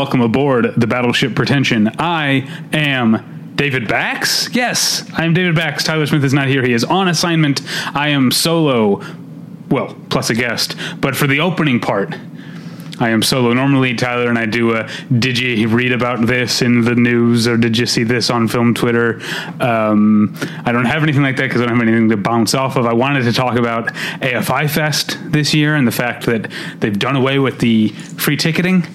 welcome aboard the Battleship Pretension. I am David Bax. Yes, I am David Bax. Tyler Smith is not here. He is on assignment. I am solo, well, plus a guest. But for the opening part, I am solo. Normally, Tyler and I do a did you read about this in the news or did you see this on film Twitter? Um, I don't have anything like that because I don't have anything to bounce off of. I wanted to talk about AFI Fest this year and the fact that they've done away with the free ticketing.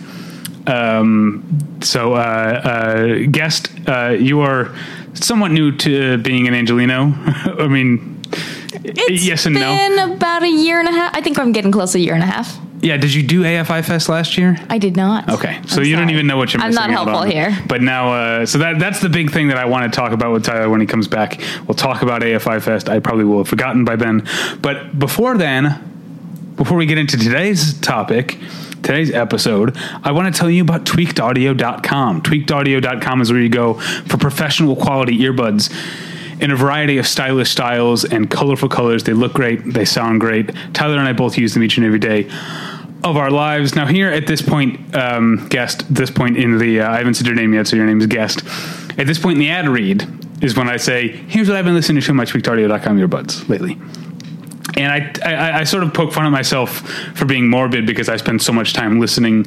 Um, so, uh, uh, guest, uh, you are somewhat new to being an Angelino. I mean, It's yes and no. been about a year and a half. I think I'm getting close to a year and a half. Yeah, did you do AFI Fest last year? I did not. Okay, so I'm you don't even know what you're I'm not helpful here. But now, uh, so that that's the big thing that I want to talk about with Tyler when he comes back. We'll talk about AFI Fest. I probably will have forgotten by then. But before then, before we get into today's topic, today's episode, I want to tell you about tweakedaudio.com. Tweakedaudio.com is where you go for professional quality earbuds in a variety of stylish styles and colorful colors. They look great, they sound great. Tyler and I both use them each and every day of our lives. Now, here at this point, um, guest, this point in the, uh, I haven't said your name yet, so your name is guest. At this point in the ad read is when I say, here's what I've been listening to my tweakedaudio.com earbuds lately. And I, I, I sort of poke fun at myself for being morbid because I spend so much time listening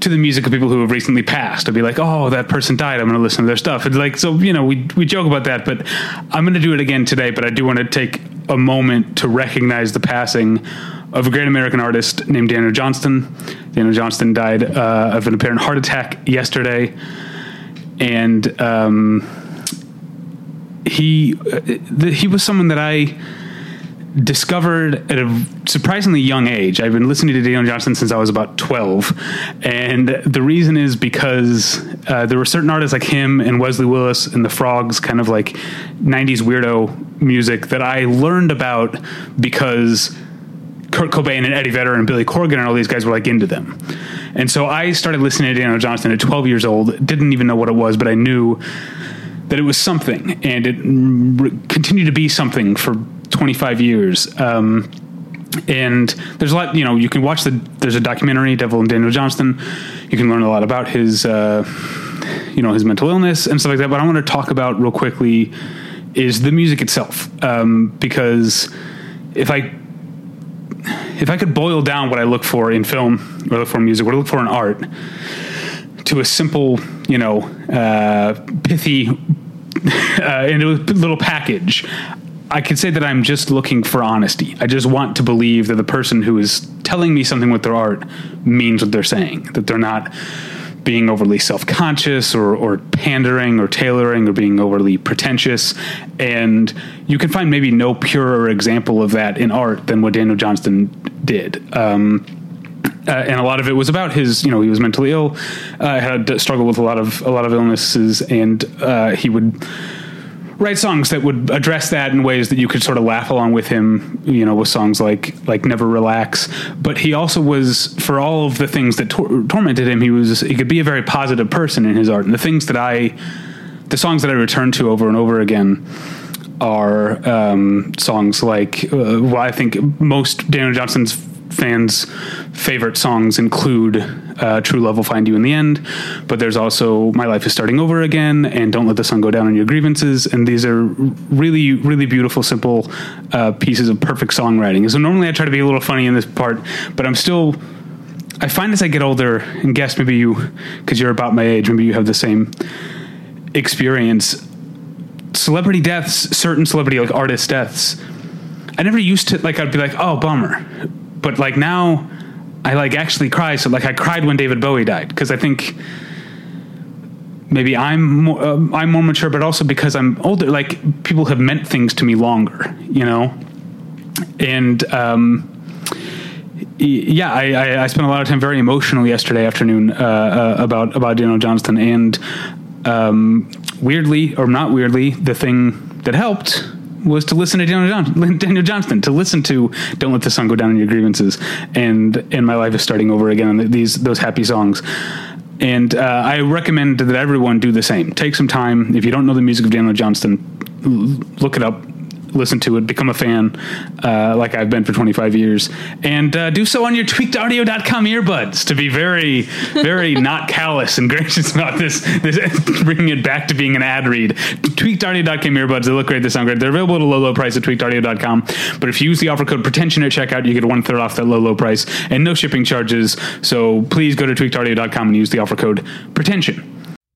to the music of people who have recently passed. I'd be like, oh, that person died. I'm going to listen to their stuff. It's like, so, you know, we, we joke about that, but I'm going to do it again today. But I do want to take a moment to recognize the passing of a great American artist named Daniel Johnston. Daniel Johnston died uh, of an apparent heart attack yesterday. And um, he, uh, the, he was someone that I discovered at a surprisingly young age. I've been listening to Daniel Johnston since I was about 12. And the reason is because uh, there were certain artists like him and Wesley Willis and the Frogs, kind of like 90s weirdo music that I learned about because Kurt Cobain and Eddie Vedder and Billy Corgan and all these guys were like into them. And so I started listening to Daniel Johnston at 12 years old, didn't even know what it was, but I knew that it was something, and it continued to be something for 25 years. Um, and there's a lot, you know, you can watch the, there's a documentary, Devil and Daniel Johnston. You can learn a lot about his, uh, you know, his mental illness and stuff like that. But I want to talk about real quickly is the music itself. Um, because if I, if I could boil down what I look for in film or look for in music, what I look for in art to a simple, you know, uh, pithy, uh, into a little package, I could say that I'm just looking for honesty. I just want to believe that the person who is telling me something with their art means what they're saying, that they're not being overly self-conscious or, or pandering or tailoring or being overly pretentious and you can find maybe no purer example of that in art than what daniel johnston did um, uh, and a lot of it was about his, you know, he was mentally ill, uh, had struggled with a lot of a lot of illnesses, and uh, he would write songs that would address that in ways that you could sort of laugh along with him, you know, with songs like like Never Relax. But he also was, for all of the things that tor- tormented him, he was he could be a very positive person in his art, and the things that I, the songs that I return to over and over again are um, songs like uh, well, I think most Daniel Johnston's fans' favorite songs include uh, "True Love Will Find You in the End," but there's also "My Life Is Starting Over Again" and "Don't Let the Sun Go Down on Your Grievances," and these are really, really beautiful, simple uh, pieces of perfect songwriting. So normally I try to be a little funny in this part, but I'm still. I find as I get older, and guess maybe you, because you're about my age, maybe you have the same experience celebrity deaths, certain celebrity like artist deaths, I never used to like. I'd be like, oh, bummer, but like now, I like actually cry. So like, I cried when David Bowie died because I think maybe I'm more, uh, I'm more mature, but also because I'm older. Like people have meant things to me longer, you know, and um, yeah, I, I, I spent a lot of time very emotional yesterday afternoon uh, uh, about about Daniel Johnston, and um, weirdly or not weirdly, the thing that helped was to listen to Daniel, John- Daniel Johnston, to listen to "Don't Let the Sun Go Down on Your Grievances," and and my life is starting over again. These those happy songs. And uh, I recommend that everyone do the same. Take some time. If you don't know the music of Daniel Johnston, look it up listen to it, become a fan, uh, like I've been for 25 years, and uh, do so on your tweakedaudio.com earbuds to be very, very not callous and gracious about this, this bringing it back to being an ad read. Tweakedaudio.com earbuds, they look great, they sound great. They're available at a low, low price at tweakedaudio.com. But if you use the offer code pretension at checkout, you get one third off that low, low price and no shipping charges. So please go to tweakedaudio.com and use the offer code pretension.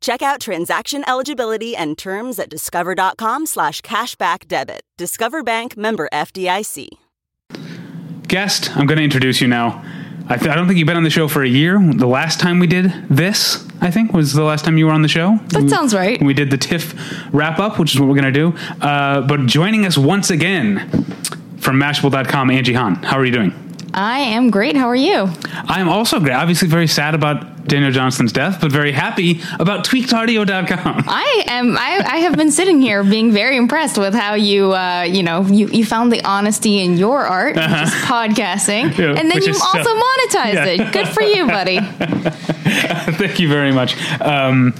Check out transaction eligibility and terms at discover.com slash cashback debit. Discover Bank member FDIC. Guest, I'm going to introduce you now. I, th- I don't think you've been on the show for a year. The last time we did this, I think, was the last time you were on the show. That sounds right. We did the TIFF wrap up, which is what we're going to do. Uh, but joining us once again from Mashable.com, Angie Han. How are you doing? I am great. How are you? I am also great. Obviously, very sad about Daniel Johnston's death, but very happy about tweakedaudio.com. I am. I, I have been sitting here being very impressed with how you, uh, you know, you, you found the honesty in your art, is podcasting, Yeah, and then you also so- monetized Yeah. it. Good for you, buddy. Thank you very much. Um,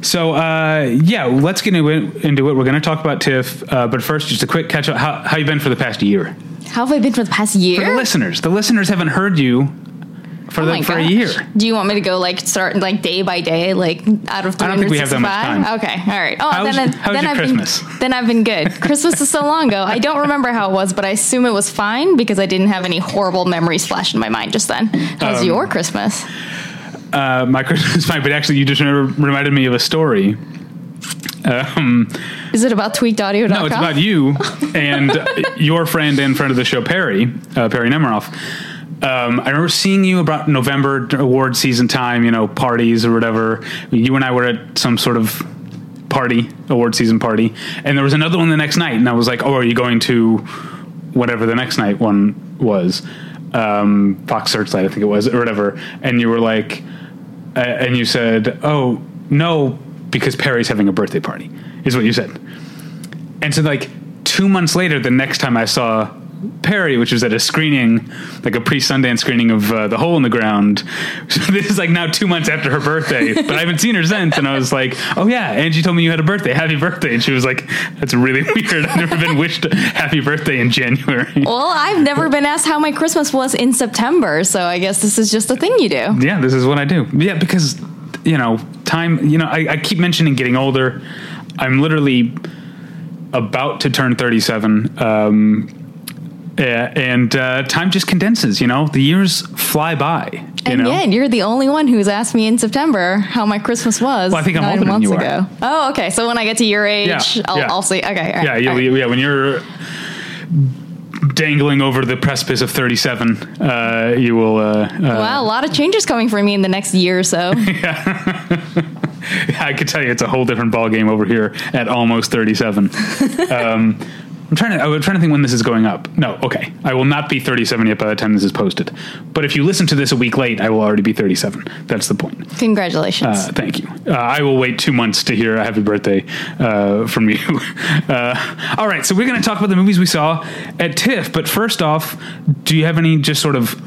so uh, yeah, let's get into it. Into it. We're going to talk about TIFF, uh, but first, just a quick catch up. How, how you been for the past year? How have I been for the past year? For the listeners, the listeners haven't heard you for Oh the, for a year. Do you want me to go like start like day by day, like out of 365? I don't think we have that much time. Okay, all right. Oh, How was- then, I- how was then I've Christmas? been then I've been good. Christmas is so long ago. I don't remember how it was, but I assume it was fine because I didn't have any horrible memories flash in my mind just then. How's Um, your Christmas? Uh, my Christmas is fine, but actually, you just remember, reminded me of a story. Um, Is it about tweakedaudio.com? no, it's about you and your friend and friend of the show, Perry, uh, Perry Nemiroff. Um, I remember seeing you about November award season time, you know, parties or whatever. You and I were at some sort of party, award season party, and there was another one the next night, and I was like, "Oh, are you going to whatever the next night one was?" Um, Fox Searchlight, I think it was, or whatever. And you were like, uh, and you said, "Oh no, because Perry's having a birthday party," is what you said. And so, like two months later, the next time I saw Perry, which was at a screening, like a pre-Sundance screening of uh, The Hole in the Ground. So this is like now two months after her birthday, but I haven't seen her since. And I was like, "Oh yeah, Angie told me you had a birthday. Happy birthday!" And she was like, "That's really weird. I've never been wished happy birthday in January." Well, I've never been asked how my Christmas was in September, so I guess this is just a thing you do. yeah, this is what I do. Yeah, because you know, time. You know, I, I keep mentioning getting older. I'm literally about to turn 37. Um, yeah, and uh, time just condenses. You know, the years fly by. You And know, yet, you're the only one who's asked me in September how my Christmas was. Well, I think I'm older than months you are. ago. Oh, okay. So when I get to your age, Yeah, I'll, yeah. I'll see. Okay. all right, yeah, right. yeah. When you're dangling over the precipice of 37, uh, you will. Uh, uh, Wow, a lot of changes coming for me in the next year or so. yeah. I could tell you it's a whole different ball game over here at almost 37. um, I'm trying to. I'm trying to think when this is going up. No, okay. I will not be 37 yet by the time this is posted. But if you listen to this a week late, I will already be 37. That's the point. Congratulations. Uh, thank you. Uh, I will wait two months to hear a happy birthday uh, from you. Uh, all right, so we're going to talk about the movies we saw at TIFF. But first off, do you have any just sort of?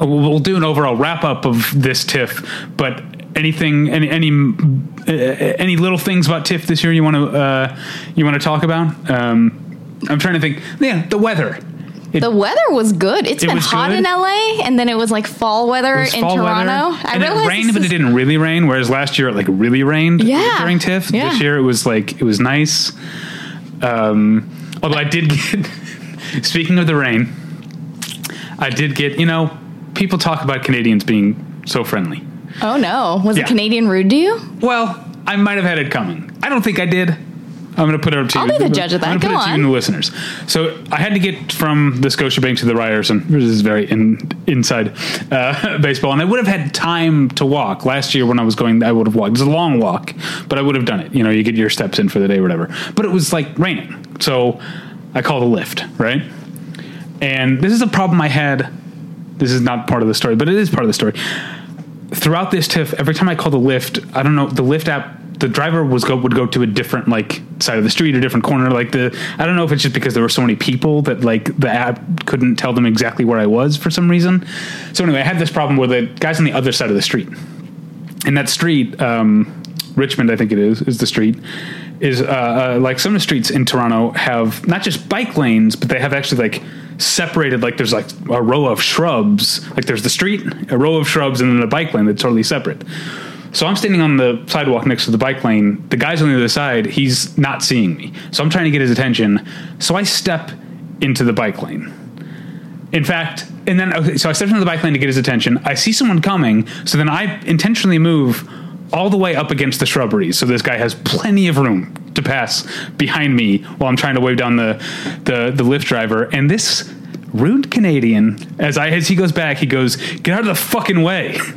We'll we'll do an overall wrap up of this TIFF, but anything, any any uh, any little things about TIFF this year you want to uh, you want to talk about? Um, I'm trying to think. Yeah, the weather. It- the weather was good. It's It been hot good. in LA, and then it was like fall weather in fall Toronto. weather, I and it rained, but it didn't really rain. Whereas last year it like really rained Yeah. during TIFF. Yeah. This year it was like it was nice. Um, although I did get, speaking of the rain, I did get you know people talk about Canadians being so friendly. Oh no, was Yeah. a Canadian rude to you? Well, I might have had it coming. I don't think I did. I'm going to put it up to I'll you. be the judge of that. I'm Go put it to you and the listeners. So I had to get from the Scotiabank to the Ryerson. This is very in, inside uh, baseball, and I would have had time to walk. Last year when I was going, I would have walked. It's a long walk, but I would have done it. You know, you get your steps in for the day, or whatever. But it was like raining, so I called a Lyft. Right, and this is a problem I had. this is not part of the story, but it is part of the story. Throughout this TIFF, every time I called the Lyft, I don't know, the Lyft app, the driver was go would go to a different like side of the street, a different corner. Like the, I don't know if it's just because there were so many people that like the app couldn't tell them exactly where I was for some reason. So anyway, I had this problem where the guys on the other side of the street, and that street, um, Richmond, I think it is, is the street. Is uh, uh, like some of the streets in Toronto have not just bike lanes, but they have actually like separated. Like there's like a row of shrubs. Like there's the street, a row of shrubs, and then a bike lane that's totally separate. So I'm standing on the sidewalk next to the bike lane. The guy's on the other side. He's not seeing me. So I'm trying to get his attention. So I step into the bike lane. In fact, and then okay, so I step into the bike lane to get his attention. I see someone coming, so then I intentionally move all the way up against the shrubbery, so this guy has plenty of room to pass behind me while I'm trying to wave down the the, the Lyft driver. And this rude Canadian, as I as he goes back, he goes, "Get out of the fucking way."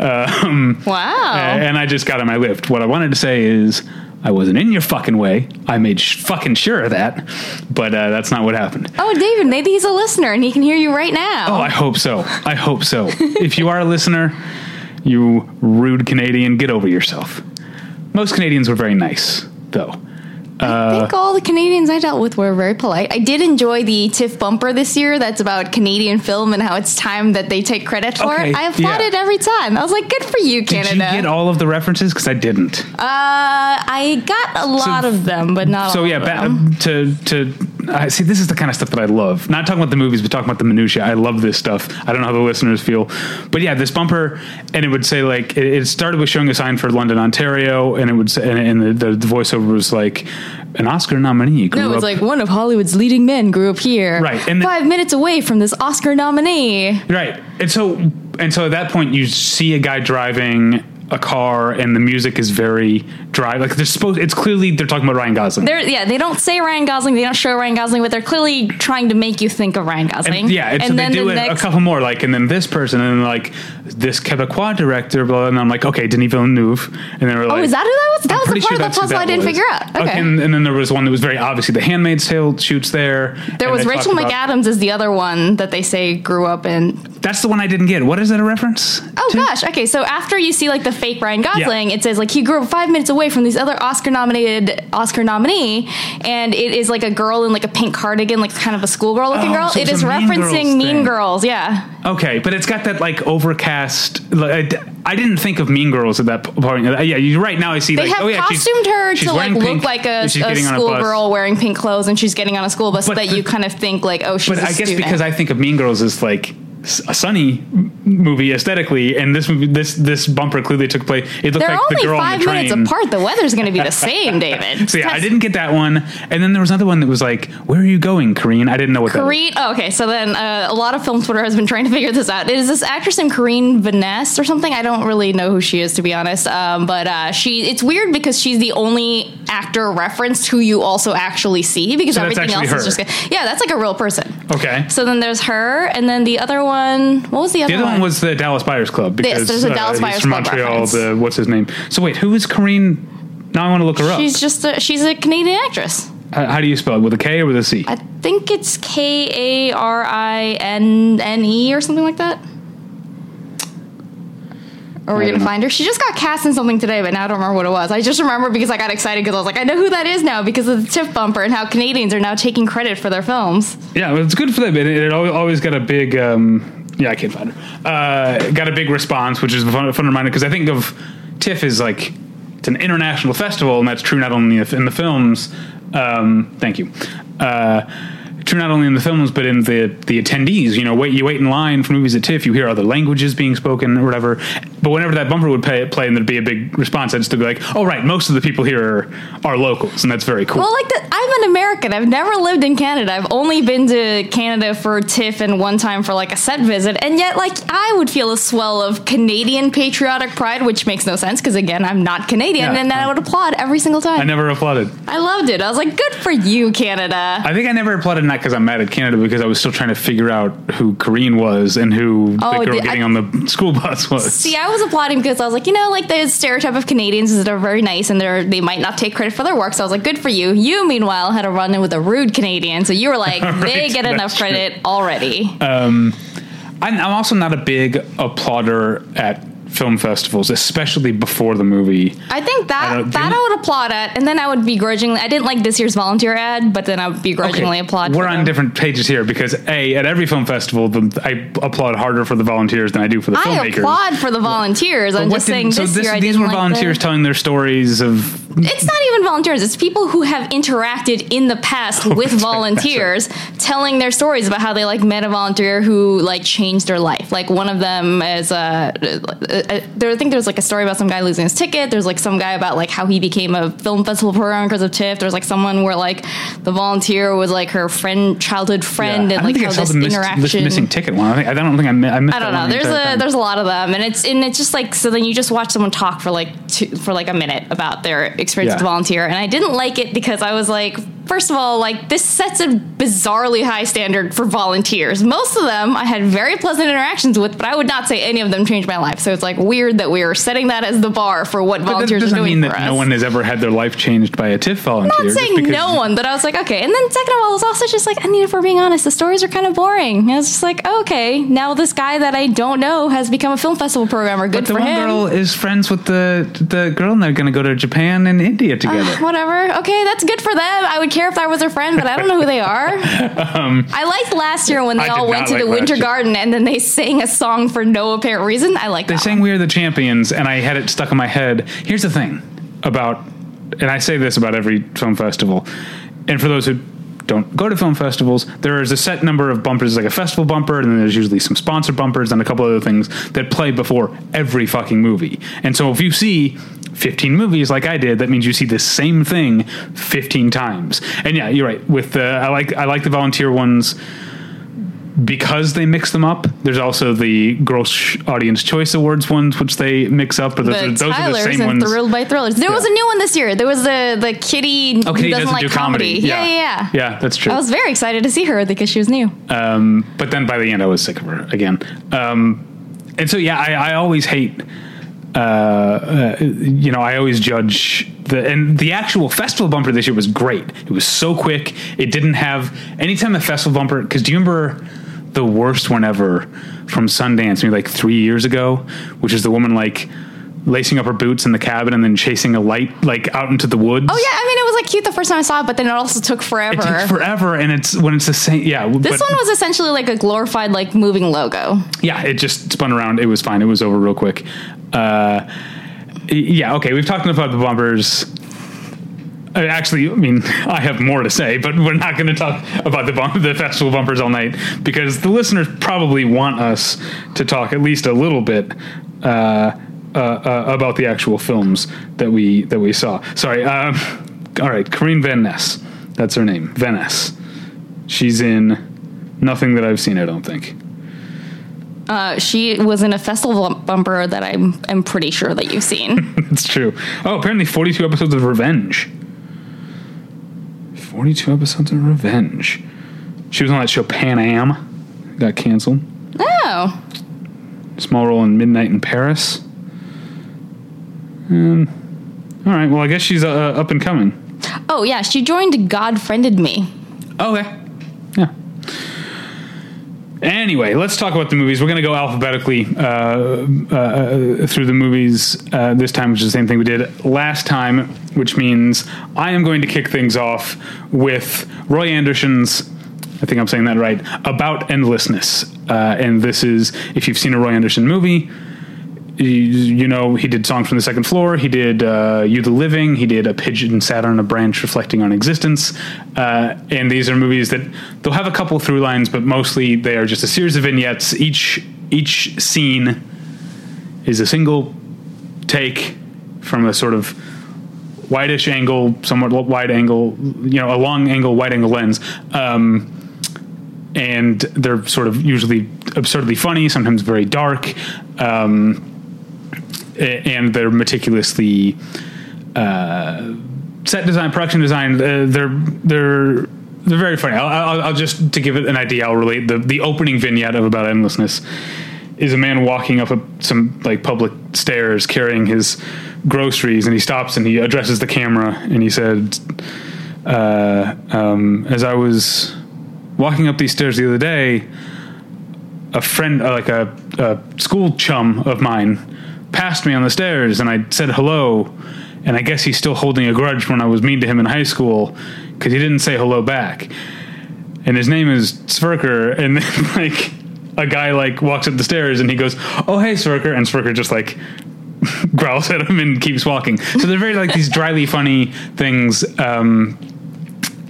Wow. and I just got on my Lyft. What I wanted to say is. I wasn't in your fucking way. I made sh- fucking sure of that, but uh, that's not what happened. oh, David, maybe he's a listener and he can hear you right now. Oh, I hope so. I hope so. if you are a listener, you rude Canadian, get over yourself. Most Canadians were very nice, though. I think all the Canadians I dealt with were very polite. I did enjoy the TIFF bumper this year that's about Canadian film and how it's time that they take credit for Okay, it. I applauded yeah. every time. I was like, good for you, Canada. Did you get all of the references? Because I didn't. uh, I got a lot of them, but not so all yeah, of ba- to to I see. This is the kind of stuff that I love. Not talking about the movies, but talking about the minutia. I love this stuff. I don't know how the listeners feel, but yeah, this bumper, and it would say like it, it started with showing a sign for London, Ontario, and it would say, and, and the, the voiceover was like an Oscar nominee. grew No, it's like one of Hollywood's leading men grew up here. Right, and the- five minutes away from this Oscar nominee. Right. And so and so at that point you see a guy driving a car and the music is very dry. Like they're supposed it's clearly they're talking about Ryan Gosling. They're yeah, they don't say Ryan Gosling, they don't show Ryan Gosling, but they're clearly trying to make you think of Ryan Gosling. and, yeah, and, so they do the next a couple more, like, and then this person, and then like this Quebecois director, blah, blah, and I'm like, okay, Denis Villeneuve, and they were like, Oh, is that who that was? That I'm was the part sure of the puzzle I didn't was. figure out. Okay. and, and then there was one that was very obviously The Handmaid's Tale shoots there. there was Rachel McAdams is the other one that they say grew up in. That's the one I didn't get. What is that a reference? Oh to? gosh. Okay, so after you see like the fake Ryan Gosling, it says like he grew up five minutes away from these other Oscar nominated Oscar nominee, and it is like a girl in like a pink cardigan, like kind of a schoolgirl looking Oh, girl. so it's is a Mean Girls referencing Mean. Girls. Yeah. Okay, but it's got that like overcast. Like, I d- I didn't think of Mean Girls at that point. Uh, Yeah, you're right. Now I see. They like, have oh yeah, she's- costumed her she's to like look pink, like a, she's a getting on a bus. schoolgirl wearing pink clothes, and she's getting on a school bus, so that the- you kind of think like, oh, she's But I guess student. because I think of Mean Girls as like a sunny movie aesthetically, and this movie, this this bumper clearly took place. It looked they're like the girl on five the train. minutes apart. The weather's going to be the same, David. So yeah, I didn't get that one. And then there was another one that was like, "Where are you going, Karine?" I didn't know what that. Was. Karine. Oh, okay, so then uh, a lot of film Twitter has been trying to figure this out. It is this actress named Karine Vanasse or something. I don't really know who she is to be honest. Um, but uh, she, it's weird because she's the only actor referenced who you also actually see because So everything else actually is just yeah, that's like a real person. Okay. So then there's her, and then the other one. What was the other, The other one was the Dallas Buyers Club because there's a uh, Dallas Buyers from Club Montreal. reference. The what's his name? So wait, who is Karine? Now I want to look her up. She's just a, she's a Canadian actress. how, how do you spell it? With a K or with a C? I think it's K A R I N N E or something like that. Or we're gonna know. find her. She just got cast in something today, but now I don't remember what it was. I just remember because I got excited because I was like, I know who that is now because of the TIFF bumper and how Canadians are now taking credit for their films. Yeah, well, it's good for them. It, it always got a big. Um, yeah, I can't find her. Uh, got a big response, which is a fun, fun reminder because I think of TIFF is like it's an international festival, and that's true not only in the films. Um, thank you. Uh, true not only in the films but in the the attendees. You know, wait you wait in line for movies at TIFF, you hear other languages being spoken or whatever. But whenever that bumper would play, play and there'd be a big response, I'd still be like, "Oh, right, most of the people here are, are locals," and that's very cool. Well, like the, I'm an American. I've never lived in Canada. I've only been to Canada for TIFF and one time for like a set visit. And yet, like, I would feel a swell of Canadian patriotic pride, which makes no sense because, again, I'm not Canadian. Yeah. and then I would applaud every single time. I never applauded. I loved it. I was like, good for you, Canada. I think I never applauded not because I'm mad at Canada because I was still trying to figure out who Karine was and who Oh, the girl the- getting I- on the school bus was. See, I was applauding because I was like, you know, like the stereotype of Canadians is that they're very nice and they're they might not take credit for their work. So I was like, good for you. You, meanwhile, had a run in with a rude Canadian, so you were like, they get enough true. credit already. Um, I'm, I'm also not a big applauder at film festivals, especially before the movie. I think that don't- that I would applaud at, and then I would begrudgingly. I didn't like this year's volunteer ad, but then I would begrudgingly applaud. We're on them. different pages here because a at every film festival, the, I applaud harder for the volunteers than I do for the I filmmakers. applaud for the volunteers. I'm just did- saying so this, year I these were like volunteers telling their stories of It's not even volunteers. It's people who have interacted in the past with volunteers, telling their stories about how they like met a volunteer who like changed their life. Like one of them is uh, uh, there. I think there's like a story about some guy losing his ticket. There's like some guy about like how he became a film festival programmer because of TIFF. There's like someone where like the volunteer was like her friend, childhood friend, Yeah, and like how this the missed, interaction. missing ticket one. I, think, I don't think I, mi- I missed. I don't know. There's a time. there's a lot of them, and it's and it's just like so. Then you just watch someone talk for like two, for like a minute about their experience Yeah. with volunteer, and I didn't like it because I was like, first of all, like this sets a bizarrely high standard for volunteers. Most of them I had very pleasant interactions with, but I would not say any of them changed my life. So it's like weird that we are setting that as the bar for what But volunteers are doesn't doing mean that no one has ever had their life changed by a TIFF volunteer. I'm not saying no one, but I was like, okay. And then second of all, it's also just like, I mean, if we're being honest, the stories are kind of boring. And I was just like, okay, now this guy that I don't know has become a film festival programmer. Good But the for one him. girl is friends with the the girl, and they're going to go to Japan and India ah, together. Whatever. Okay, that's good for them. I would care if that was their friend, but I don't know who they are. I liked last year when they Um, I all went to like the Winter year. Garden and then they sang a song for no apparent reason. I like they that. They sang "We Are the Champions," and I had it stuck in my head. Here's the thing about, and I say this about every film festival, and for those who don't go to film festivals, there is a set number of bumpers, like a festival bumper, and then there's usually some sponsor bumpers and a couple other things that play before every fucking movie. And so if you see 15 movies like I did, that means you see the same thing 15 times. And yeah, you're right. With the I like I like the volunteer ones because they mix them up. There's also the Gross Audience Choice Awards ones, which they mix up. But those, the are, those are the same and ones. Thrilled by Thrillers. There was a new one this year. There was the the kitty Okay, who doesn't, doesn't like do comedy. Yeah, yeah, yeah. Yeah, that's true. I was very excited to see her because she was new. Um, but then by the end, I was sick of her again. Um, and so, yeah, I, I always hate. Uh, uh, you know, I always judge the and the actual festival bumper this year was great. It was so quick. It didn't have anytime the festival bumper. Because do you remember the worst one ever from Sundance, maybe like three years ago, which is the woman like lacing up her boots in the cabin and then chasing a light like out into the woods. Oh yeah, I mean it was like cute the first time I saw it, but then it also took forever. It takes forever, and it's when it's the same. Yeah, this one was essentially like a glorified like moving logo. yeah, it just spun around. It was fine. It was over real quick. Uh, yeah, okay. We've talked enough about the bumpers. Uh, Actually, I mean, I have more to say, but we're not going to talk about the bump, the festival bumpers all night because the listeners probably want us to talk at least a little bit uh, uh, uh, about the actual films that we that we saw. Sorry. Um, all right, Corinne Van Ness. That's her name, Ness. She's in nothing that I've seen. I don't think. Uh, she was in a festival bumper that I am pretty sure that you've seen. That's true. Oh, apparently 42 episodes of Revenge. 42 episodes of Revenge. She was on that show Pan Am. Got canceled. oh, Small role in Midnight in Paris. Um, all right. Well, I guess she's uh, up and coming. oh yeah, she joined God Friended Me. Okay. Yeah. Anyway, let's talk about the movies. We're going to go alphabetically uh, uh, through the movies uh, this time, which is the same thing we did last time, which means I am going to kick things off with Roy Andersson's. I think I'm saying that right. About endlessness, uh, and this is if you've seen a Roy Andersson movie, you, know he did songs from the second floor. He did uh, you the living. He did a pigeon sat on a branch reflecting on existence. Uh, and these are movies that they'll have a couple through lines but mostly they are just a series of vignettes. Each each scene is a single take from a sort of whitish angle somewhat wide angle you know a long angle wide angle lens. Um, and they're sort of usually absurdly funny sometimes very dark. Um, and they're meticulously uh, set design, production design. Uh, they're they're they're very funny. I'll, I'll, I'll just to give it an idea. I'll relate the the opening vignette of about endlessness is a man walking up a, some like public stairs carrying his groceries, and he stops and he addresses the camera and he said, uh, um, "As I was walking up these stairs the other day." a friend, uh, like a, a school chum of mine, passed me on the stairs, and I said hello. And I guess he's still holding a grudge when I was mean to him in high school because he didn't say hello back. And his name is Sverker, and then like a guy like walks up the stairs and he goes, "Oh hey Sverker," and Sverker just like growls at him and keeps walking. So they're very like these dryly funny things. Um,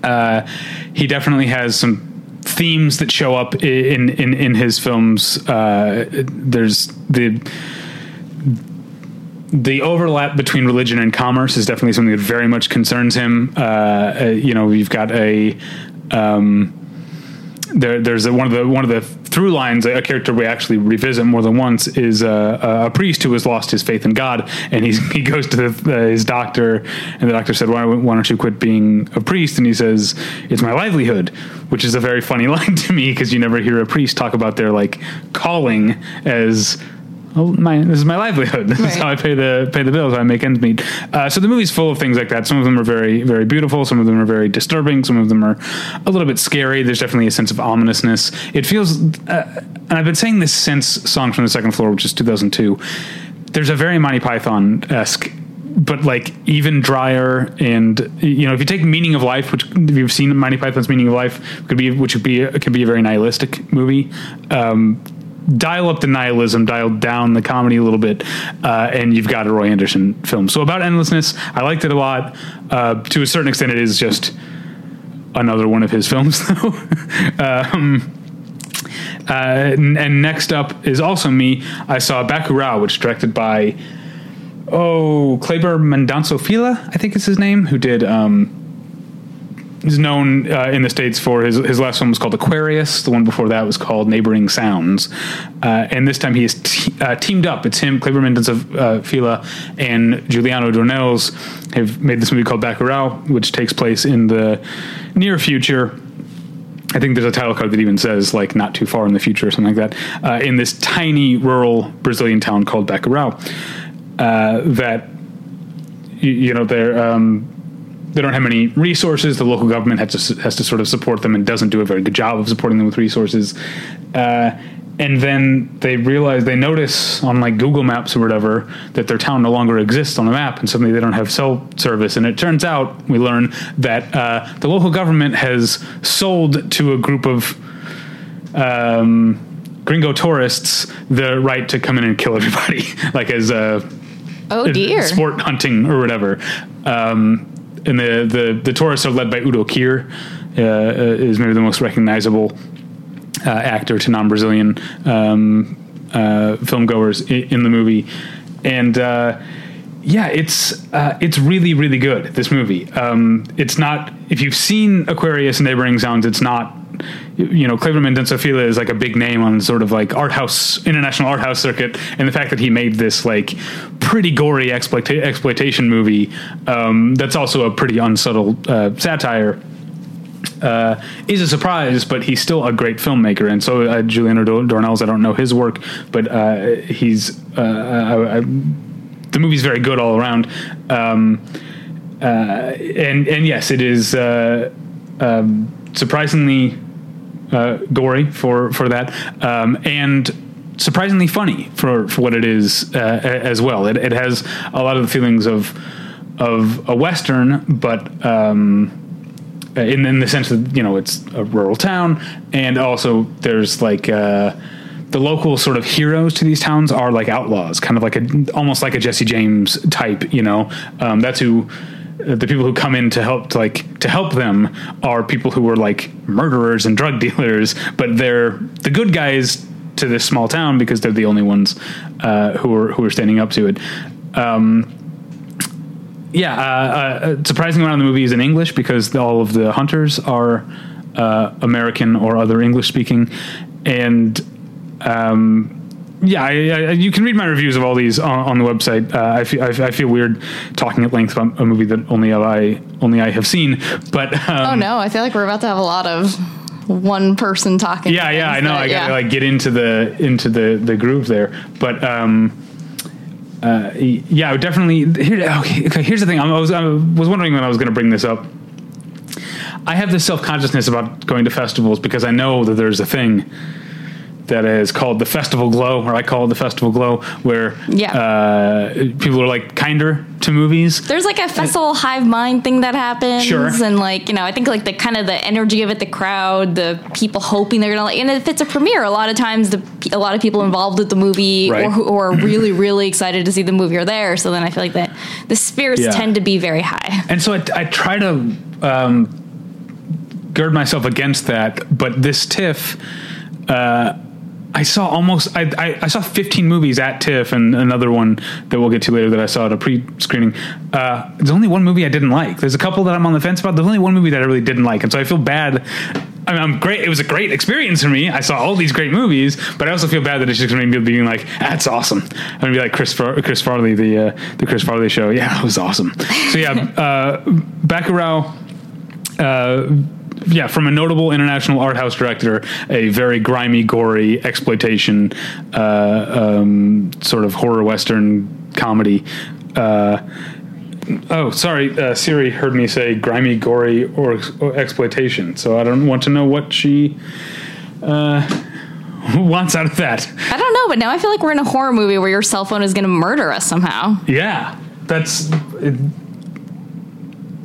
uh, he definitely has some themes that show up in in in his films. Uh, there's the the overlap between religion and commerce is definitely something that very much concerns him. Uh, uh, you know, you've got a um, there, there's a, one of the one of the through lines. A character we actually revisit more than once is a, a priest who has lost his faith in God, and he's, he goes to the, his doctor, and the doctor said, why, "Why don't you quit being a priest?" And he says, "It's my livelihood," which is a very funny line to me because you never hear a priest talk about their like calling as oh, my this is my livelihood. This right. is how I pay the pay the bills. How I make ends meet. Uh, so the movie's full of things like that. Some of them are very very beautiful. Some of them are very disturbing. Some of them are a little bit scary. There's definitely a sense of ominousness. It feels, uh, and I've been saying this since Songs from the Second Floor, which is 2002. There's a very Monty Python esque but like even drier and you know if you take meaning of life which if you've seen Monty Python's meaning of life could be which would be could be a very nihilistic movie um, dial up the nihilism, dial down the comedy a little bit, uh, and you've got a Roy Andersson film. So about endlessness, I liked it a lot. Uh, to a certain extent, it is just another one of his films, though. um, uh, and next up is also me. I saw Bacurau, which directed by oh Kleber Mendonça Filho, I think is his name, who did um, is known uh, in the states for his his last one was called Aquarius. The one before that was called Neighboring Sounds, uh, and this time he is uh, teamed up. It's him, Kleber Mendonça uh, Filho, and Juliano Dornelles have made this movie called Bacurau, which takes place in the near future. I think there's a title card that even says like not too far in the future or something like that. Uh, in this tiny rural Brazilian town called Bacurau, uh, that you, you know they're. Um, they don't have many resources. The local government has to has to sort of support them and doesn't do a very good job of supporting them with resources. Uh, and then they realize they notice on like Google Maps or whatever that their town no longer exists on the map, and suddenly they don't have cell service. And it turns out we learn that uh, the local government has sold to a group of um, gringo tourists the right to come in and kill everybody, like as a oh dear sport hunting or whatever. Um, and the, the, the tourists are led by Udo Kier, uh, uh, is maybe the most recognizable uh, actor to non-Brazilian um, uh, film goers in, in, the movie, and uh, yeah, it's uh, it's really really good. This movie, um, it's not if you've seen Aquarius and Neighboring Sounds, it's not you know, Mendonça Filho is like a big name on sort of like art house, international art house circuit, and the fact that he made this like pretty gory exploita- exploitation movie um, that's also a pretty unsubtle uh, satire. Uh, is a surprise, but he's still a great filmmaker, and so uh, Juliano Dornelles. I don't know his work, but uh, he's uh, I, I, the movie's very good all around. Um, uh, and and yes, it is um, surprisingly uh, gory for for that, um, and surprisingly funny for for what it is uh, as well. It, it has a lot of the feelings of of a western, but. Um, in, in the sense that you know it's a rural town, and also there's like uh, the local sort of heroes to these towns are like outlaws, kind of like a almost like a Jesse James type. You know, um, that's who the people who come in to help to like to help them are people who were like murderers and drug dealers, but they're the good guys to this small town because they're the only ones uh, who are who are standing up to it. Um, yeah, uh, uh, surprising amount of the movie is in English because all of the hunters are uh, American or other English speaking, and um, yeah, I, I, you can read my reviews of all these on, on the website. Uh, I, feel, I, I, feel weird talking at length about a movie that only I only I have seen. But um, oh no, I feel like we're about to have a lot of one person talking. Yeah, yeah, I know. That, I gotta yeah. like get into the into the the groove there, but. um uh, yeah, definitely. Here, okay, okay, here's the thing. I was, I was wondering when I was going to bring this up. I have this self consciousness about going to festivals because I know that there's a thing that is called the Festival Glow, or I call it the Festival Glow, where Yeah. uh, people are like kinder to movies. There's like a festival hive mind thing that happens, Sure. and like you know, I think like the kind of the energy of it, the crowd, the people hoping they're gonna like, and if it's a premiere, a lot of times the a lot of people involved with the movie Right. or who are really really excited to see the movie are there. So then I feel like that the spirits Yeah. tend to be very high. And so I, I try to um, gird myself against that, but this TIFF, uh, I saw almost I, I, I saw 15 movies at TIFF and another one that we'll get to later that I saw at a pre-screening. Uh, there's only one movie I didn't like. There's a couple that I'm on the fence about. There's only one movie that I really didn't like, and so I feel bad. I mean, I'm great. It was a great experience for me. I saw all these great movies, but I also feel bad that it's just going to be being like, "That's awesome." I'm going to be like Chris Far- Chris Farley, the uh, the Chris Farley show. Yeah, it was awesome. So yeah, uh, Bacurau uh, yeah, from a notable international art house director, a very grimy, gory exploitation, uh, um, sort of horror western comedy. Uh, oh, sorry, uh, Siri heard me say grimy, gory, or, or exploitation, so I don't want to know what she uh, wants out of that. I don't know, but now I feel like we're in a horror movie where your cell phone is going to murder us somehow. Yeah, that's. It,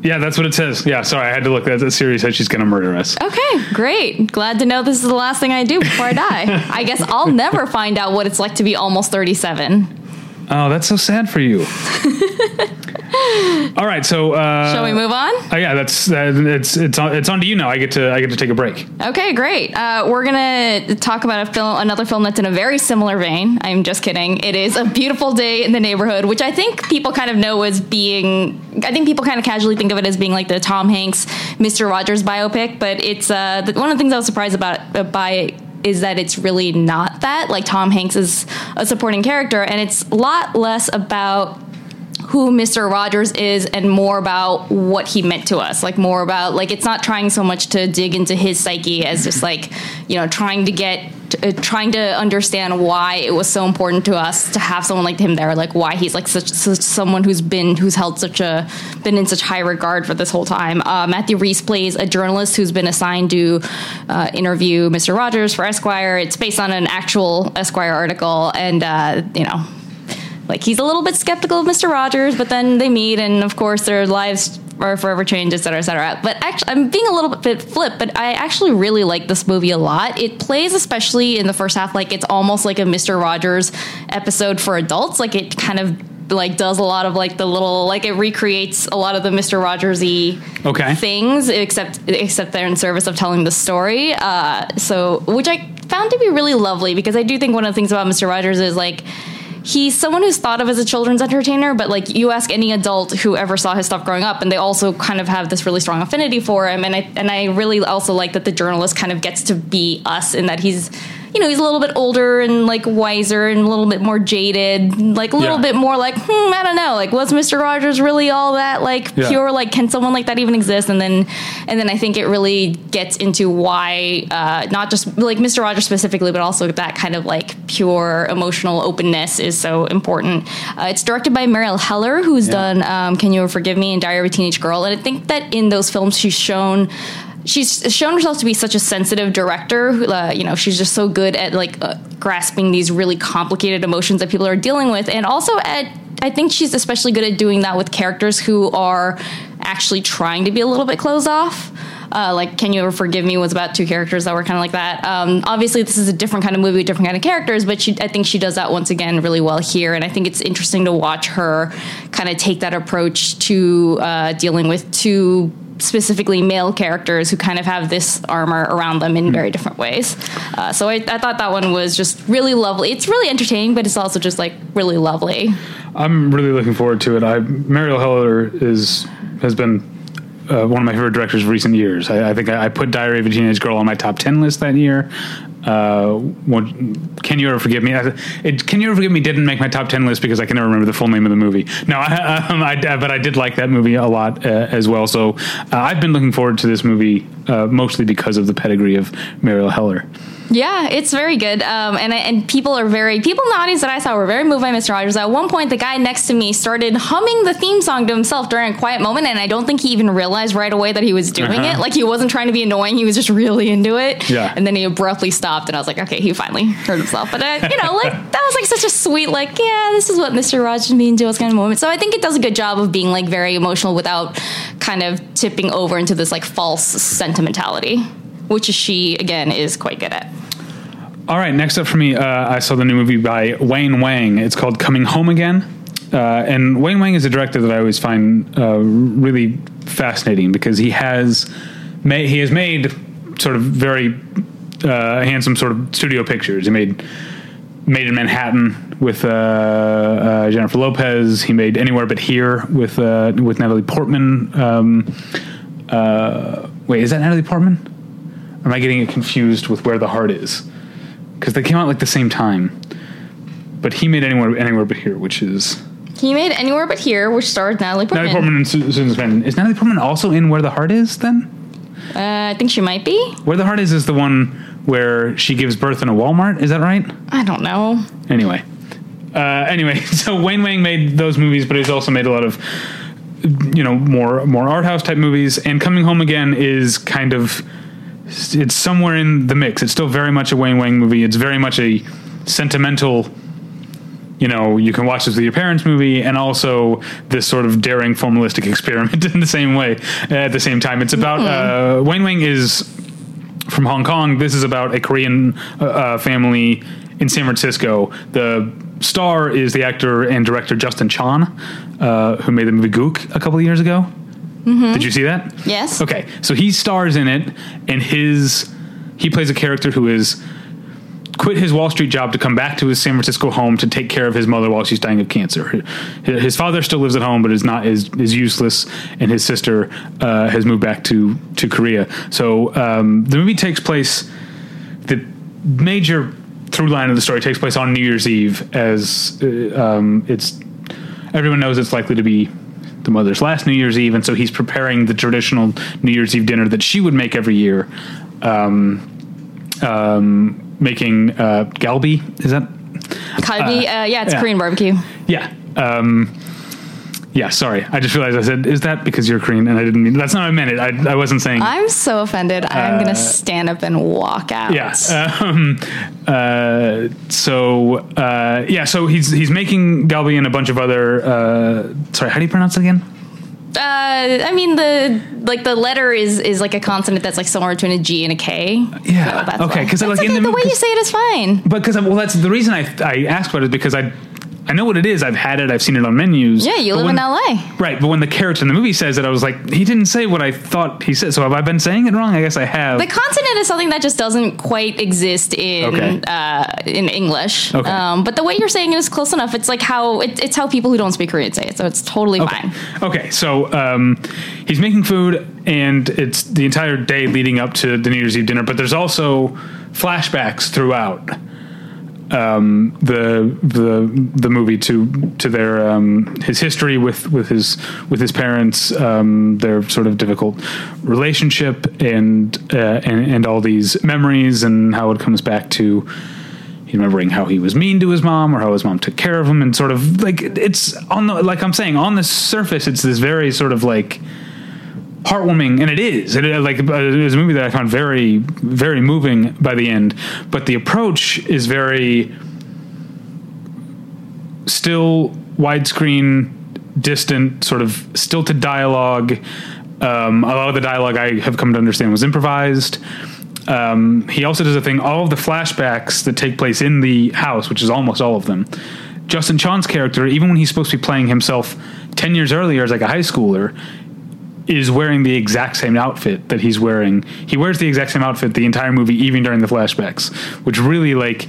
yeah, that's what it says. Yeah, sorry, I had to look. That Siri said she's going to murder us. Okay, great. Glad to know this is the last thing I do before I die. I guess I'll never find out what it's like to be almost 37. Oh, that's so sad for you. All right, so uh, Shall we move on? Oh yeah, that's uh, it's it's on, it's on to you now. I get to I get to take a break. Okay, great. Uh, we're gonna talk about a film, another film that's in a very similar vein. I'm just kidding. It is a beautiful day in the neighborhood, which I think people kind of know as being. I think people kind of casually think of it as being like the Tom Hanks, Mr. Rogers biopic, but it's uh, the, one of the things I was surprised about uh, by it is that it's really not that. Like Tom Hanks is a supporting character, and it's a lot less about who Mr. Rogers is and more about what he meant to us. Like more about like it's not trying so much to dig into his psyche as just like, you know, trying to get uh, trying to understand why it was so important to us to have someone like him there, like why he's like such, such someone who's been who's held such a been in such high regard for this whole time. Uh, Matthew Rhys plays a journalist who's been assigned to uh, interview Mr. Rogers for Esquire. It's based on an actual Esquire article, and uh, you know, like he's a little bit skeptical of Mr. Rogers, but then they meet, and of course their lives are forever changed, et cetera, et cetera. But actually, I'm being a little bit flip, but I actually really like this movie a lot. It plays, especially in the first half, like it's almost like a Mr. Rogers episode for adults. Like it kind of like does a lot of like the little like it recreates a lot of the Mr. Rogersy Okay. things, except except they're in service of telling the story. Uh, so, which I found to be really lovely because I do think one of the things about Mr. Rogers is like he's someone who's thought of as a children's entertainer, but like you ask any adult who ever saw his stuff growing up, and they also kind of have this really strong affinity for him. And I and I really also like that the journalist kind of gets to be us in that he's. You know, he's a little bit older and like wiser and a little bit more jaded, like a little Yeah. bit more like, hmm, I don't know, like was Mr. Rogers really all that like Yeah. pure? Like, can someone like that even exist? And then, and then I think it really gets into why uh, not just like Mr. Rogers specifically, but also that kind of like pure emotional openness is so important. Uh, it's directed by Marielle Heller, who's done um, "Can You Forgive Me" and "Diary of a Teenage Girl," and I think that in those films she's shown she's shown herself to be such a sensitive director. Uh, you know, she's just so good at like uh, grasping these really complicated emotions that people are dealing with, and also at I think she's especially good at doing that with characters who are actually trying to be a little bit closed off. Uh, like Can You Ever Forgive Me was about two characters that were kind of like that. Um, obviously, this is a different kind of movie, different kind of characters, but she, I think she does that once again really well here. And I think it's interesting to watch her kind of take that approach to uh, dealing with two specifically male characters who kind of have this armor around them in very different ways. Uh, so I, I thought that one was just really lovely. It's really entertaining, but it's also just like really lovely. I'm really looking forward to it. I Marielle Heller is has been uh, one of my favorite directors of recent years. I, I think I, I put Diary of a Teenage Girl on my top ten list that year. Uh, one, can you ever forgive me? It, can you ever forgive me? Didn't make my top ten list because I can never remember the full name of the movie. No, I, um, I, but I did like that movie a lot uh, as well. So uh, I've been looking forward to this movie uh, mostly because of the pedigree of Marielle Heller. Yeah, it's very good. Um, and and people are very people in the audience that I saw were very moved by Mr. Rogers. At one point, the guy next to me started humming the theme song to himself during a quiet moment, and I don't think he even realized right away that he was doing Uh-huh. it. Like he wasn't trying to be annoying; he was just really into it. Yeah. And then he abruptly stopped. and I was like, okay, he finally heard himself. But uh, you know, like that was like such a sweet, like, yeah, this is what Mister Rogers means to us kind of moment. So I think it does a good job of being like very emotional without kind of tipping over into this like false sentimentality, which she again is quite good at. All right, next up for me, uh, I saw the new movie by Wayne Wang. It's called Coming Home Again. Uh, and Wayne Wang is a director that I always find uh, really fascinating because he has made, he has made sort of very uh, handsome sort of studio pictures. He made Maid in Manhattan with uh, uh, Jennifer Lopez. He made Anywhere But Here with with Natalie Portman. Um, wait, is that Natalie Portman? Or am I getting it confused with Where the Heart Is? Because they came out like the same time. But he made Anywhere Anywhere But Here, which is He made Anywhere But Here, which stars Natalie Portman. Natalie Portman and Su- Susan Sarandon. Is Natalie Portman also in Where the Heart Is? Then Uh, I think she might be. Where the Heart Is is the one where she gives birth in a Walmart. Is that right? I don't know. Anyway, uh, anyway, so Wayne Wang made those movies, but he's also made a lot of you know more more art house type movies. And Coming Home Again is kind of it's somewhere in the mix. It's still very much a Wayne Wang movie. It's very much a sentimental. You know, you can watch this with your parents' movie, and also this sort of daring formalistic experiment in the same way. At the same time, it's about uh, Wayne Wang is from Hong Kong. This is about a Korean uh, uh, family in San Francisco. The star is the actor and director Justin Chon, uh, who made the movie Gook a couple of years ago. Did you see that? Yes. Okay, so he stars in it, and his he plays a character who is quit his Wall Street job to come back to his San Francisco home to take care of his mother while she's dying of cancer. His father still lives at home, but is not is, is useless, and his sister uh, has moved back to to Korea. So um, the movie takes place. The major through line of the story takes place on New Year's Eve, as uh, um, it's everyone knows it's likely to be the mother's last New Year's Eve, and so he's preparing the traditional New Year's Eve dinner that she would make every year. Um, um, making uh, galbi. Is that? Kalbi, uh, yeah, it's yeah. Korean barbecue. Yeah. Um, yeah. Sorry, I just realized I said, "Is that because you're Korean?" And I didn't mean. That's not what I meant. It. I, I wasn't saying. I'm so offended. I'm gonna stand up and walk out. Uh, yeah. Um, uh, so uh, yeah. So he's he's making galbi and a bunch of other. Uh, sorry, how do you pronounce it again? Uh, I mean the like the letter is is like a consonant that's like somewhere between a G and a K. Yeah. So that's Okay, Because like, okay, the the, way you say it is fine. But because well, that's the reason I I asked about it is because I I know what it is. I've had it. I've seen it on menus. Yeah, you live when- in LA. Right, but when the character in the movie says it, I was like, he didn't say what I thought he said. So have I been saying it wrong? I guess I have. The consonant is something that just doesn't quite exist in Okay. uh, in English. Okay. Um, but the way you're saying it is close enough. It's like how it, it's how people who don't speak Korean say it. So it's totally Okay. fine. Okay, so um, he's making food, and it's the entire day leading up to the New Year's Eve dinner. But there's also flashbacks throughout um, the the the movie to to their um, his history with with his with his parents, um, their sort of difficult relationship, and, uh, and and all these memories, and how it comes back to remembering how he was mean to his mom or how his mom took care of him and sort of like it's on the like I'm saying on the surface it's this very sort of like heartwarming and it is. It, like uh, it was a movie that I found very very moving by the end but the approach is very still widescreen distant sort of stilted dialogue. Um, a lot of the dialogue I have come to understand was improvised. Um, he also does a thing all of the flashbacks that take place in the house which is almost all of them. Justin Chon's character even when he's supposed to be playing himself 10 years earlier as like a high schooler is wearing the exact same outfit that he's wearing. He wears the exact same outfit the entire movie even during the flashbacks which really like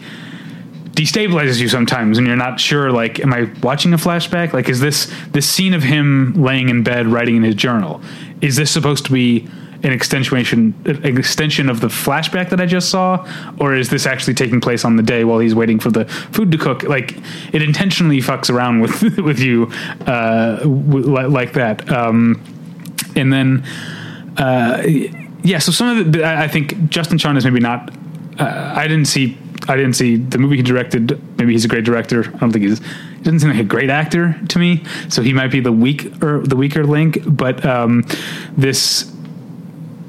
destabilizes you sometimes and you're not sure like am i watching a flashback? Like is this this scene of him laying in bed writing in his journal is this supposed to be an extension an extension of the flashback that i just saw? Or is this actually taking place on the day while he's waiting for the food to cook? Like it intentionally fucks around with with you uh like that. Um and then uh yeah so some of it i think Justin Chon is maybe not uh, I didn't see I didn't see the movie he directed. Maybe he's a great director. I don't think he's he doesn't seem like a great actor to me. So he might be the weak or the weaker link. But um, this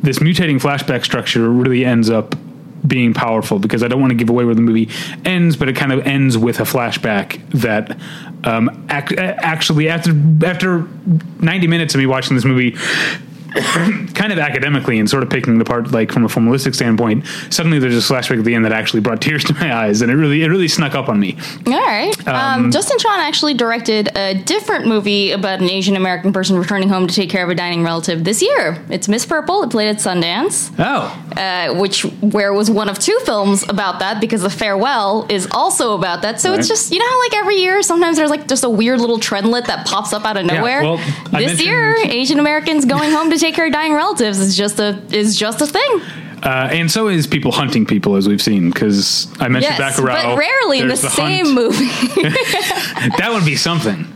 this mutating flashback structure really ends up being powerful because I don't want to give away where the movie ends, but it kind of ends with a flashback that um, ac- actually after after 90 minutes of me watching this movie kind of academically and sort of picking the part like from a formalistic standpoint suddenly there's a flashback at the end that actually brought tears to my eyes and it really it really snuck up on me All right. Um, Justin Chon actually directed a different movie about an Asian American person returning home to take care of a dining relative this year. It's Miss Purple. It played at Sundance, oh uh, which where was one of two films about that because The Farewell is also about that. So it's just you know how like every year sometimes there's like just a weird little trendlet that pops up out of nowhere. well, this year, Asian Americans going home to take care of dying relatives is just a is just a thing. uh, and so is people hunting people as we've seen because I mentioned Yes, Bacurau but rarely in the, there's same hunt. movie. that would be something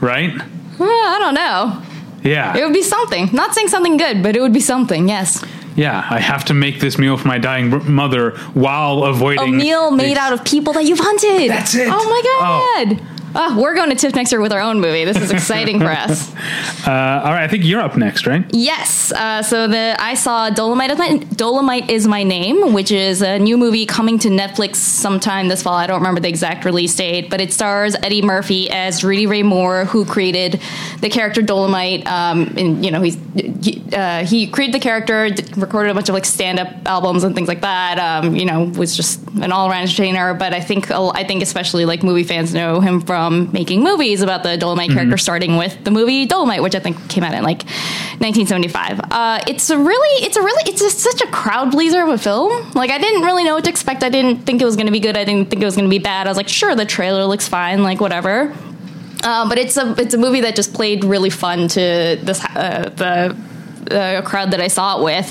right Well, I don't know. yeah It would be something. Not saying something good, but it would be something. Yes. Yeah, I have to make this meal for my dying mother while avoiding. A meal made the- out of people that you've hunted. That's it. Oh my Oh. god. Oh, we're going to TIFF next year with our own movie. This is exciting for us. Uh, all right, I think you're up next, right? Yes. Uh, so the I saw Dolomite is my Dolomite is my name, which is a new movie coming to Netflix sometime this fall. I don't remember the exact release date, but it stars Eddie Murphy as Rudy Ray Moore, who created the character Dolomite. Um, and you know he's he, uh, he created the character, recorded a bunch of like stand up albums and things like that. Um, you know was just an all around entertainer. But I think I think especially like movie fans know him from making movies about the Dolomite character, starting with the movie Dolomite, which I think came out in like 1975. Uh, it's a really, it's a really, it's just such a crowd pleaser of a film. Like I didn't really know what to expect. I didn't think it was going to be good. I didn't think it was going to be bad. I was like, sure, the trailer looks fine, like whatever. Uh, but it's a it's a movie that just played really fun to this uh, the uh, crowd that I saw it with.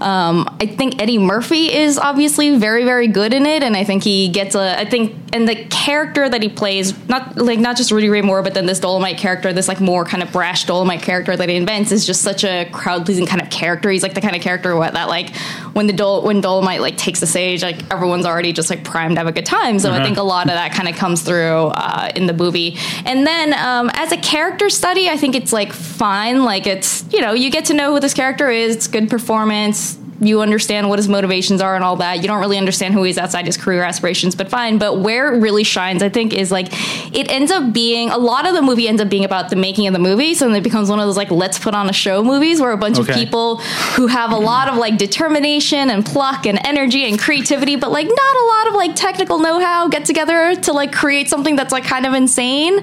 Um, I think Eddie Murphy is obviously very very good in it, and I think he gets a I think and the character that he plays not like not just Rudy Ray Moore, but then this Dolomite character, this like more kind of brash Dolomite character that he invents is just such a crowd pleasing kind of character. He's like the kind of character what that like when the Dol- when Dolomite like takes the stage, like everyone's already just like primed to have a good time. So I think a lot of that kind of comes through uh, in the movie. And then um, as a character study, I think it's like fine. Like it's you know you get to know who this character is. It's good performance. You understand what his motivations are and all that. You don't really understand who he is outside his career aspirations, but fine. But where it really shines, I think, is like it ends up being a lot of the movie ends up being about the making of the movie. So then it becomes one of those like let's put on a show movies where a bunch Okay. of people who have a lot of like determination and pluck and energy and creativity, but like not a lot of like technical know-how get together to like create something that's like kind of insane.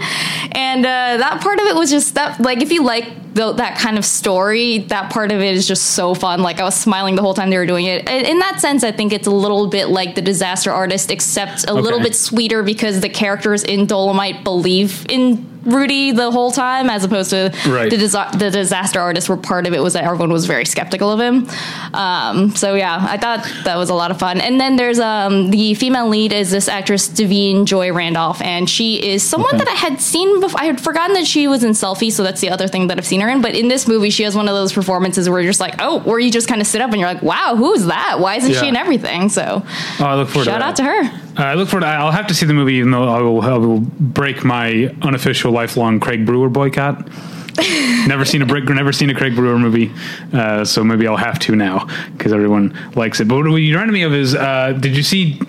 And uh, that part of it was just that like if you like the, that kind of story, that part of it is just so fun. Like I was smiling the whole time they were doing it. In in that sense, I think it's a little bit like the Disaster Artist, except a little bit sweeter because the characters in Dolomite believe in Rudy the whole time, as opposed to Right. the, disa- the Disaster Artist, where part of it was that everyone was very skeptical of him. Um, so yeah, I thought that was a lot of fun. And then there's um, the female lead is this actress Da'Vine Joy Randolph, and she is someone Okay. that I had seen before. I had forgotten that she was in Selfie, so that's the other thing that I've seen her in. But in this movie, she has one of those performances where you're just like, oh, where you just kind of sit up and you're like, wow, who's that? Why isn't she in everything? So Oh, I look forward shout to out to her. I look forward. To, I'll have to see the movie, even though I will, I will break my unofficial lifelong Craig Brewer boycott. never seen a brick, never seen a Craig Brewer movie, uh, so maybe I'll have to now because everyone likes it. But what you reminded me of is, uh, did you see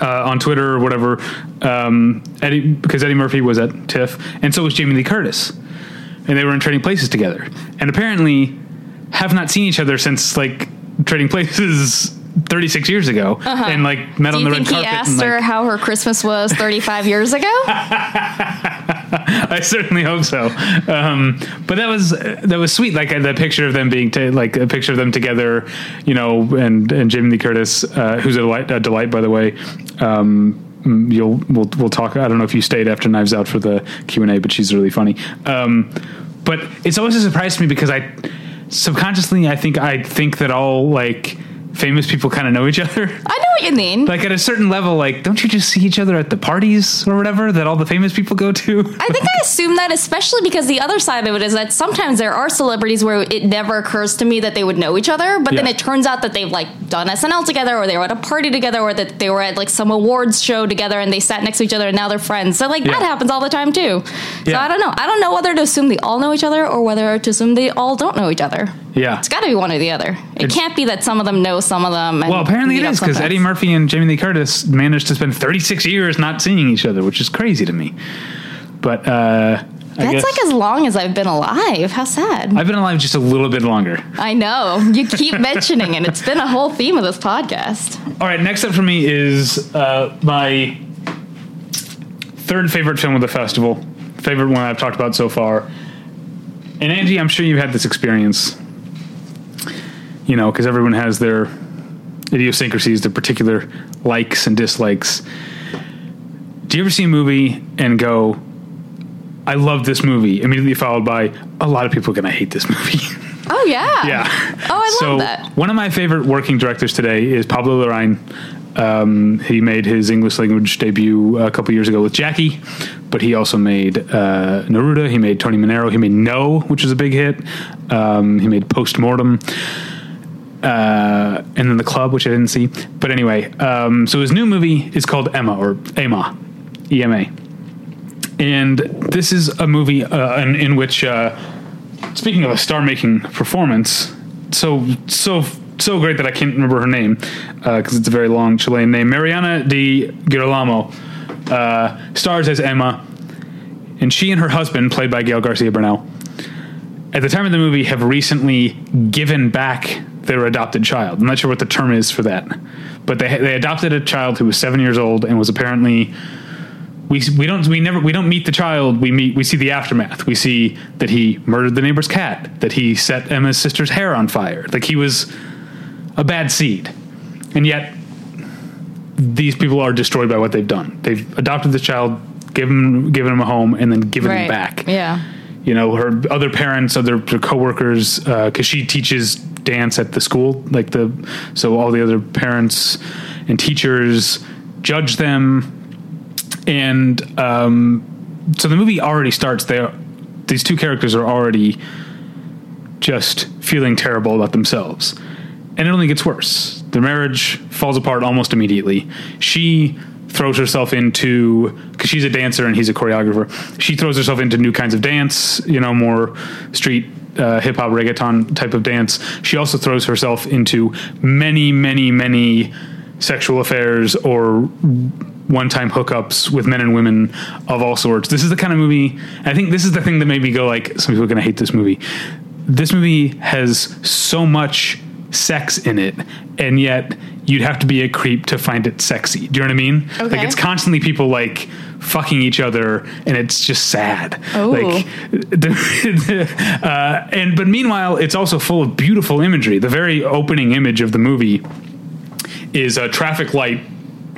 uh, on Twitter or whatever? Um, Eddie, because Eddie Murphy was at TIFF, and so was Jamie Lee Curtis, and they were in Trading Places together, and apparently have not seen each other since like Trading Places. 36 years ago and like met Uh-huh. Do on you the think red he asked and, like, her how her Christmas was 35 years ago? I certainly hope so. Um, but that was that was sweet. Like uh, the picture of them being ta like a picture of them together, you know, and and Jamie Lee Curtis, uh, who's a delight, a delight by the way. Um, mm, you'll we'll we'll talk. I don't know if you stayed after Knives Out for the Q and A, but she's really funny. Um, but it's always a surprise to me because I subconsciously I think I think that all like famous people kind of know each other. I know what you mean. Like at a certain level, like don't you just see each other at the parties or whatever that all the famous people go to? I think I assume that, especially because the other side of it is that sometimes there are celebrities where it never occurs to me that they would know each other, but then it turns out that they've like done SNL together, or they were at a party together, or that they were at like some awards show together and they sat next to each other and now they're friends. So like Yeah. that happens all the time too. So Yeah. I don't know. I don't know whether to assume they all know each other or whether to assume they all don't know each other. Yeah. It's got to be one or the other. It It's- can't be that some of them know some of them. And Well, apparently it is because. Eddie Murphy and Jamie Lee Curtis managed to spend 36 years not seeing each other, which is crazy to me. But uh, I That's like as long as I've been alive. How sad. I've been alive just a little bit longer. I know. You keep mentioning it. It's been a whole theme of this podcast. All right, next up for me is uh, my third favorite film of the festival, favorite one I've talked about so far. And Angie, I'm sure you've had this experience. You know, because everyone has their idiosyncrasies, their particular likes and dislikes. Do you ever see a movie and go, I love this movie, immediately followed by, a lot of people are going to hate this movie? Oh yeah. Yeah. Oh, I so love that. One of my favorite working directors today is Pablo Larraín. Um, he made his English language debut a couple years ago with Jackie, but he also made uh, Neruda. He made Tony Manero. He made No, which was a big hit. Um, he made Postmortem. Uh, and then The Club, which I didn't see. But anyway, um, so his new movie is called Emma, or Emma, E M A. And this is a movie uh, in, in which uh, speaking of a star-making performance, so so so great that I can't remember her name because it's a very long Chilean name. Mariana Di Girolamo uh, stars as Emma, and she and her husband, played by Gael Garcia Bernal, at the time of the movie, have recently given back their adopted child. I'm not sure what the term is for that, but they they adopted a child who was seven years old and was apparently we we don't we never we don't meet the child. We meet we see the aftermath. We see that he murdered the neighbor's cat. That he set Emma's sister's hair on fire. Like he was a bad seed, and yet these people are destroyed by what they've done. They've adopted this child, given given him a home, and then given him back. Yeah. You know, her other parents, other her coworkers, because she teaches dance at the school, like the so all the other parents and teachers judge them and um, so the movie already starts there. These two characters are already just feeling terrible about themselves, and it only gets worse. Their marriage falls apart almost immediately. She throws herself into because she's a dancer and he's a choreographer. She throws herself into new kinds of dance, you know, more street uh, hip hop reggaeton type of dance. She also throws herself into many, many, many sexual affairs or one-time hookups with men and women of all sorts. This is the kind of movie. I think this is the thing that made me go like, some people are going to hate this movie. This movie has so much sex in it, and yet you'd have to be a creep to find it sexy. Do you know what I mean? Okay. Like it's constantly people like fucking each other, and it's just sad. Oh. Like, uh, and but meanwhile, it's also full of beautiful imagery. The very opening image of the movie is a traffic light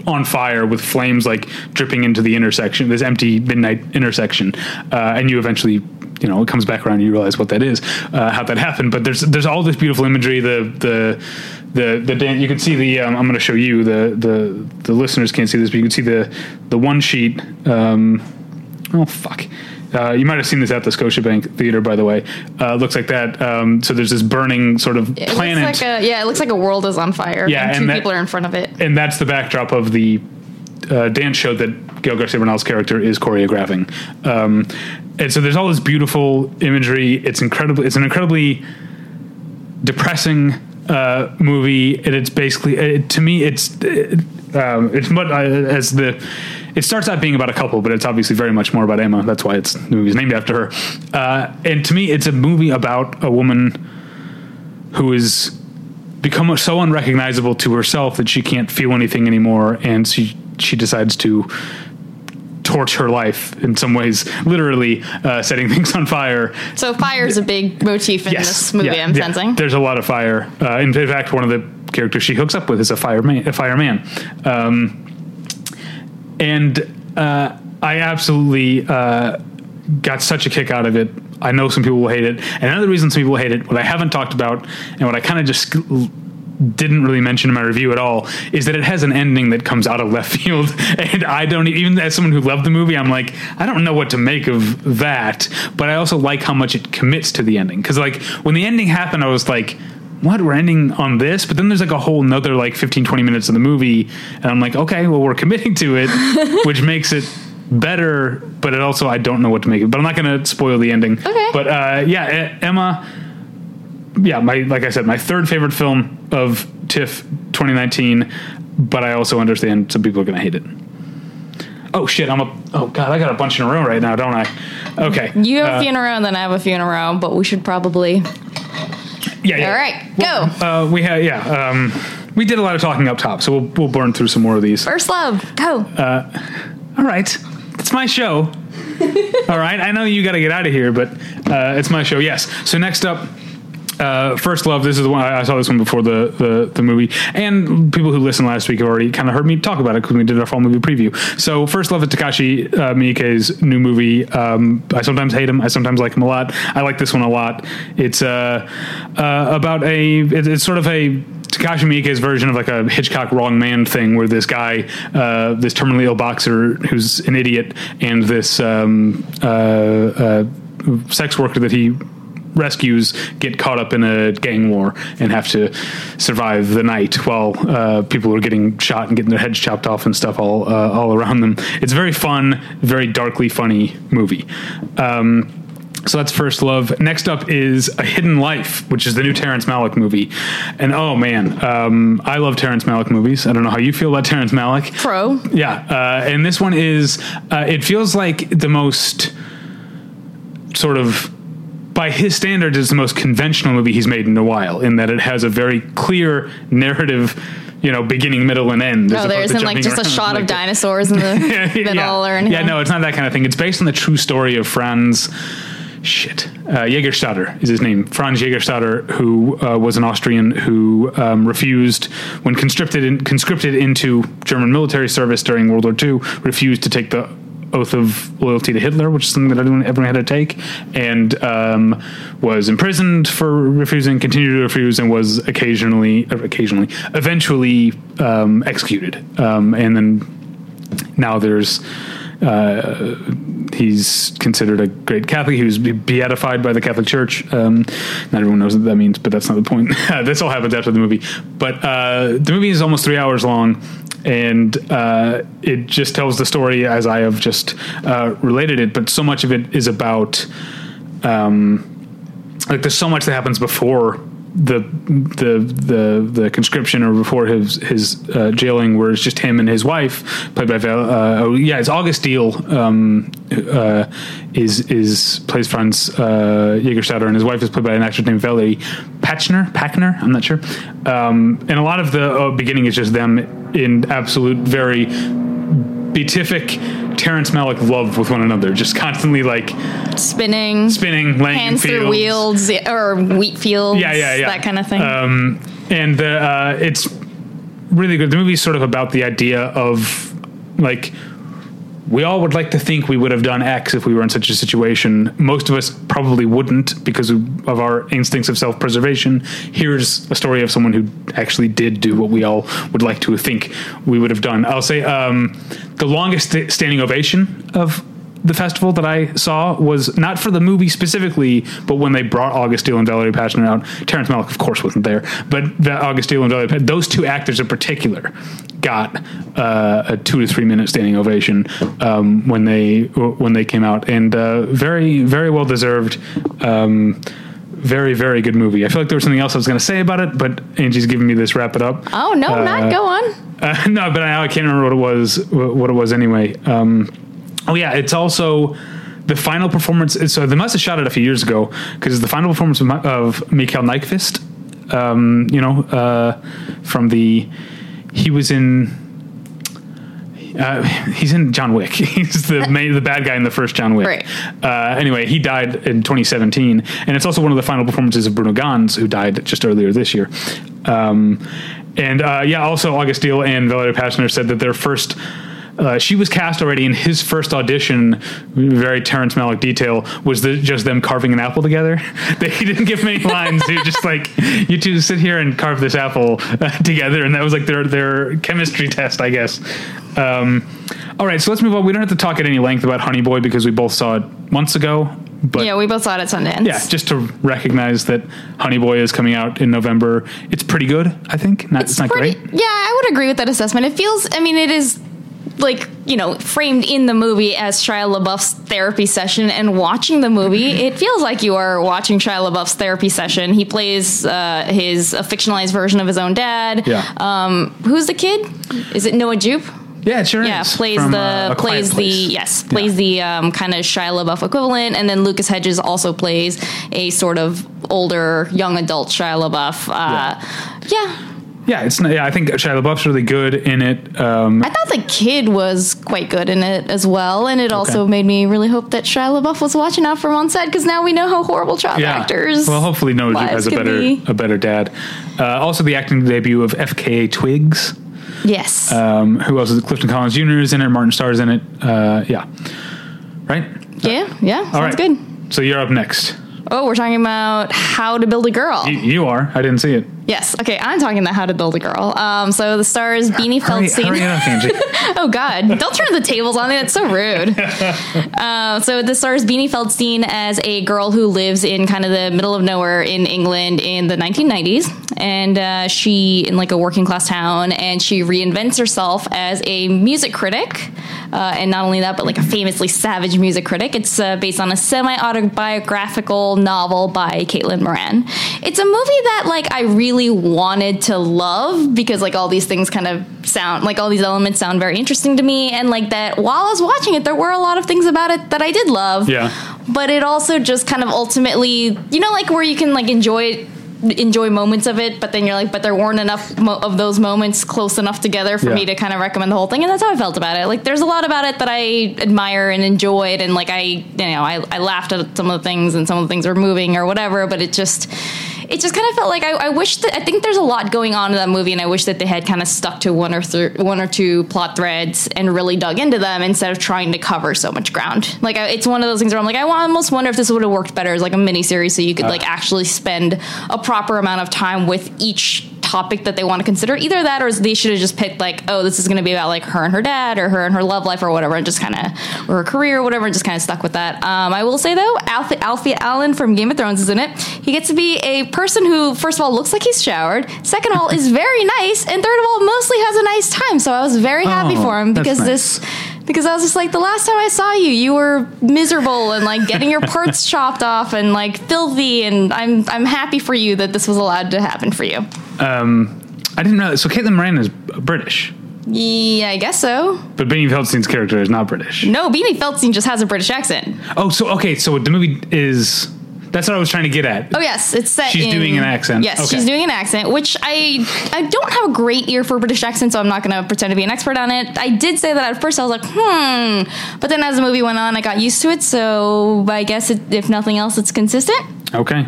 on fire with flames like dripping into the intersection, this empty midnight intersection, uh, and you eventually, you know, it comes back around. and You realize what that is, uh, how that happened. But there's there's all this beautiful imagery. The the the the dan- you can see the um, I'm going to show you the the the listeners can't see this, but you can see the the one sheet. Um, oh fuck. Uh, you might have seen this at the Scotiabank Theater, by the way. Uh, looks like that. Um, so there's this burning sort of It planet looks like a yeah. It looks like a world is on fire. Yeah, and two that- people are in front of it. and that's the backdrop of the uh, dance show that Gael Garcia Bernal's character is choreographing. Um, and so there's all this beautiful imagery. It's incredibly. It's an incredibly depressing uh, movie, and it's basically it, to me it's it, um, it's what uh, as the. It starts out being about a couple, but it's obviously very much more about Emma. That's why it's the movie's named after her. Uh, and to me, it's a movie about a woman who is become so unrecognizable to herself that she can't feel anything anymore, and she she decides to torch her life in some ways, literally uh, setting things on fire. So fire is a big motif in this movie. yeah, I'm yeah. sensing. There's a lot of fire. Uh, in fact, one of the characters she hooks up with is a fireman. A fireman. Um, and uh, I absolutely uh, got such a kick out of it. I know some people will hate it, and another reason some people hate it, what I haven't talked about, and what I kind of just didn't really mention in my review at all is that it has an ending that comes out of left field. And I don't even as someone who loved the movie I'm like I don't know what to make of that. But I also like how much it commits to the ending. Cuz like when the ending happened I was like what? We're ending on this? But then there's like a whole nother like 15 20 minutes of the movie and I'm like okay well we're committing to it which makes it better but it also I don't know what to make of it. But I'm not going to spoil the ending. Okay. but uh yeah Emma yeah, my like I said, my third favorite film of TIFF 2019, but I also understand some people are going to hate it. Oh shit, I'm a oh god, I got a bunch in a row right now, don't I? Okay, You have uh, a few in a row, and then I have a few in a row. But we should probably. Yeah, yeah. All right, go. Uh, we had yeah, um, we did a lot of talking up top, so we'll we'll burn through some more of these. First love, go. All right, it's my show. All right, I know you got to get out of here, but uh, it's my show. Yes. So next up. Uh, First Love. This is the one I saw this one before the, the the movie, and people who listened last week have already kind of heard me talk about it because we did our fall movie preview. So First Love is Takashi uh, Miike's new movie. Um, I sometimes hate him. I sometimes like him a lot. I like this one a lot. It's uh, uh, about a. it- It's sort of a Takashi Miike's version of like a Hitchcock wrong man thing, where this guy, uh, this terminally ill boxer who's an idiot, and this um, uh, uh, sex worker that he rescues get caught up in a gang war and have to survive the night while uh, people are getting shot and getting their heads chopped off and stuff all uh, all around them. It's a very fun, very darkly funny movie. Um, so that's First Love. Next up is A Hidden Life, which is the new Terrence Malick movie. And oh man, um, I love Terrence Malick movies. I don't know how you feel about Terrence Malick. Pro. Yeah, uh, and this one is. Uh, it feels like the most sort of. By his standards, it's the most conventional movie he's made in a while. In that it has a very clear narrative, you know, beginning, middle, and end. No, there opposed to isn't like just a shot of like- dinosaurs in the middle yeah. or anything. Yeah, no, it's not that kind of thing. It's based on the true story of Franz. Shit, uh, Jägerstätter is his name. Franz Jägerstätter, who uh, was an Austrian who um, refused, when conscripted in, conscripted into German military service during World War II, refused to take the oath of loyalty to Hitler, which is something that everyone, everyone had to take, and um, was imprisoned for refusing, continued to refuse, and was occasionally, occasionally, eventually um, executed. Um, and then now there's uh, he's considered a great Catholic. He was beatified by the Catholic Church. Um, not everyone knows what that means, but that's not the point. this all happens after the movie. But uh, the movie is almost three hours long, and uh, it just tells the story as I have just uh, related it. But so much of it is about um, like there's so much that happens before the the the the conscription or before his his uh, jailing, where it's just him and his wife, played by Val. Uh, oh yeah, it's August Diehl. Um, uh, is is plays Franz uh, Jägerstätter, and his wife is played by an actress named Valerie Pachner. Pachner, I'm not sure. Um, and a lot of the uh, beginning is just them in absolute very beatific Terrence Malick love with one another, just constantly like Spinning, spinning, laying in hands through fields. wheels or wheat fields. Yeah, yeah, yeah. That kind of thing. Um, and the, uh, it's really good. The movie's sort of about the idea of like we all would like to think we would have done X if we were in such a situation. Most of us probably wouldn't because of our instincts of self preservation. Here's a story of someone who actually did do what we all would like to think we would have done. I'll say um, the longest standing ovation of the festival that I saw was not for the movie specifically, but when they brought August Diehl and Valerie Pachner out. Terrence Malick, of course, wasn't there, but August Diehl and Valerie those two actors in particular got uh, a two to three minute standing ovation um, when they when they came out, and uh, very very well deserved. Um, very very good movie. I feel like there was something else I was going to say about it, but Angie's giving me this wrap it up. oh no, uh, not go on. Uh, no, but I, I can't remember what it was. What it was anyway. Um, oh yeah, it's also the final performance. So they must have shot it a few years ago because the final performance of, of Michael Nyqvist. Um, you know, uh, from the he was in. Uh, he's in John Wick. He's the main, the bad guy in the first John Wick. Right. Uh, anyway, he died in 2017, and it's also one of the final performances of Bruno Ganz, who died just earlier this year. Um, and uh, yeah, also August Diehl and Valerie Pachner said that their first uh, she was cast already in his first audition. Very Terrence Malick detail was the, just them carving an apple together. they he didn't give many lines. he was just like, "You two sit here and carve this apple uh, together," and that was like their their chemistry test, I guess. Um, all right, so let's move on. We don't have to talk at any length about Honey Boy because we both saw it months ago. But yeah, we both saw it at Sundance. yeah, just to recognize that Honey Boy is coming out in November. It's pretty good, I think. Not, it's, not pretty, great. Yeah, I would agree with that assessment. It feels, I mean, it is like you know framed in the movie as Shia LaBeouf's therapy session, and watching the movie, it feels like you are watching Shia LaBeouf's therapy session. He plays uh, his a fictionalized version of his own dad. Yeah. Um, who's the kid? Is it Noah Jupe? Yeah, it sure Yeah, is. plays From, the uh, plays the yes plays the um, kind of Shia LaBeouf equivalent, and then Lucas Hedges also plays a sort of older young adult Shia LaBeouf. Uh, yeah. Yeah, it's not, yeah. I think Shia LaBeouf's really good in it. Um, I thought the kid was quite good in it as well, and it also made me really hope that Shia LaBeouf was watching out for him on set because now we know how horrible child yeah. actors. Well, hopefully lives has a better be. a better dad. Uh, also, the acting debut of FKA Twigs. Yes. Um, who else is it? Clifton Collins Jr. is in it. Martin Starr is in it. Uh, yeah. Right. yeah. Yeah. Sounds All right. good. So you're up next. Oh, we're talking about how to build a girl. You, you are. I didn't see it. yes. Okay. I'm talking about how to build a girl. Um. So the stars Beanie Hurry, Feldstein. hurry it up, Angie. Oh God! Don't turn the tables on me. That's so rude. uh, so this stars Beanie Feldstein as a girl who lives in kind of the middle of nowhere in England in the 1990s, and uh, she in like a working class town, and she reinvents herself as a music critic, uh, and not only that, but like a famously savage music critic. It's uh, based on a semi autobiographical novel by Caitlin Moran. It's a movie that like I really wanted to love because like all these things kind of sound like all these elements sound very interesting to me and like that while I was watching it there were a lot of things about it that I did love. Yeah. But it also just kind of ultimately, you know like where you can like enjoy it enjoy moments of it but then you're like but there weren't enough mo- of those moments close enough together for Yeah. me to kind of recommend the whole thing and that's how I felt about it like there's a lot about it that I admire and enjoyed and like I you know I, I laughed at some of the things and some of the things were moving or whatever but it just it just kind of felt like I, I wish that I think there's a lot going on in that movie, and I wish that they had kind of stuck to one or th- one or two plot threads and really dug into them instead of trying to cover so much ground. Like I, it's one of those things where I'm like, I almost wonder if this would have worked better as like a mini series, so you could uh. like actually spend a proper amount of time with each topic that they want to consider. Either that, or they should have just picked like, oh, this is going to be about like her and her dad, or her and her love life, or whatever, and just kind of or her career, or whatever, and just kind of stuck with that. Um, I will say though, Alfie, Alfie Allen from Game of Thrones is in it. He gets to be a person who, first of all, looks like he's showered. Second of all, is very nice, and third of all, mostly has a nice time. So I was very happy Oh, for him because nice. this. Because I was just like, the last time I saw you, you were miserable and like getting your parts chopped off and like filthy, and I'm I'm happy for you that this was allowed to happen for you. Um, I didn't know. So Caitlin Moran is British, Yeah, I guess so. but Beanie Feldstein's character is not British. No, Beanie Feldstein just has a British accent. Oh, so okay. So the movie is. That's what I was trying to get at. Oh yes, it's set. She's in- doing an accent. Yes, Okay. she's doing an accent, which I I don't have a great ear for British accents, so I'm not going to pretend to be an expert on it. I did say that at first. I was like, hmm, but then as the movie went on, I got used to it. So I guess it, if nothing else, it's consistent. Okay.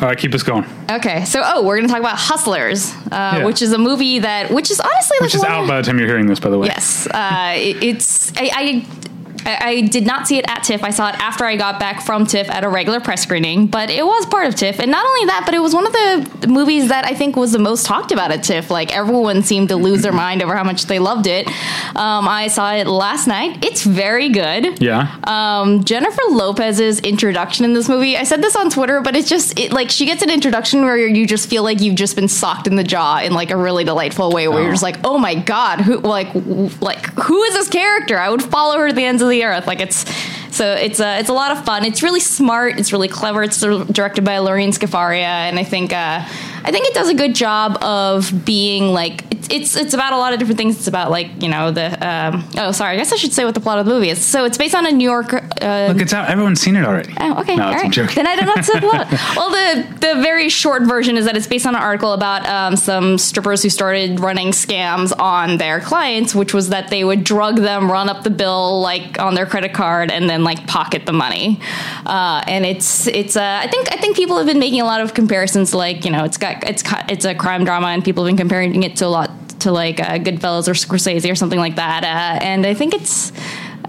All right, keep us going. Okay, so oh, we're going to talk about Hustlers, uh, Yeah. which is a movie that, which is honestly like Which is out by the time you're hearing this, by the way. Yes, uh, it, it's I, I. I I did not see it at TIFF. I saw it after I got back from TIFF at a regular press screening, but it was part of TIFF. And not only that, but it was one of the movies that I think was the most talked about at TIFF. Like everyone seemed to lose their mind over how much they loved it. Um, I saw it last night. It's very good. Yeah. Um, Jennifer Lopez's introduction in this movie. I said this on Twitter, but it's just it, like she gets an introduction where you just feel like you've just been socked in the jaw in like a really delightful way, where you're just like, oh my god, who like w- like who is this character? I would follow her to the ends of the earth. Like it's so it's a it's a lot of fun. It's really smart. It's really clever. It's directed by Lorene Scafaria, and I think uh, I think it does a good job of being like it's it's it's about a lot of different things. It's about like you know the um, oh sorry, I guess I should say what the plot of the movie is. So it's based on a New York. Uh, Look, it's out. Everyone's seen it already. Oh, okay. No, all it's a right. joke. Then I don't know what to say. Well, the the very short version is that it's based on an article about um, some strippers who started running scams on their clients, which was that they would drug them, run up the bill like on their credit card, and then like pocket the money. Uh, and it's it's uh, I think I think people have been making a lot of comparisons. Like you know, it's got it's it's a crime drama, and people have been comparing it to a lot to like uh, Goodfellas or Scorsese or something like that. Uh, and I think it's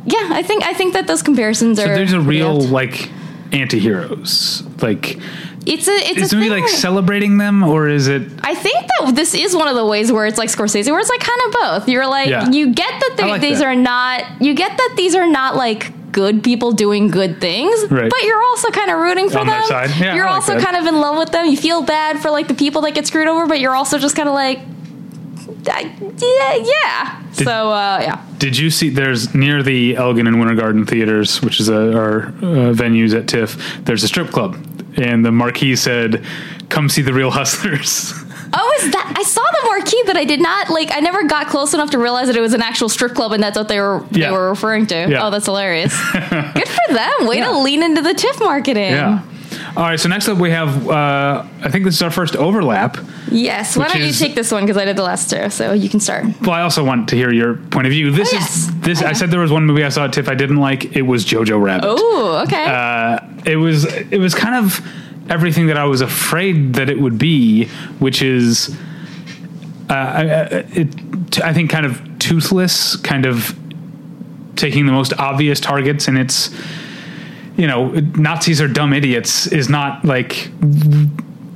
yeah, I think I think that those comparisons are. So there's a real like anti-heroes. Like It's a it's is a movie like celebrating them or is it I think that this is one of the ways where it's like Scorsese, where it's like kind of both. You're like, Yeah. you get that they- like these that. are not, you get that these are not like good people doing good things, Right. but you're also kind of rooting for On them. Yeah, you're like also that. kind of in love with them. You feel bad for like the people that get screwed over, but you're also just kind of like, I- yeah, yeah. Did- so uh, yeah. Did you see? There's near the Elgin and Winter Garden theaters, which is uh our uh, venues at TIFF. There's a strip club, and the marquee said, "Come see the real hustlers." Oh, is that? I saw the marquee, but I did not like. I never got close enough to realize that it was an actual strip club, and that's what they were Yeah. they were referring to. Yeah. Oh, that's hilarious. Good for them. Way Yeah. to lean into the TIFF marketing. yeah. All right. So next up, we have. Uh, I think this is our first overlap. Yes. Why don't is- you take this one because I did the last two, so you can start. Well, I also want to hear your point of view. This Oh, yes. is this. I said there was one movie I saw at TIFF I didn't like. It was Jojo Rabbit. Oh, okay. Uh, it was it was kind of everything that I was afraid that it would be, which is, uh, I, I- it, I think, kind of toothless, kind of taking the most obvious targets, and it's, you know, Nazis are dumb idiots is not like.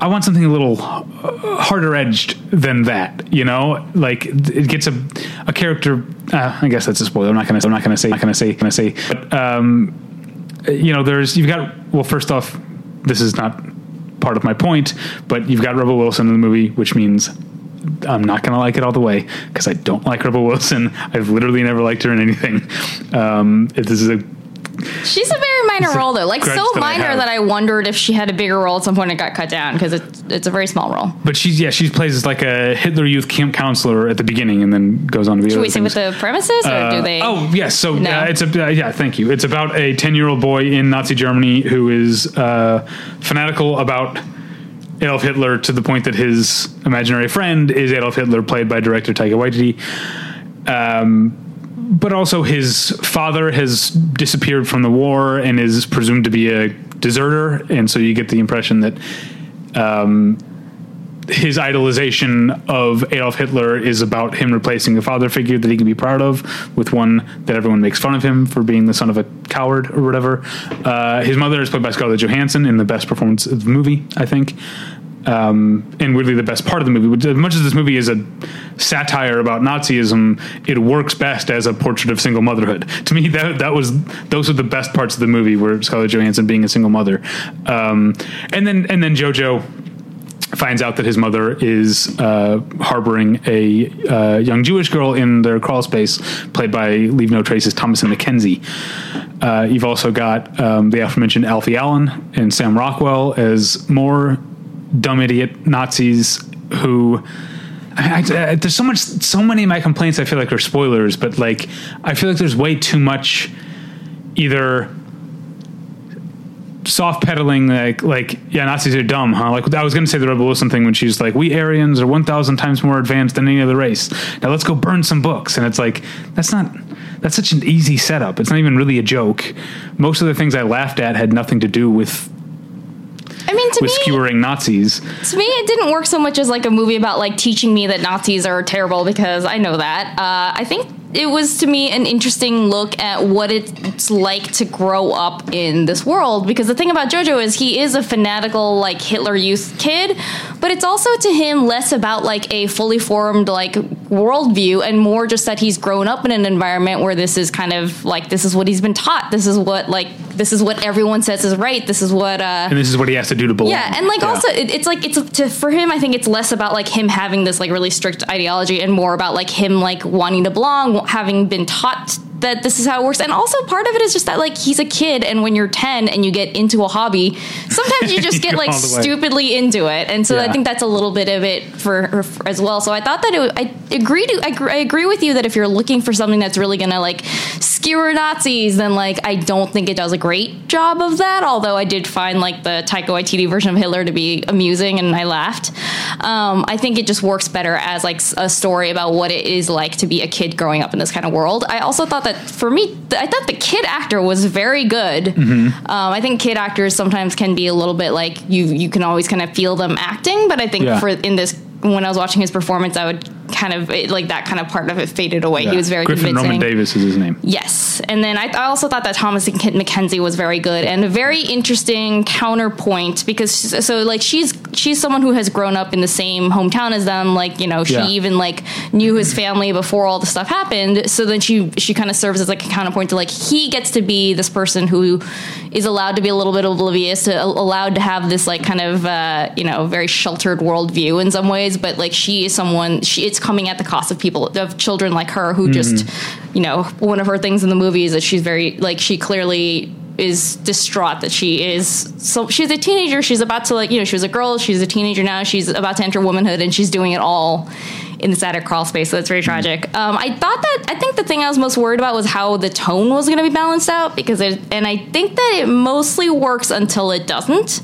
I want something a little uh, harder edged than that, you know. Like it gets a a character. Uh, I guess that's a spoiler. I'm not gonna. I'm not gonna say. I'm Not gonna say. I'm Gonna say. But um, you know, there's you've got well, first off, this is not part of my point, but you've got Rebel Wilson in the movie, which means I'm not gonna like it all the way because I don't like Rebel Wilson. I've literally never liked her in anything. Um, this is a She's a very minor role though, like so that minor that I wondered if she had a bigger role at some point and got cut down because it's it's a very small role. but she's yeah she plays as like a Hitler Youth camp counselor at the beginning and then goes on to be. Should we things. what the premises or Uh, do they? Oh yes, so No. uh, it's a uh, yeah. Thank you. It's about a ten-year-old boy in Nazi Germany who is uh, fanatical about Adolf Hitler to the point that his imaginary friend is Adolf Hitler, played by director Taika Waititi. Um, but also, his father has disappeared from the war and is presumed to be a deserter, and so you get the impression that his idolization of Adolf Hitler is about him replacing a father figure that he can be proud of with one that everyone makes fun of him for being the son of a coward or whatever. Uh, his mother is played by Scarlett Johansson in the best performance of the movie, I think. Um, and weirdly, the best part of the movie, as much as this movie is a satire about Nazism, it works best as a portrait of single motherhood. To me, that that was those are the best parts of the movie, were Scarlett Johansson being a single mother, um, and then and then JoJo finds out that his mother is uh, harboring a uh, young Jewish girl in their crawl space, played by Leave No Traces Thomasin McKenzie. Uh, you've also got um, the aforementioned Alfie Allen and Sam Rockwell as more dumb idiot Nazis who. I, I, there's so much, so many of my complaints. I feel like are spoilers, but like I feel like there's way too much either soft pedaling like like yeah Nazis are dumb huh like I was gonna say the Rebel Wilson thing when she's like we Aryans are 1000 times more advanced than any other race now let's go burn some books and it's like that's not that's such an easy setup it's not even really a joke most of the things I laughed at had nothing to do with I mean, to with me, skewering Nazis to me, it didn't work so much as like a movie about like teaching me that Nazis are terrible because I know that. Uh, I think it was to me an interesting look at what it's like to grow up in this world because the thing about Jojo is he is a fanatical like Hitler youth kid, but it's also to him less about like a fully formed like worldview and more just that he's grown up in an environment where this is kind of like this is what he's been taught. This is what like this is what everyone says is right. This is what uh and this is what he has to do to belong yeah, and like also it, it's like it's to for him. I think it's less about like him having this like really strict ideology and more about like him like wanting to belong, having been taught that this is how it works. And also part of it is just that like he's a kid, and when you're ten and you get into a hobby, sometimes you just get like all the way. stupidly into it. And so I think that's a little bit of it for, for as well. So I thought that it, I agree to I, I agree with you that if you're looking for something that's really gonna like skewer Nazis, then like I don't think it does a great job of that. Although I did find like the Taika Waititi version of Hitler to be amusing and I laughed. Um, I think it just works better as like a story about what it is like to be a kid growing up in this kind of world. I also thought that for me, th- I thought the kid actor was very good. Um, I think kid actors sometimes can be a little bit like you you can always kind of feel them acting, but I think Yeah. for in this when I was watching his performance, I would kind of it, like that kind of part of it faded away. Yeah. He was very Griffin convincing. Roman Davis is his name. Yes, and then I, I also thought that Thomasin McKenzie was very good and a very interesting counterpoint because so like she's she's someone who has grown up in the same hometown as them. Like you know she Yeah. even like knew his family before all the stuff happened. So then she she kind of serves as like a counterpoint to like he gets to be this person who is allowed to be a little bit oblivious, to allowed to have this like kind of uh, you know very sheltered worldview in some ways, but like she is someone she it's coming at the cost of people of children like her who just you know one of her things in the movie is that she's very like she clearly is distraught that she is so she's a teenager she's about to like you know she was a girl she's a teenager now she's about to enter womanhood and she's doing it all in this attic crawl space so it's very tragic. Um, i thought that i think the thing i was most worried about was how the tone was going to be balanced out because it and i think that it mostly works until it doesn't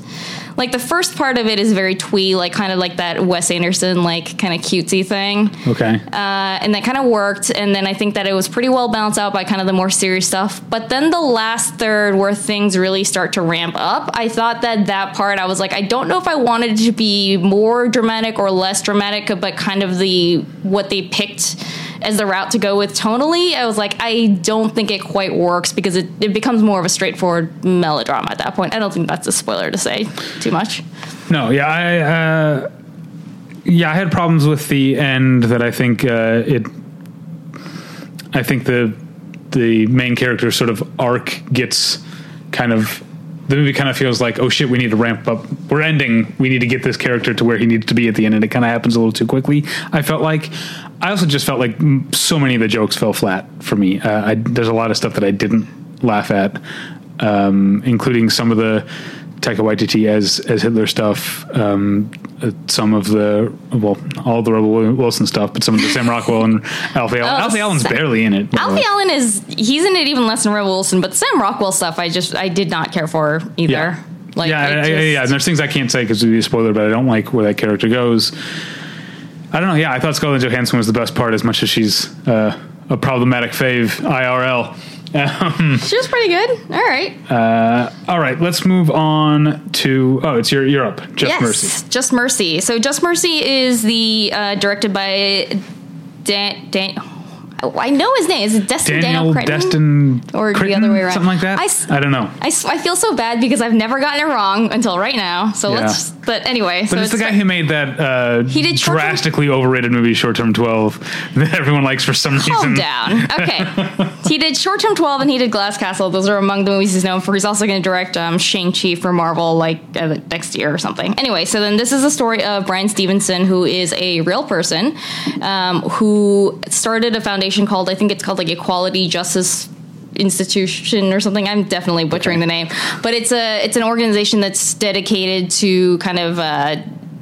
like the first part of it is very twee like kind of like that wes anderson like kind of cutesy thing Okay. uh, and that kind of worked. And then I think that it was pretty well balanced out by kind of the more serious stuff. But then the last third, where things really start to ramp up, I thought that that part, I was like, I don't know if I wanted it to be more dramatic or less dramatic, but kind of the what they picked as the route to go with tonally. I was like, I don't think it quite works because it, it becomes more of a straightforward melodrama at that point. I don't think that's a spoiler to say too much. No, yeah, I uh, yeah, I had problems with the end that I think uh, it. I think the the main character sort of arc gets kind of the movie kind of feels like oh shit we need to ramp up. We're ending. We need to get this character to where he needs to be at the end and it kind of happens a little too quickly I felt like. I also just felt like so many of the jokes fell flat for me. Uh, I, there's a lot of stuff that I didn't laugh at um, including some of the Taika Waititi as as Hitler stuff, um, uh, some of the well, all the Rebel Wilson stuff, but some of the Sam Rockwell and Alfie Allen. Oh, Alfie Allen's Sam- barely in it. by the way. Alfie Allen is he's in it even less than Rebel Wilson, but Sam Rockwell stuff I just I did not care for either. Yeah. Like yeah, I- I- yeah. And there's things I can't say because it would be a spoiler, but I don't like where that character goes. I don't know. Yeah, I thought Scarlett Johansson was the best part, as much as she's uh, a problematic fave IRL. Um, She was pretty good. All right. all right, let's move on to oh, it's your you're up. Just yes, Mercy. Just Mercy. So Just Mercy is the uh, directed by Dan. Dan oh, I know his name. Is it Destin Daniel Daniel? Destin Or the other way around. something like that. I don't know. I feel so bad because I've never gotten it wrong until right now. So Yeah. let's. But anyway, But so it's the guy who made that uh, He did Short Term- drastically overrated movie, Short Term 12, that everyone likes for some Calm reason. down. Okay. he did Short Term 12 and he did Glass Castle. Those are among the movies he's known for. He's also going to direct um, Shang-Chi for Marvel like uh, next year or something. Anyway, so then this is the story of Bryan Stevenson, who is a real person um, who started a foundation called, I think it's called like Equality Justice institution or something. I'm definitely butchering the name, but it's a it's an organization that's dedicated to kind of uh,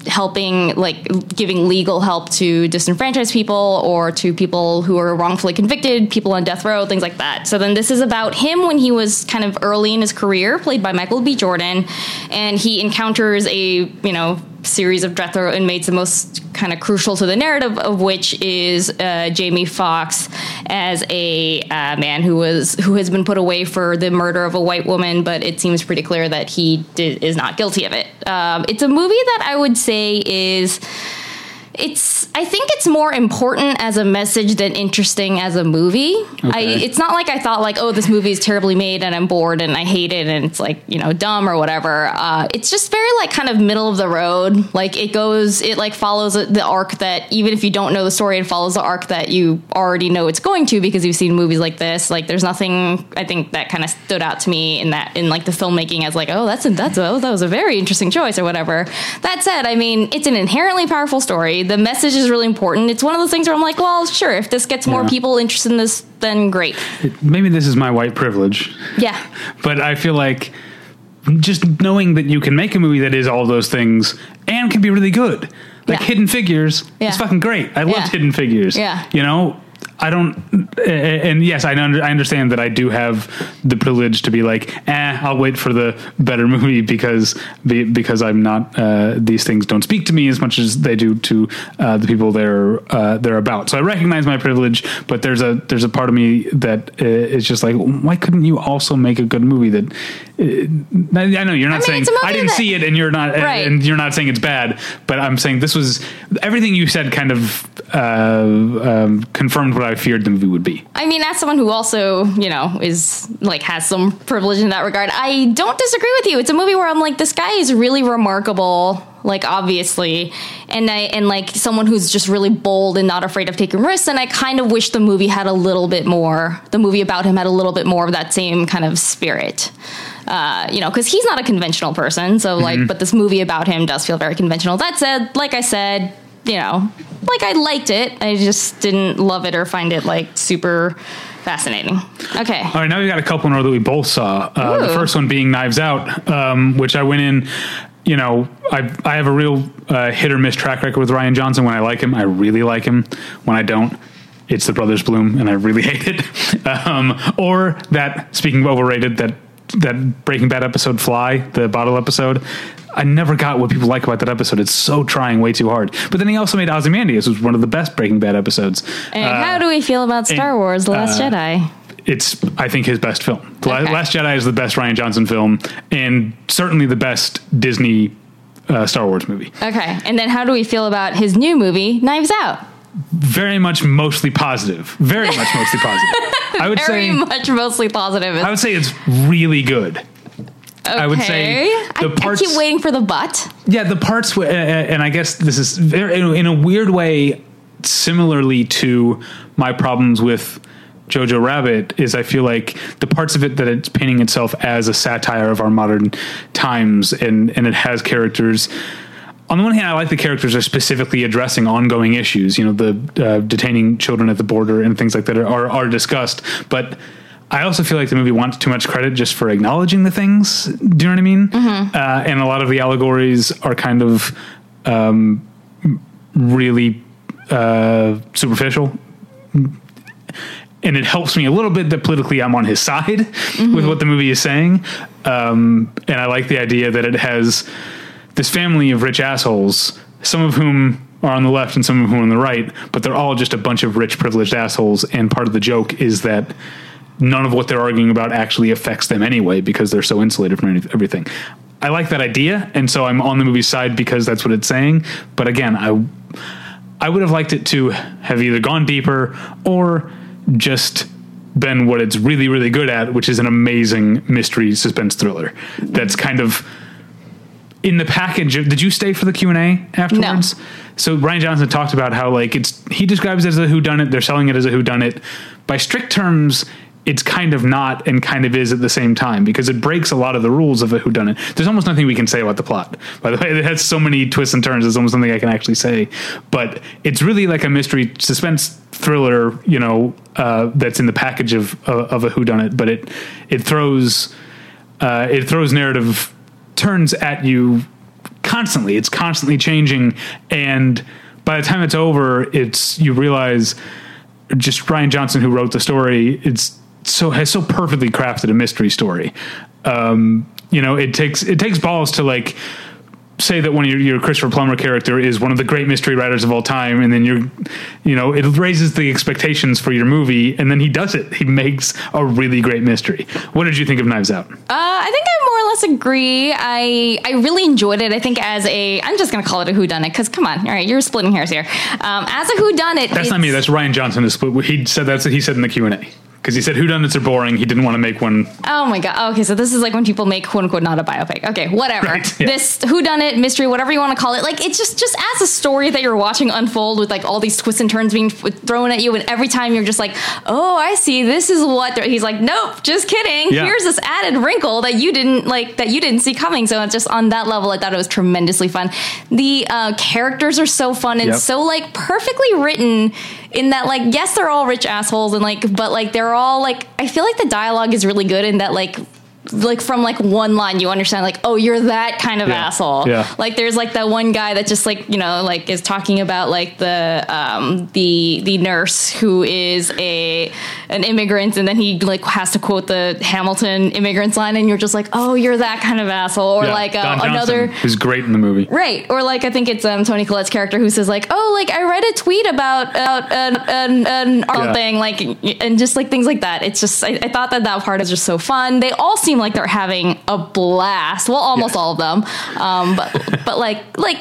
helping like giving legal help to disenfranchised people or to people who are wrongfully convicted, people on death row, things like that. So then this is about him when he was kind of early in his career, played by Michael B. Jordan, and he encounters a you know series of death row inmates, the most kind of crucial to the narrative of which is uh, Jamie Foxx as a uh, man who was who has been put away for the murder of a white woman, but it seems pretty clear that he did, is not guilty of it. Um, it's a movie that I would say is. It's. I think it's more important as a message than interesting as a movie. I, it's not like I thought like, oh, this movie is terribly made and I'm bored and I hate it and it's like you know dumb or whatever. Uh, it's just very like kind of middle of the road. Like it goes, it like follows the arc that even if you don't know the story, it follows the arc that you already know it's going to because you've seen movies like this. Like there's nothing I think that kind of stood out to me in that in like the filmmaking as like, oh, that's a, that's a, that was a very interesting choice or whatever. That said, I mean, it's an inherently powerful story. The message is really important. It's one of those things where I'm like, well, sure, if this gets more Yeah. people interested in this, then great. Maybe this is my white privilege, Yeah. but I feel like just knowing that you can make a movie that is all those things and can be really good. Like Yeah. Hidden Figures, Yeah. it's fucking great. I loved. Hidden Figures. Yeah. You know, I don't, and yes, I, I understand that I do have the privilege to be like, eh, I'll wait for the better movie because because I'm not uh, these things don't speak to me as much as they do to uh, the people they're uh, they're about. So I recognize my privilege, but there's a there's a part of me that uh, just like, why couldn't you also make a good movie that? Uh, I know you're not I mean, saying it's a movie I didn't that- see it, and you're not, Right. and you're not saying it's bad, but I'm saying this was everything you said kind of uh, um, confirmed what I feared the movie would be. I mean, as someone who also, you know, is like has some privilege in that regard, I don't disagree with you. It's a movie where I'm like, this guy is really remarkable, like obviously, and I and like someone who's just really bold and not afraid of taking risks. And I kind of wish the movie had a little bit more. The movie about him had a little bit more of that same kind of spirit. Uh, you know, because he's not a conventional person. So, like, but this movie about him does feel very conventional. That said, like I said, you know, like I liked it. I just didn't love it or find it like super fascinating. Okay. All right, now we got a couple in a row that we both saw. Uh, the first one being Knives Out, um, which I went in. You know, I I have a real uh, hit or miss track record with Rian Johnson. When I like him, I really like him. When I don't, it's the Brothers Bloom, and I really hate it. Um, or that speaking of overrated, that that Breaking Bad episode, Fly, the bottle episode. I never got what people like about that episode. It's so trying way too hard. But then he also made Ozymandias, which was one of the best Breaking Bad episodes. And Uh, how do we feel about Star and, Wars: The Last uh, Jedi? it's I think his best film. The Okay. Last Jedi is the best Rian Johnson film, and certainly the best Disney uh, Star Wars movie. Okay. And then how do we feel about his new movie, Knives Out? Very much mostly positive. Very much mostly positive. I would Very say much mostly positive. I would say it's really good. I would say the I- parts- I keep waiting for the but. Yeah, the parts, uh, and I guess this is very, in in a weird way, similarly to my problems with Jojo Rabbit, is I feel like the parts of it that it's painting itself as a satire of our modern times, and and it has characters. On the one hand, I like the characters are specifically addressing ongoing issues. You know, the uh, detaining children at the border and things like that are, are are discussed, but. I also feel like the movie wants too much credit just for acknowledging the things. Do you know what I mean? Uh, and a lot of the allegories are kind of um, really uh, superficial. And it helps me a little bit that politically I'm on his side with what the movie is saying. Um, and I like the idea that it has this family of rich assholes, some of whom are on the left and some of whom are on the right, but they're all just a bunch of rich, privileged assholes. And part of the joke is that none of what they're arguing about actually affects them anyway because they're so insulated from any- everything. I like that idea, and so I'm on the movie's side because that's what it's saying. But again, I I would have liked it to have either gone deeper or just been what it's really, really good at, which is an amazing mystery suspense thriller. That's kind of in the package. Of, did you stay for the Q and A afterwards? So Rian Johnson talked about how like it's he describes it as a whodunit. They're selling it as a whodunit. By strict terms, it's kind of not and kind of is at the same time because it breaks a lot of the rules of a whodunit. There's almost nothing we can say about the plot. By the way, it has so many twists and turns. It's almost something I can actually say. But it's really like a mystery suspense thriller, you know, uh, that's in the package of uh, of a whodunit. But it it throws uh, it throws narrative turns at you constantly. It's constantly changing, and by the time it's over, it's you realize just Rian Johnson, who wrote the story, it's so has so perfectly crafted a mystery story. Um, you know, it takes it takes balls to like say that one of your, your Christopher Plummer character is one of the great mystery writers of all time, and then you're, you know, it raises the expectations for your movie, and then he does it. He makes a really great mystery. What did you think of Knives Out? Uh, I think I more or less agree. I I really enjoyed it. I think as a I'm just gonna call it a whodunit because come on, all right, you're splitting hairs here. Um, as a whodunit, That's not me. That's Rian Johnson. Split. He said that's what he said in the Q and A because he said whodunits are boring. He didn't want to make one. Oh my god. Okay, so this is like when people make quote unquote not a biopic. Okay, whatever. Right, yeah. This whodunit mystery, whatever you want to call it, like it's just just as a story that you're watching unfold with like all these twists and turns being f- thrown at you, and every time you're just like, oh, I see. This is what he's like. Nope, just kidding. Yeah. Here's this added wrinkle that you didn't like that you didn't see coming. So it's just on that level, I thought it was tremendously fun. The uh, characters are so fun and Yep. so like perfectly written in that like yes they're all rich assholes and like but like they're all like I feel like the dialogue is really good in that like like from like one line you understand like oh you're that kind of Yeah. asshole Yeah. like there's like that one guy that just like you know like is talking about like the um the the nurse who is a an immigrant and then he like has to quote the hamilton immigrants line and you're just like oh you're that kind of asshole or Yeah, like uh, Johnson, another who's great in the movie. Right, or like I think it's um, Toni Collette's character who says like, "Oh, like I read a tweet about about an an, an art Yeah. thing, like, and just like things like that." It's just I, I thought that that part is just so fun. They all seem like they're having a blast. Well, almost Yeah. all of them, um, but but like like.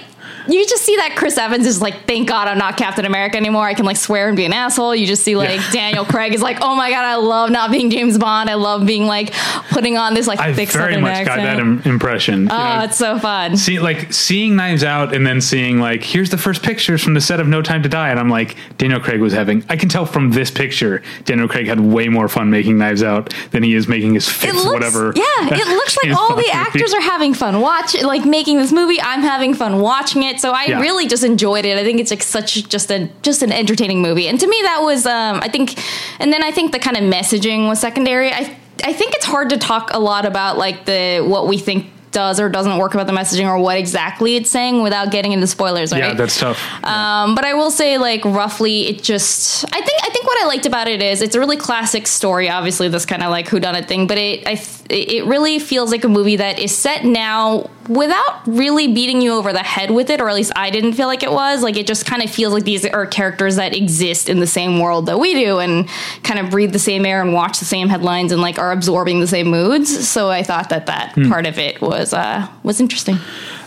You just see that Chris Evans is like, thank God I'm not Captain America anymore. I can like swear and be an asshole. You just see like Yeah. Daniel Craig is like, oh my God, I love not being James Bond. I love being like putting on this like I thick very much accent. got that Im- impression. Oh, you oh, know, it's so fun. see like seeing knives out and then seeing like here's the first pictures from the set of no time to die and i'm like daniel craig was having i can tell from this picture daniel craig had way more fun making knives out than he is making his it fifth looks, whatever Yeah, it looks like all the actors are having fun watch like making this movie. I'm having fun watching it, so I Yeah. really just enjoyed it. I think it's like such just a just an entertaining movie, and to me that was um, I think, and then I think the kind of messaging was secondary. I I think it's hard to talk a lot about like the what we think does or doesn't work about the messaging or what exactly it's saying without getting into spoilers. Right? yeah that's tough Um, but I will say, like roughly, it just I think I think what I liked about it is it's a really classic story. Obviously, this kind of like whodunit thing, but it I it really feels like a movie that is set now without really beating you over the head with it, or at least I didn't feel like it was. Like it just kind of feels like these are characters that exist in the same world that we do, and kind of breathe the same air and watch the same headlines and like are absorbing the same moods. So I thought that that part of it was uh was interesting.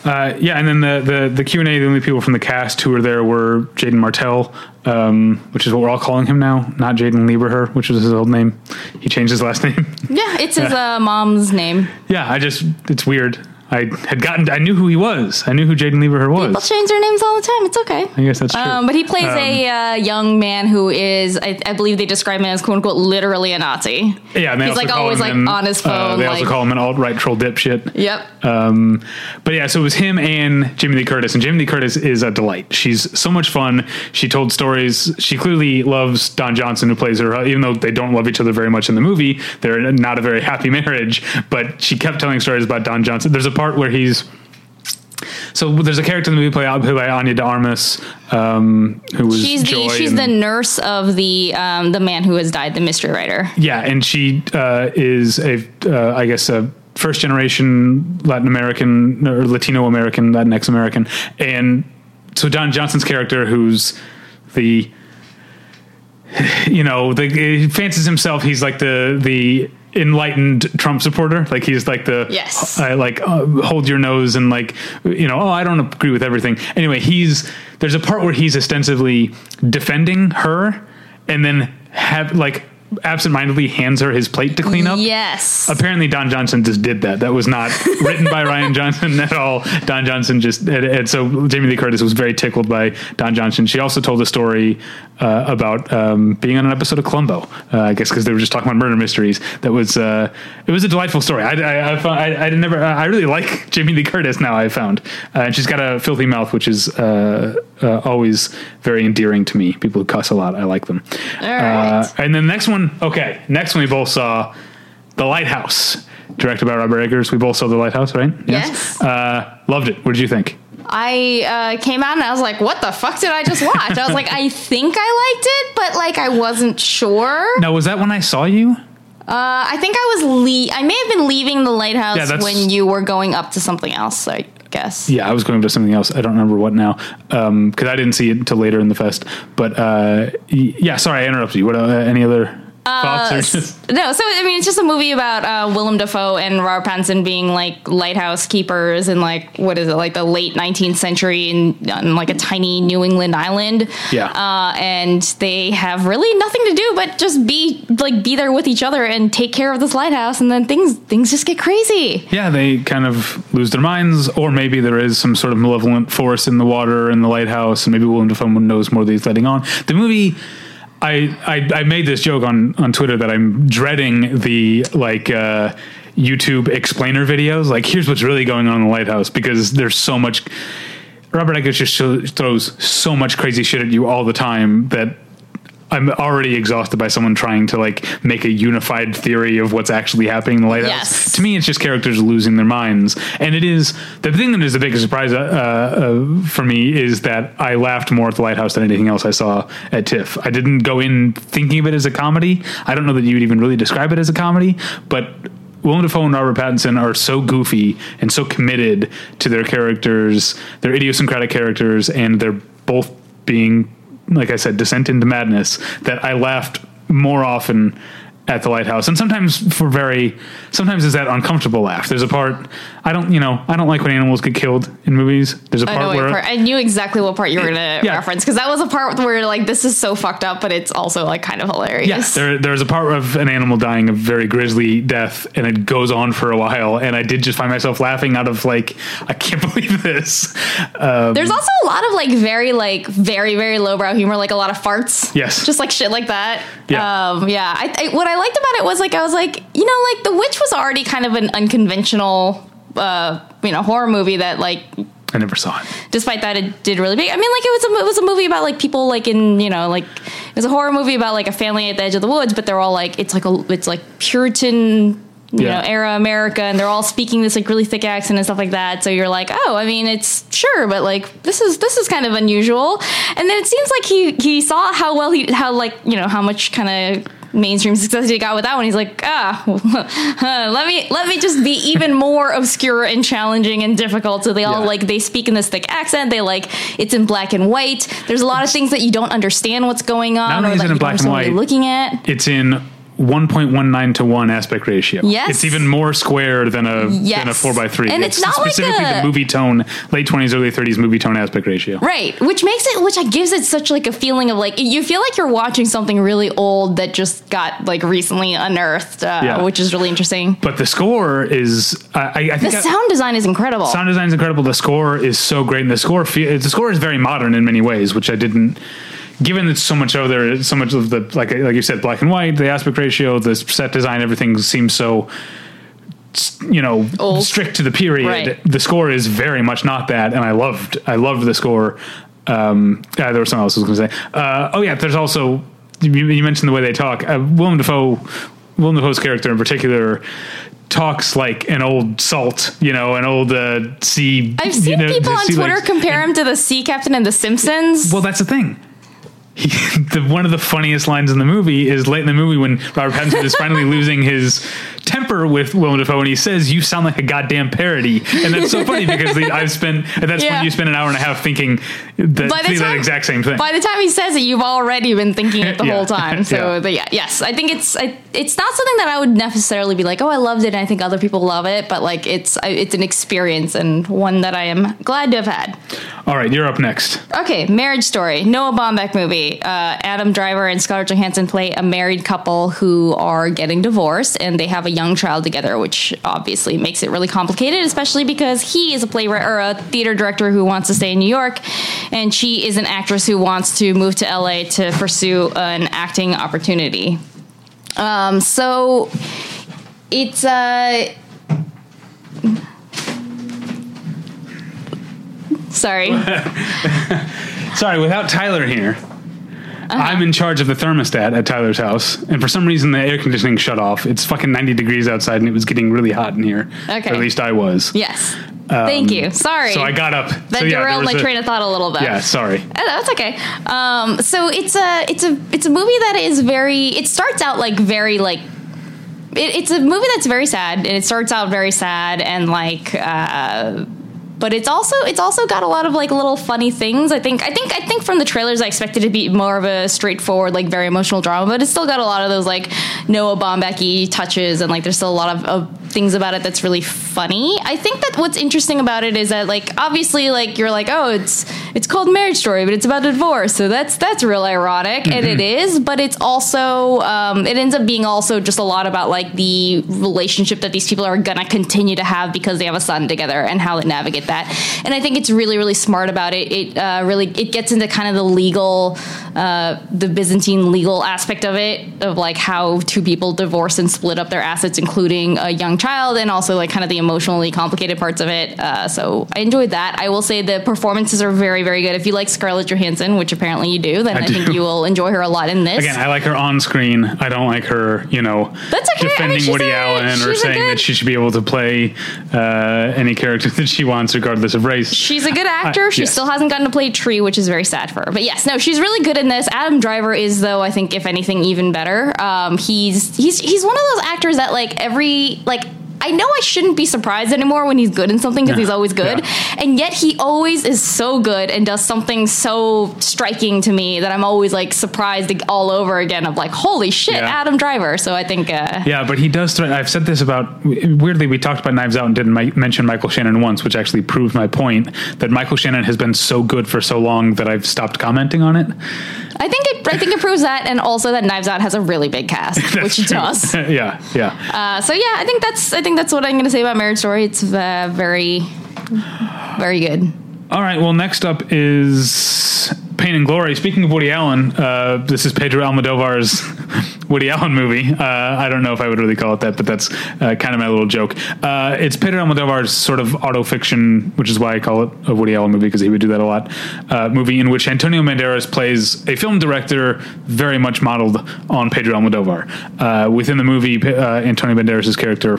Uh, yeah, and then the the the Q and A. The only people from the cast who were there were Jaeden Martell, um, which is what we're all calling him now, not Jaeden Lieberher, which was his old name. He changed his last name. Yeah, it's his uh, mom's name. yeah, I just it's weird. I had gotten. I knew who he was. I knew who Jaeden Lieberher was. People change their names all the time. It's okay. I guess that's true. Um, but he plays Um, a uh, young man who is, I, I believe they describe him as "quote unquote" literally a Nazi. Yeah, he's like always like on his uh, phone. they like, also call him an alt right troll dipshit. Yep. Um, but yeah, so it was him and Jamie Lee Curtis, and Jamie Lee Curtis is a delight. She's so much fun. She told stories. She clearly loves Don Johnson, who plays her, even though they don't love each other very much in the movie. They're not a very happy marriage, but she kept telling stories about Don Johnson. There's a part where he's so there's a character in the movie played played by Ana de Armas, um, who was she's Joy the she's and- the nurse of the um, the man who has died, the mystery writer. Yeah, and she uh, is a, uh, I guess, a first generation Latin American or Latino American, Latinx American, and so Don Johnson's character, who's the, you know, the he fancies himself, he's like the the enlightened Trump supporter, like he's like the Yes. I like uh, hold your nose and like you know, oh, I don't agree with everything. Anyway, he's there's a part where he's ostensibly defending her, and then have like absentmindedly hands her his plate to clean up. Yes. Apparently, Don Johnson just did that. That was not written by Rian Johnson at all. Don Johnson just, and, and so Jamie Lee Curtis was very tickled by Don Johnson. She also told a story uh, about um, being on an episode of Columbo, uh, I guess because they were just talking about murder mysteries. That was, uh, it was a delightful story. I, I, I, found, I, I never, I really like Jamie Lee Curtis now. I found, uh, and she's got a filthy mouth, which is uh, uh, always very endearing to me. People who cuss a lot, I like them. All right. And then next one, okay, next one we both saw The Lighthouse, directed by Robert Eggers. We both saw The Lighthouse, right? Yes. Uh, loved it. What did you think? I uh, came out and I was like, "What the fuck did I just watch?" I was like, "I think I liked it, but like I wasn't sure." Now, was that when I saw you? Uh, I think I was le- I may have been leaving the lighthouse Yeah, when you were going up to something else. I guess. Yeah, I was going to something else. I don't remember what now because I didn't see it until later in the fest. But uh, y- yeah, sorry, I interrupted you. What? Uh, any other just, No, so I mean, it's just a movie about uh, Willem Dafoe and Robert Pattinson being like lighthouse keepers in like what is it, like the late 19th century in, on like a tiny New England island. Yeah. uh, and they have really nothing to do but just be like be there with each other and take care of this lighthouse, and then things things just get crazy. yeah, they kind of lose their minds, or maybe there is some sort of malevolent force in the water in the lighthouse, and maybe Willem Dafoe knows more than he's letting on. The movie. I, I, I made this joke on, on Twitter that I'm dreading the like uh, YouTube explainer videos. Like, here's what's really going on in the lighthouse because there's so much. Robert Eggers just throws so much crazy shit at you all the time that I'm already exhausted by someone trying to like make a unified theory of what's actually happening in the lighthouse. Yes. To me, it's just characters losing their minds, and it is the thing that is the biggest surprise uh, uh, for me is that I laughed more at the lighthouse than anything else I saw at TIFF. I didn't go in thinking of it as a comedy. I don't know that you would even really describe it as a comedy, but Willem Dafoe and Robert Pattinson are so goofy and so committed to their characters, their idiosyncratic characters, and they're both being, like I said, descent into madness. That I laughed more often at the lighthouse, and sometimes for very, sometimes is that uncomfortable laugh. There's a part I don't, you know, I don't like when animals get killed in movies. There's a part what where part. I knew exactly what part you were gonna Yeah. reference because that was a part where like this is so fucked up, but it's also like kind of hilarious. Yes, there, there's a part of an animal dying a very grisly death, and it goes on for a while. And I did just find myself laughing out of like, I can't believe this. Um, There's also a lot of like very like very very lowbrow humor, like a lot of farts. Yes. just like shit like that. Yeah. um, yeah. I, I, what I liked about it was like I was like, you know, like The Witch was already kind of an unconventional, uh, you know, horror movie that like I never saw it. despite that it did really big. I mean, like it was a it was a movie about like people like in you know like it was a horror movie about like a family at the edge of the woods, but they're all like it's like a it's like Puritan. You Yeah. know, era America, and they're all speaking this like really thick accent and stuff like that. So you're like, oh, I mean, it's sure, but like this is this is kind of unusual. And then it seems like he he saw how well he how like you know how much kind of mainstream success he got with that one. He's like, ah, let me let me just be even more obscure and challenging and difficult. So they all Yeah. like they speak in this thick accent. They like it's in black and white. There's a lot of things that you don't understand what's going on, Not only or is it in black and understand what you're white, looking at. It's in 1.19 to 1 aspect ratio. Yes. It's even more square than a Yes. than a 4 by 3 And it's not like specifically a- the movie tone, late 20s, early 30s movie tone aspect ratio. Right, which makes it, which gives it such like a feeling of like you feel like you're watching something really old that just got like recently unearthed, uh, Yeah. which is really interesting. But the score is, I, I I The think. I- sound design is incredible. sound design is incredible. The score is so great, and the score fe- the score is very modern in many ways, which I didn't. Given that so much of there, so much of the like like you said, black and white, the aspect ratio, the set design, everything seems so, you know, Old. strict to the period. Right. The score is very much not that, and I loved I loved the score. Um, uh, there was something else I was going to say. Uh, oh yeah, there's also you, you mentioned the way they talk. Uh, Willem Dafoe, Willem Dafoe's character in particular. Talks like an old salt, you know, an old uh, sea. I've you seen know, people on Twitter legs. compare him to the sea captain in The Simpsons. Well, that's the thing. He, the, one of the funniest lines in the movie is late in the movie when Robert Pattinson is finally losing his temper with Willem Dafoe, and he says, "You sound like a goddamn parody," and that's so funny because the, I've spent at that Yeah. point you spend an hour and a half thinking that, By the time- exact same thing. By the time he says it, you've already been thinking it the Yeah. whole time. So, Yeah. the, yeah, yes, I think it's I, it's not something that I would necessarily be like, oh, I loved it, and I think other people love it. But like, it's it's an experience and one that I am glad to have had. All right, you're up next. Okay, Marriage Story, Noah Baumbach movie. Uh, Adam Driver and Scarlett Johansson play a married couple who are getting divorced, and they have a young child together, which obviously makes it really complicated, especially because he is a playwright or a theater director who wants to stay in New York, and she is an actress who wants to move to LA to pursue an acting opportunity. Um, so it's uh sorry. Sorry, without Tyler here. I'm in charge of the thermostat at Tyler's house, and for some reason the air conditioning shut off. It's fucking 90 degrees outside, and it was getting really hot in here. Okay. Or at least I was. Yes. Thank you. Sorry. Um, So I got up. that so, yeah, derailed my a- train of thought a little bit. Yeah, sorry. Oh, that's okay. Um, so it's a it's a it's a movie that is very. It starts out like very like. It, it's a movie that's very sad, and it starts out very sad, and like. Uh, but it's also it's also got a lot of like little funny things. I think I think I think from the trailers I expected it to be more of a straightforward like very emotional drama, but it's still got a lot of those like Noah Baumbach touches and like there's still a lot of, of things about it that's really funny. I think that what's interesting about it is that like obviously like you're like oh it's it's called Marriage Story, but it's about divorce, so that's that's real ironic, and it is. But it's also um, it ends up being also just a lot about like the relationship that these people are gonna continue to have because they have a son together and how they navigate that. And I think it's really really smart about it. It uh, really it gets into kind of the legal, uh, the Byzantine legal aspect of it of like how two people divorce and split up their assets, including a young child and also like kind of the emotionally complicated parts of it. Uh, so I enjoyed that. I will say the performances are very, very good. If you like Scarlett Johansson, which apparently you do, then I, I think you will enjoy her a lot in this. Again, I like her on screen. I don't like her, you know, That's okay. I mean, defending Woody a- Allen or saying good- that she should be able to play uh, any character that she wants, regardless of race. She's a good actor. she yes. still hasn't gotten to play Tree, which is very sad for her. But yes, no, she's really good in this. Adam Driver is, though, I think if anything, even better. Um, he's he's he's one of those actors that like every like. I know I shouldn't be surprised anymore when he's good in something because Yeah. he's always good, Yeah. and yet he always is so good and does something so striking to me that I'm always like surprised all over again. Of like, holy shit, Yeah. Adam Driver. So I think, uh, Yeah, but he does. Threat- I've said this about weirdly. We talked about Knives Out and didn't mi- mention Michael Shannon once, which actually proved my point that Michael Shannon has been so good for so long that I've stopped commenting on it. I think it I think it proves that, and also that Knives Out has a really big cast, which it does. yeah, yeah. Uh, so yeah, I think that's I think that's what I'm going to say about Marriage Story. It's uh, very, very good. All right. Well, next up is Pain and Glory. Speaking of Woody Allen, uh, this is Pedro Almodovar's Woody Allen movie. Uh, I don't know if I would really call it that, but that's uh, kind of my little joke. Uh, it's Pedro Almodovar's sort of auto fiction, which is why I call it a Woody Allen movie because he would do that a lot. Uh, movie in which Antonio Banderas plays a film director very much modeled on Pedro Almodovar. Uh, within the movie, Antonio Banderas' character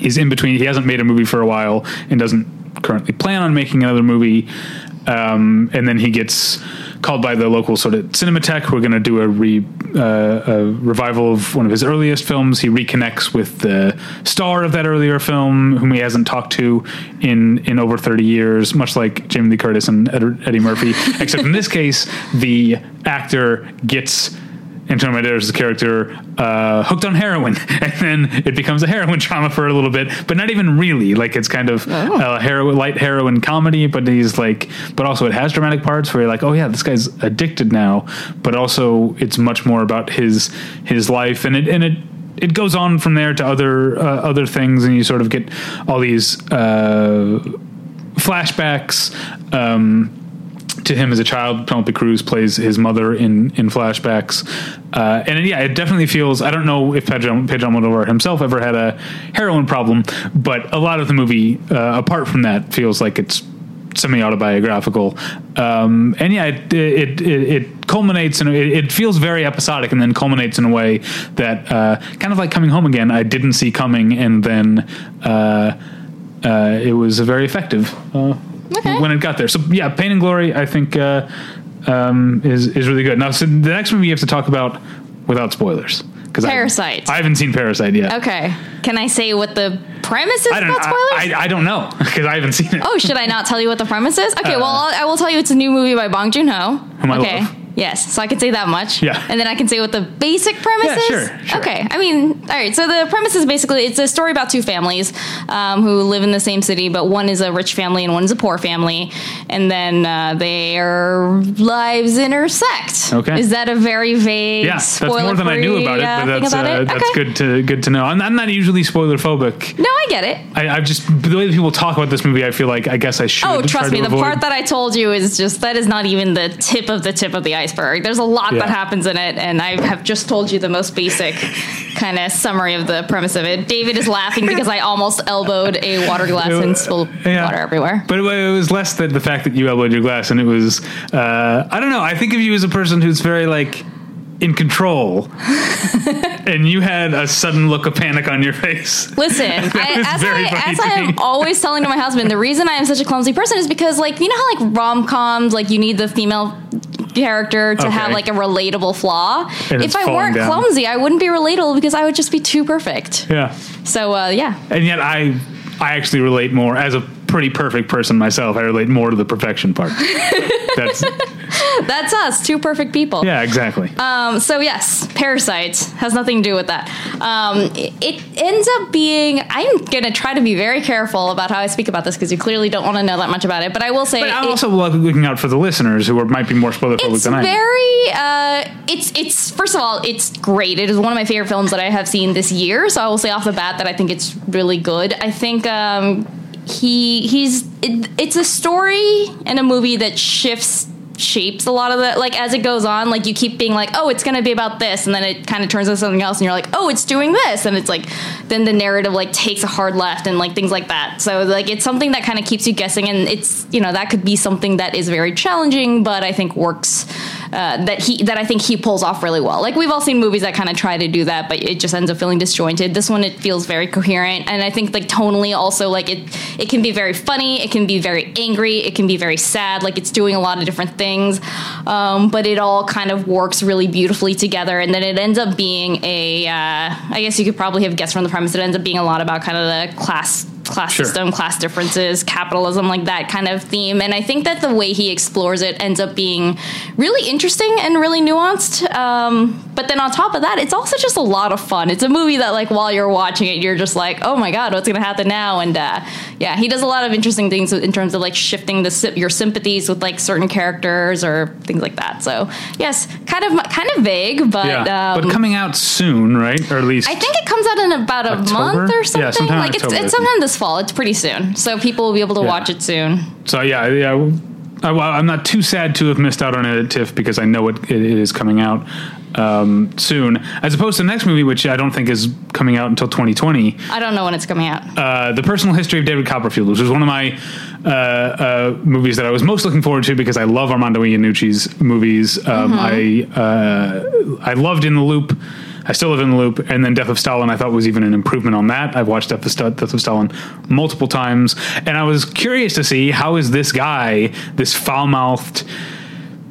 he's in between. He hasn't made a movie for a while and doesn't currently plan on making another movie. Um, and then he gets called by the local sort of Cinematheque. We're going to do a, re, uh, a revival of one of his earliest films. He reconnects with the star of that earlier film, whom he hasn't talked to in in over thirty years, much like Jamie Lee Curtis and Ed, Eddie Murphy. Except in this case, the actor gets Antonio Banderas' character uh, hooked on heroin, and then it becomes a heroin trauma for a little bit, but not even really. Like it's kind of a heroin, light heroin comedy, but he's like, but also it has dramatic parts where you're like, oh yeah, this guy's addicted now, but also it's much more about his his life, and it and it. It goes on from there to other uh, other things, and you sort of get all these uh, flashbacks. Um, to him as a child. Penelope Cruz plays his mother in in flashbacks, uh, and yeah, it definitely feels. I don't know if Pedro, Pedro Almodovar himself ever had a heroin problem, but a lot of the movie, uh, apart from that, feels like it's semi autobiographical. Um, and yeah, it it, it, it culminates and it, it feels very episodic, and then culminates in a way that uh, kind of like coming home again. I didn't see coming, and then. Uh, uh, it was very effective uh, Okay. when it got there. So yeah, Pain and Glory, I think uh, um, is is really good. Now, so the next movie you have to talk about without spoilers because Parasite. I, haven't seen Parasite yet. Okay, can I say what the premise is I don't. about spoilers? I, I, I don't know because I haven't seen it. oh, should I not tell you what the premise is? Okay, well I'll, I will tell you it's a new movie by Bong Joon Ho. Whom I okay. love. Yes, so I can say that much. Yeah. And then I can say what the basic premise Yeah, is. sure, sure. Okay. I mean, all right. So the premise is basically it's a story about two families um, who live in the same city, but one is a rich family and one is a poor family, and then uh, their lives intersect. Okay. Is that a very vague? Yeah, that's more than I knew about it, spoiler-free, but uh, that's uh, it? that's Okay. good to good to know. I'm, I'm not usually spoiler phobic. No, I get it. I, I've just the way that people talk about this movie. I feel like I guess I should. Oh, trust me, the avoid. part that I told you is just that is not even the tip of the tip of the iceberg. There's a lot Yeah. that happens in it, and I have just told you the most basic kind of summary of the premise of it. David is laughing because I almost elbowed a water glass and spilled Yeah. water everywhere. But it, it was less than the fact that you elbowed your glass, and it was uh, I don't know. I think of you as a person who's very like in control, and you had a sudden look of panic on your face. Listen, I, as, I, as I am always telling to my husband, the reason I am such a clumsy person is because, like, you know how like rom coms, like you need the female character to have like a relatable flaw. And if I weren't down. clumsy, I wouldn't be relatable because I would just be too perfect. Yeah, So uh, yeah, and yet I I actually relate more as a pretty perfect person myself. I relate more to the perfection part. That's that's us, two perfect people. yeah, exactly. Um, so yes, Parasite has nothing to do with that. Um, it, ends up being. I'm gonna try to be very careful about how I speak about this because you clearly don't want to know that much about it. But I will say, but I'm it- also lo- looking out for the listeners who are, might be more spoiler phobic it's than I am. very. Uh, it's it's first of all, it's great. It is one of my favorite films that I have seen this year. So I will say off the bat that I think it's really good. I think. Um, he he's it, it's a story and a movie that shifts shapes a lot of the like as it goes on like you keep being like oh it's going to be about this and then it kind of turns into something else and you're like oh it's doing this and it's like then the narrative like takes a hard left and like things like that. So like it's something that kind of keeps you guessing and it's you know that could be something that is very challenging but i think works uh, that he that I think he pulls off really well. Like we've all seen movies that kind of try to do that, but it just ends up feeling disjointed. This one it feels very coherent, and I think like tonally also like it it can be very funny, it can be very angry, it can be very sad. Like it's doing a lot of different things, um, but it all kind of works really beautifully together, and then it ends up being a. Uh, I guess you could probably have guessed from the premise. It ends up being a lot about kind of the class class Sure. system, class differences, capitalism, like that kind of theme. And I think that the way he explores it ends up being really interesting and really nuanced. Um, but then on top of that, it's also just a lot of fun. It's a movie that, like, while you're watching it, you're just like, oh my god, what's going to happen now? And uh, yeah, he does a lot of interesting things in terms of like shifting the your sympathies with like certain characters or things like that. So yes, kind of kind of vague, but Yeah, um, but coming out soon, right? Or at least I think it comes out in about a October? month or something. in like it's, October, it's sometime this fall. It's pretty soon, so people will be able to Yeah. watch it soon. So yeah, yeah. I, well, I'm not too sad to have missed out on it at TIFF because I know it, it is coming out um, soon, as opposed to the next movie, which I don't think is coming out until 2020. I don't know when it's coming out. Uh, the Personal History of David Copperfield, which was one of my uh, uh, movies that I was most looking forward to because I love Armando Iannucci's movies. Um, I uh, I loved In the Loop. I still live in the loop, and then Death of Stalin. I thought was even an improvement on that. I've watched Death of, Sta- Death of Stalin multiple times, and I was curious to see how is this guy, this foul mouthed,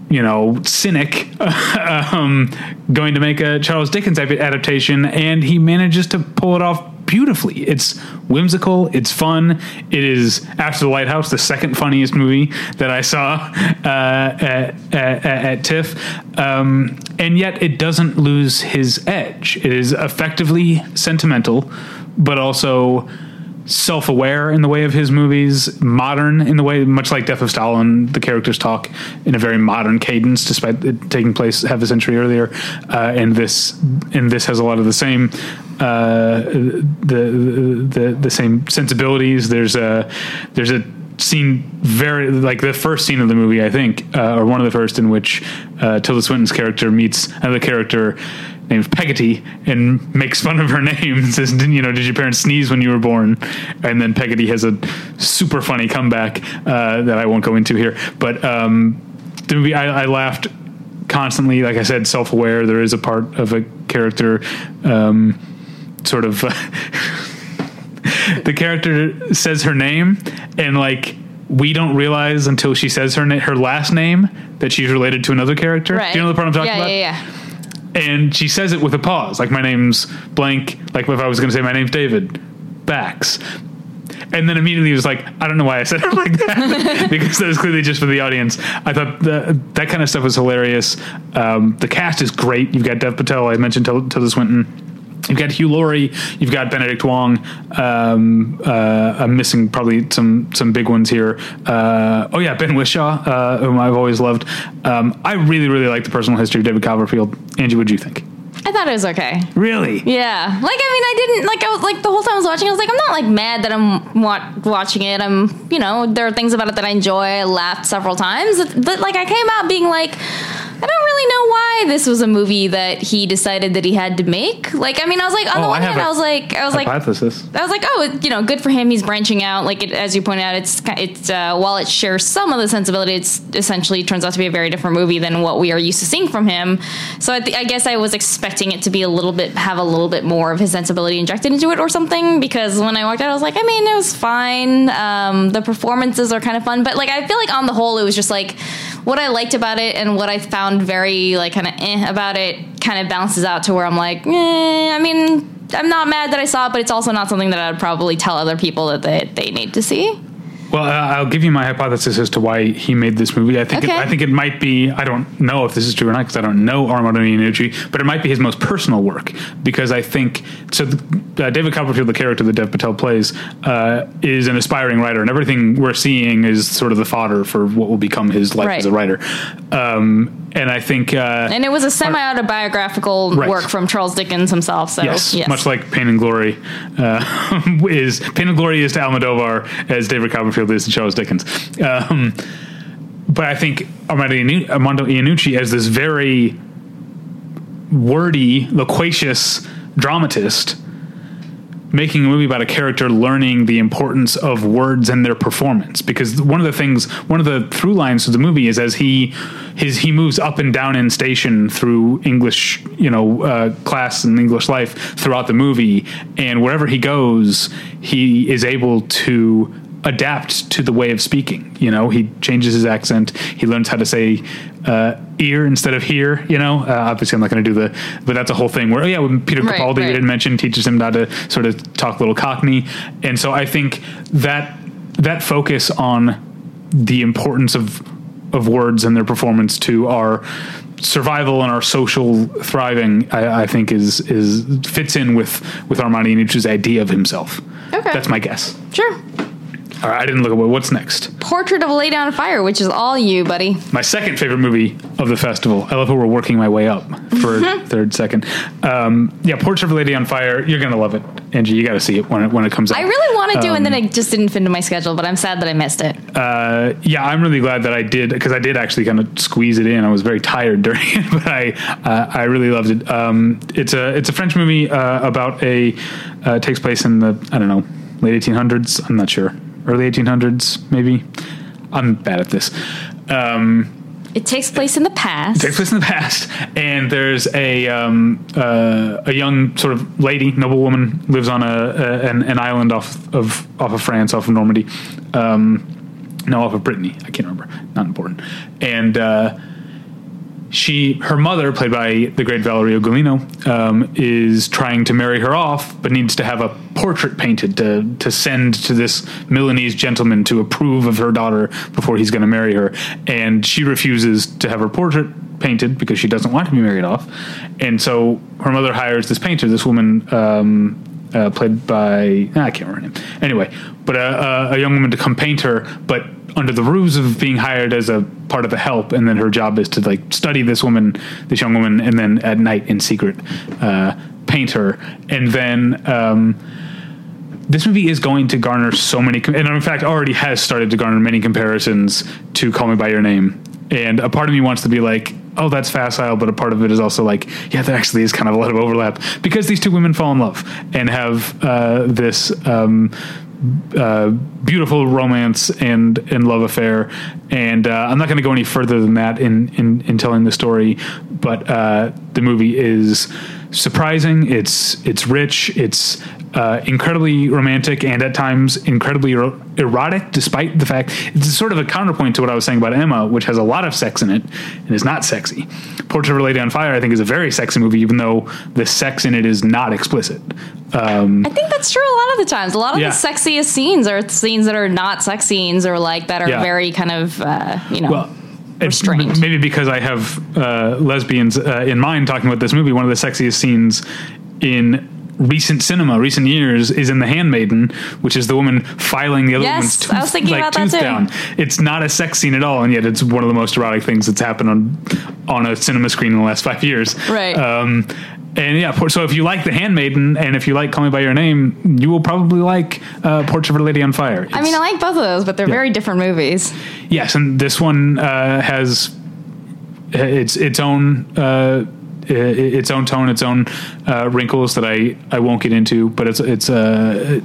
you know, cynic, um, going to make a Charles Dickens adaptation, and he manages to pull it off beautifully. It's whimsical, it's fun. It is After the Lighthouse, the second funniest movie that I saw uh, at, at, at TIFF, um, and yet it doesn't lose his edge. It is effectively sentimental, but also self-aware in the way of his movies, modern in the way, much like Death of Stalin, the characters talk in a very modern cadence, despite it taking place half a century earlier. Uh, and this, and this has a lot of the same, uh, the, the the same sensibilities. There's a there's a scene very like the first scene of the movie, I think, uh, or one of the first in which uh, Tilda Swinton's character meets another character named Peggotty and makes fun of her name and says, "Didn't you know? Did your parents sneeze when you were born?" And then Peggotty has a super funny comeback uh, that I won't go into here. But um, the movie, I, I laughed constantly. Like I said, self-aware. There is a part of a character, um, sort of. the character says her name, and like we don't realize until she says her na- her last name that she's related to another character. Right. Do you know the part I'm talking yeah, about? Yeah, yeah, and she says it with a pause, like my name's blank. Like if I was going to say my name's David Bax, and then immediately was like, I don't know why I said it like that because that was clearly just for the audience. I thought the, that kind of stuff was hilarious. Um, the cast is great. You've got Dev Patel. I mentioned Til- Tilda Swinton. You've got Hugh Laurie. You've got Benedict Wong. Um, uh, I'm missing probably some some big ones here. Uh, oh yeah, Ben Whishaw, uh, whom I've always loved. Um, I really really like the personal history of David Copperfield. Angie, what do you think? I thought it was okay. Really? Yeah, like I mean, I didn't like I was like the whole time I was watching. I was like, I'm not like mad that I'm wa- watching it. I'm, you know, there are things about it that I enjoy. I laughed several times, but like I came out being like, I don't really know why this was a movie that he decided that he had to make. Like, I mean, I was like, on the Oh, I one have hand, I was like, I was like, I was like, oh, you know, good for him. He's branching out. Like, it, as you pointed out, it's it's uh, while it shares some of the sensibility, it's essentially turns out to be a very different movie than what we are used to seeing from him. So I, th- I guess I was expecting it to be a little bit have a little bit more of his sensibility injected into it or something. Because when I walked out, I was like, I mean, it was fine. Um, the performances are kind of fun, but like I feel like on the whole, it was just like what I liked about it and what I found very like kind of eh about it kind of balances out to where I'm like, eh, I mean, I'm not mad that I saw it, but it's also not something that I'd probably tell other people that they, they need to see. Well, I'll give you my hypothesis as to why he made this movie. I think Okay. it, I think it might be. I don't know if this is true or not because I don't know Armando Iannucci, but it might be his most personal work because I think so. The, uh, David Copperfield, the character that Dev Patel plays, uh, is an aspiring writer, and everything we're seeing is sort of the fodder for what will become his life Right. as a writer. Um, and I think, uh, And it was a semi autobiographical Right. work from Charles Dickens himself. So Yes, yes, much like Pain and Glory uh, is Pain and Glory is to Almodovar as David Copperfield is to Charles Dickens. Um, but I think Armando, Iannu- Armando Iannucci as this very wordy, loquacious dramatist making a movie about a character learning the importance of words and their performance. Because one of the things one of the through lines of the movie is as he his he moves up and down in station through english you know uh, class and english life throughout the movie. And wherever he goes he is able to adapt to the way of speaking you know he changes his accent he learns how to say uh, ear instead of here you know uh, obviously i'm not going to do the but that's a whole thing where oh yeah when peter Right, capaldi we right. didn't mention teaches him how to sort of talk a little cockney and so i think that that focus on the importance of of words and their performance to our survival and our social thriving I, I think is is fits in with with Armando Iannucci's idea of himself Okay. that's my guess Sure. All right i didn't look at what's next Portrait of a Lady on Fire, which is all you, buddy. my second favorite movie of the festival. I love how we're working my way up for third, second. Um, yeah, Portrait of a Lady on Fire. You're gonna love it, Angie. You got to see it when it when it comes out. I really want to do, and then Um, it just didn't fit into my schedule. But I'm sad that I missed it. uh, yeah, I'm really glad that I did because I did actually kind of squeeze it in. I was very tired during it, but I uh, I really loved it. Um, it's a it's a French movie uh, about a uh, takes place in the I don't know late 1800s. I'm not sure, early 1800s maybe. I'm bad at this. Um, It takes place in the past. takes place in the past, and there's a um, uh, a young sort of lady, noble woman, lives on a, a an, an island off of off of France, off of Normandy, um, no, off of Brittany. I can't remember. Not important. And uh, she, her mother, played by the great Valeria Golino, um, is trying to marry her off, but needs to have a portrait painted to to send to this Milanese gentleman to approve of her daughter before he's going to marry her. And she refuses to have her portrait painted because she doesn't want to be married off. And so her mother hires this painter, this woman. Um, uh, played by I can't remember her name. Anyway, but a, a, a young woman to come paint her, but under the ruse of being hired as a part of the help, and then her job is to like study this woman, this young woman, and then at night in secret uh, paint her, and then. Um, this movie is going to garner so many, and in fact, already has started to garner many comparisons to Call Me by Your Name. And a part of me wants to be like, oh, that's facile, but a part of it is also like, yeah, there actually is kind of a lot of overlap because these two women fall in love and have uh, this um, uh, beautiful romance and and love affair. And uh, I'm not going to go any further than that in in, in telling the story, but uh, the movie is surprising. It's it's rich. It's uh, incredibly romantic and at times incredibly ero- erotic, despite the fact it's sort of a counterpoint to what I was saying about Emma, which has a lot of sex in it and is not sexy. Portrait of a Lady on Fire, I think, is a very sexy movie, even though the sex in it is not explicit. Um, I think that's true a lot of the times. A lot of Yeah. the sexiest scenes are scenes that are not sex scenes or like that are Yeah. very kind of uh, you know well, restrained. maybe because I have uh, lesbians uh, in mind talking about this movie. One of the sexiest scenes in recent cinema, recent years, is in The Handmaiden, which is the woman filing the other Yes, woman's tooth, I was thinking like, about that tooth too. down. It's not a sex scene at all, and yet it's one of the most erotic things that's happened on on a cinema screen in the last five years. Right. Um, and yeah, so if you like The Handmaiden and if you like Call Me by Your Name, you will probably like uh, Portrait of a Lady on Fire. I mean, I like both of those, but they're very different movies. Yes, and this one uh, has its its own uh, its own tone, its own uh, wrinkles that I, I won't get into, but it's it's uh,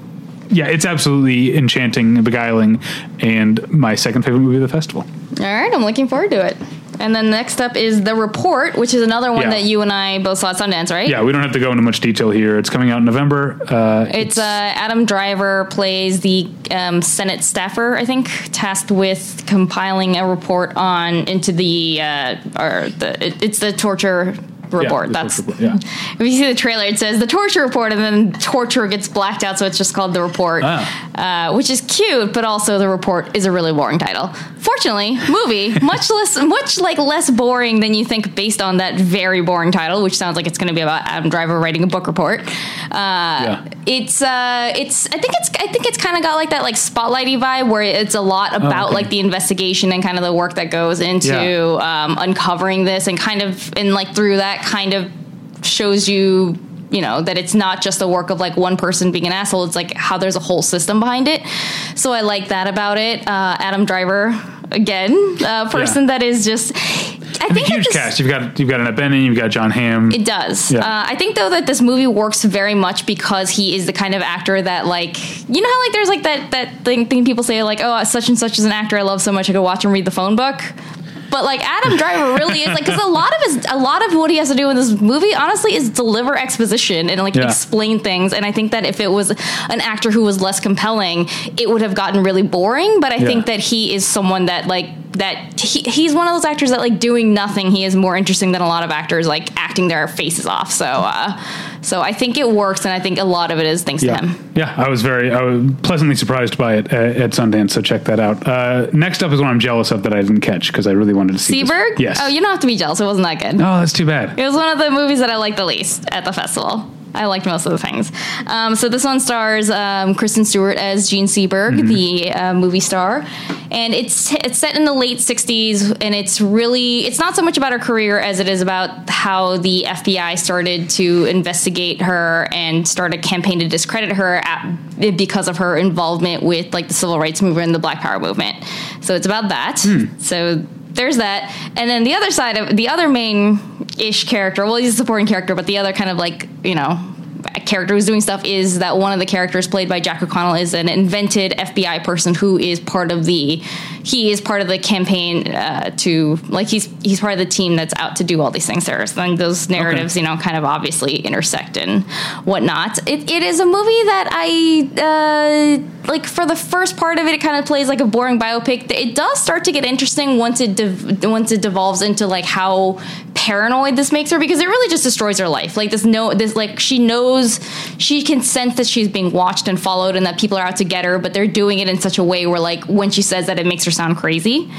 yeah, it's absolutely enchanting and beguiling, and my second favorite movie of the festival. All right, I'm looking forward to it. And then next up is The Report, which is another one Yeah. that you and I both saw at Sundance, right? Yeah, we don't have to go into much detail here. It's coming out in November. Uh, It's uh, Adam Driver plays the um, Senate staffer, I think, tasked with compiling a report on into the uh, or the it, it's the torture report. the That's report, if you see the trailer, it says the torture report, and then torture gets blacked out, so it's just called the report, Ah. uh, which is cute, but also the report is a really boring title. Fortunately, movie much less much like less boring than you think based on that very boring title, which sounds like it's going to be about Adam Driver writing a book report. Uh, Yeah. It's uh, it's I think it's I think it's kind of got like that like spotlighty vibe where it's a lot about okay. like the investigation and kind of the work that goes into Yeah. um, uncovering this and kind of and like through that kind of shows you you know that it's not just the work of like one person being an asshole it's like how there's a whole system behind it so i like that about it uh, adam driver again, a person Yeah. that is just. I And think that huge this- cast. You've got you've got Annette Bening, you've got Jon Hamm. It does. Yeah. Uh, I think though that this movie works very much because he is the kind of actor that like you know how like there's like that that thing, thing people say like oh such and such is an actor I love so much I could watch him read the phone book. But like Adam Driver really is like because a lot of his a lot of what he has to do in this movie honestly is deliver exposition and like Yeah. explain things and I think that if it was an actor who was less compelling it would have gotten really boring but I Yeah. think that he is someone that like that he, he's one of those actors that like doing nothing he is more interesting than a lot of actors like acting their faces off so uh so i think it works and i think a lot of it is thanks Yeah, to him yeah. I was very, I was pleasantly surprised by it at, at Sundance. So check that out. Uh, next up is one I'm jealous of that I didn't catch because I really wanted to see. this. Yes. oh you don't have to be jealous it wasn't that good Oh, that's too bad. It was one of the movies that I liked the least at the festival. I liked most of the things. Um, so this one stars um, Kristen Stewart as Jean Seberg, the uh, movie star, and it's it's set in the late '60s, and it's really it's not so much about her career as it is about how the FBI started to investigate her and start a campaign to discredit her at, because of her involvement with like the civil rights movement and the Black Power movement. So it's about that. So there's that. And then the other side of the other main ish character well he's a supporting character but the other kind of like you know character who's doing stuff is that one of the characters played by Jack O'Connell is an invented FBI person who is part of the he is part of the campaign uh, to like he's he's part of the team that's out to do all these things there. And those narratives you know kind of obviously intersect and whatnot. It, it is a movie that I uh, like for the first part of it it kind of plays like a boring biopic. It does start to get interesting once it once it devolves into like how paranoid this makes her because it really just destroys her life. Like this no this like she knows she can sense that she's being watched and followed and that people are out to get her but they're doing it in such a way where like when she says that it makes her sound crazy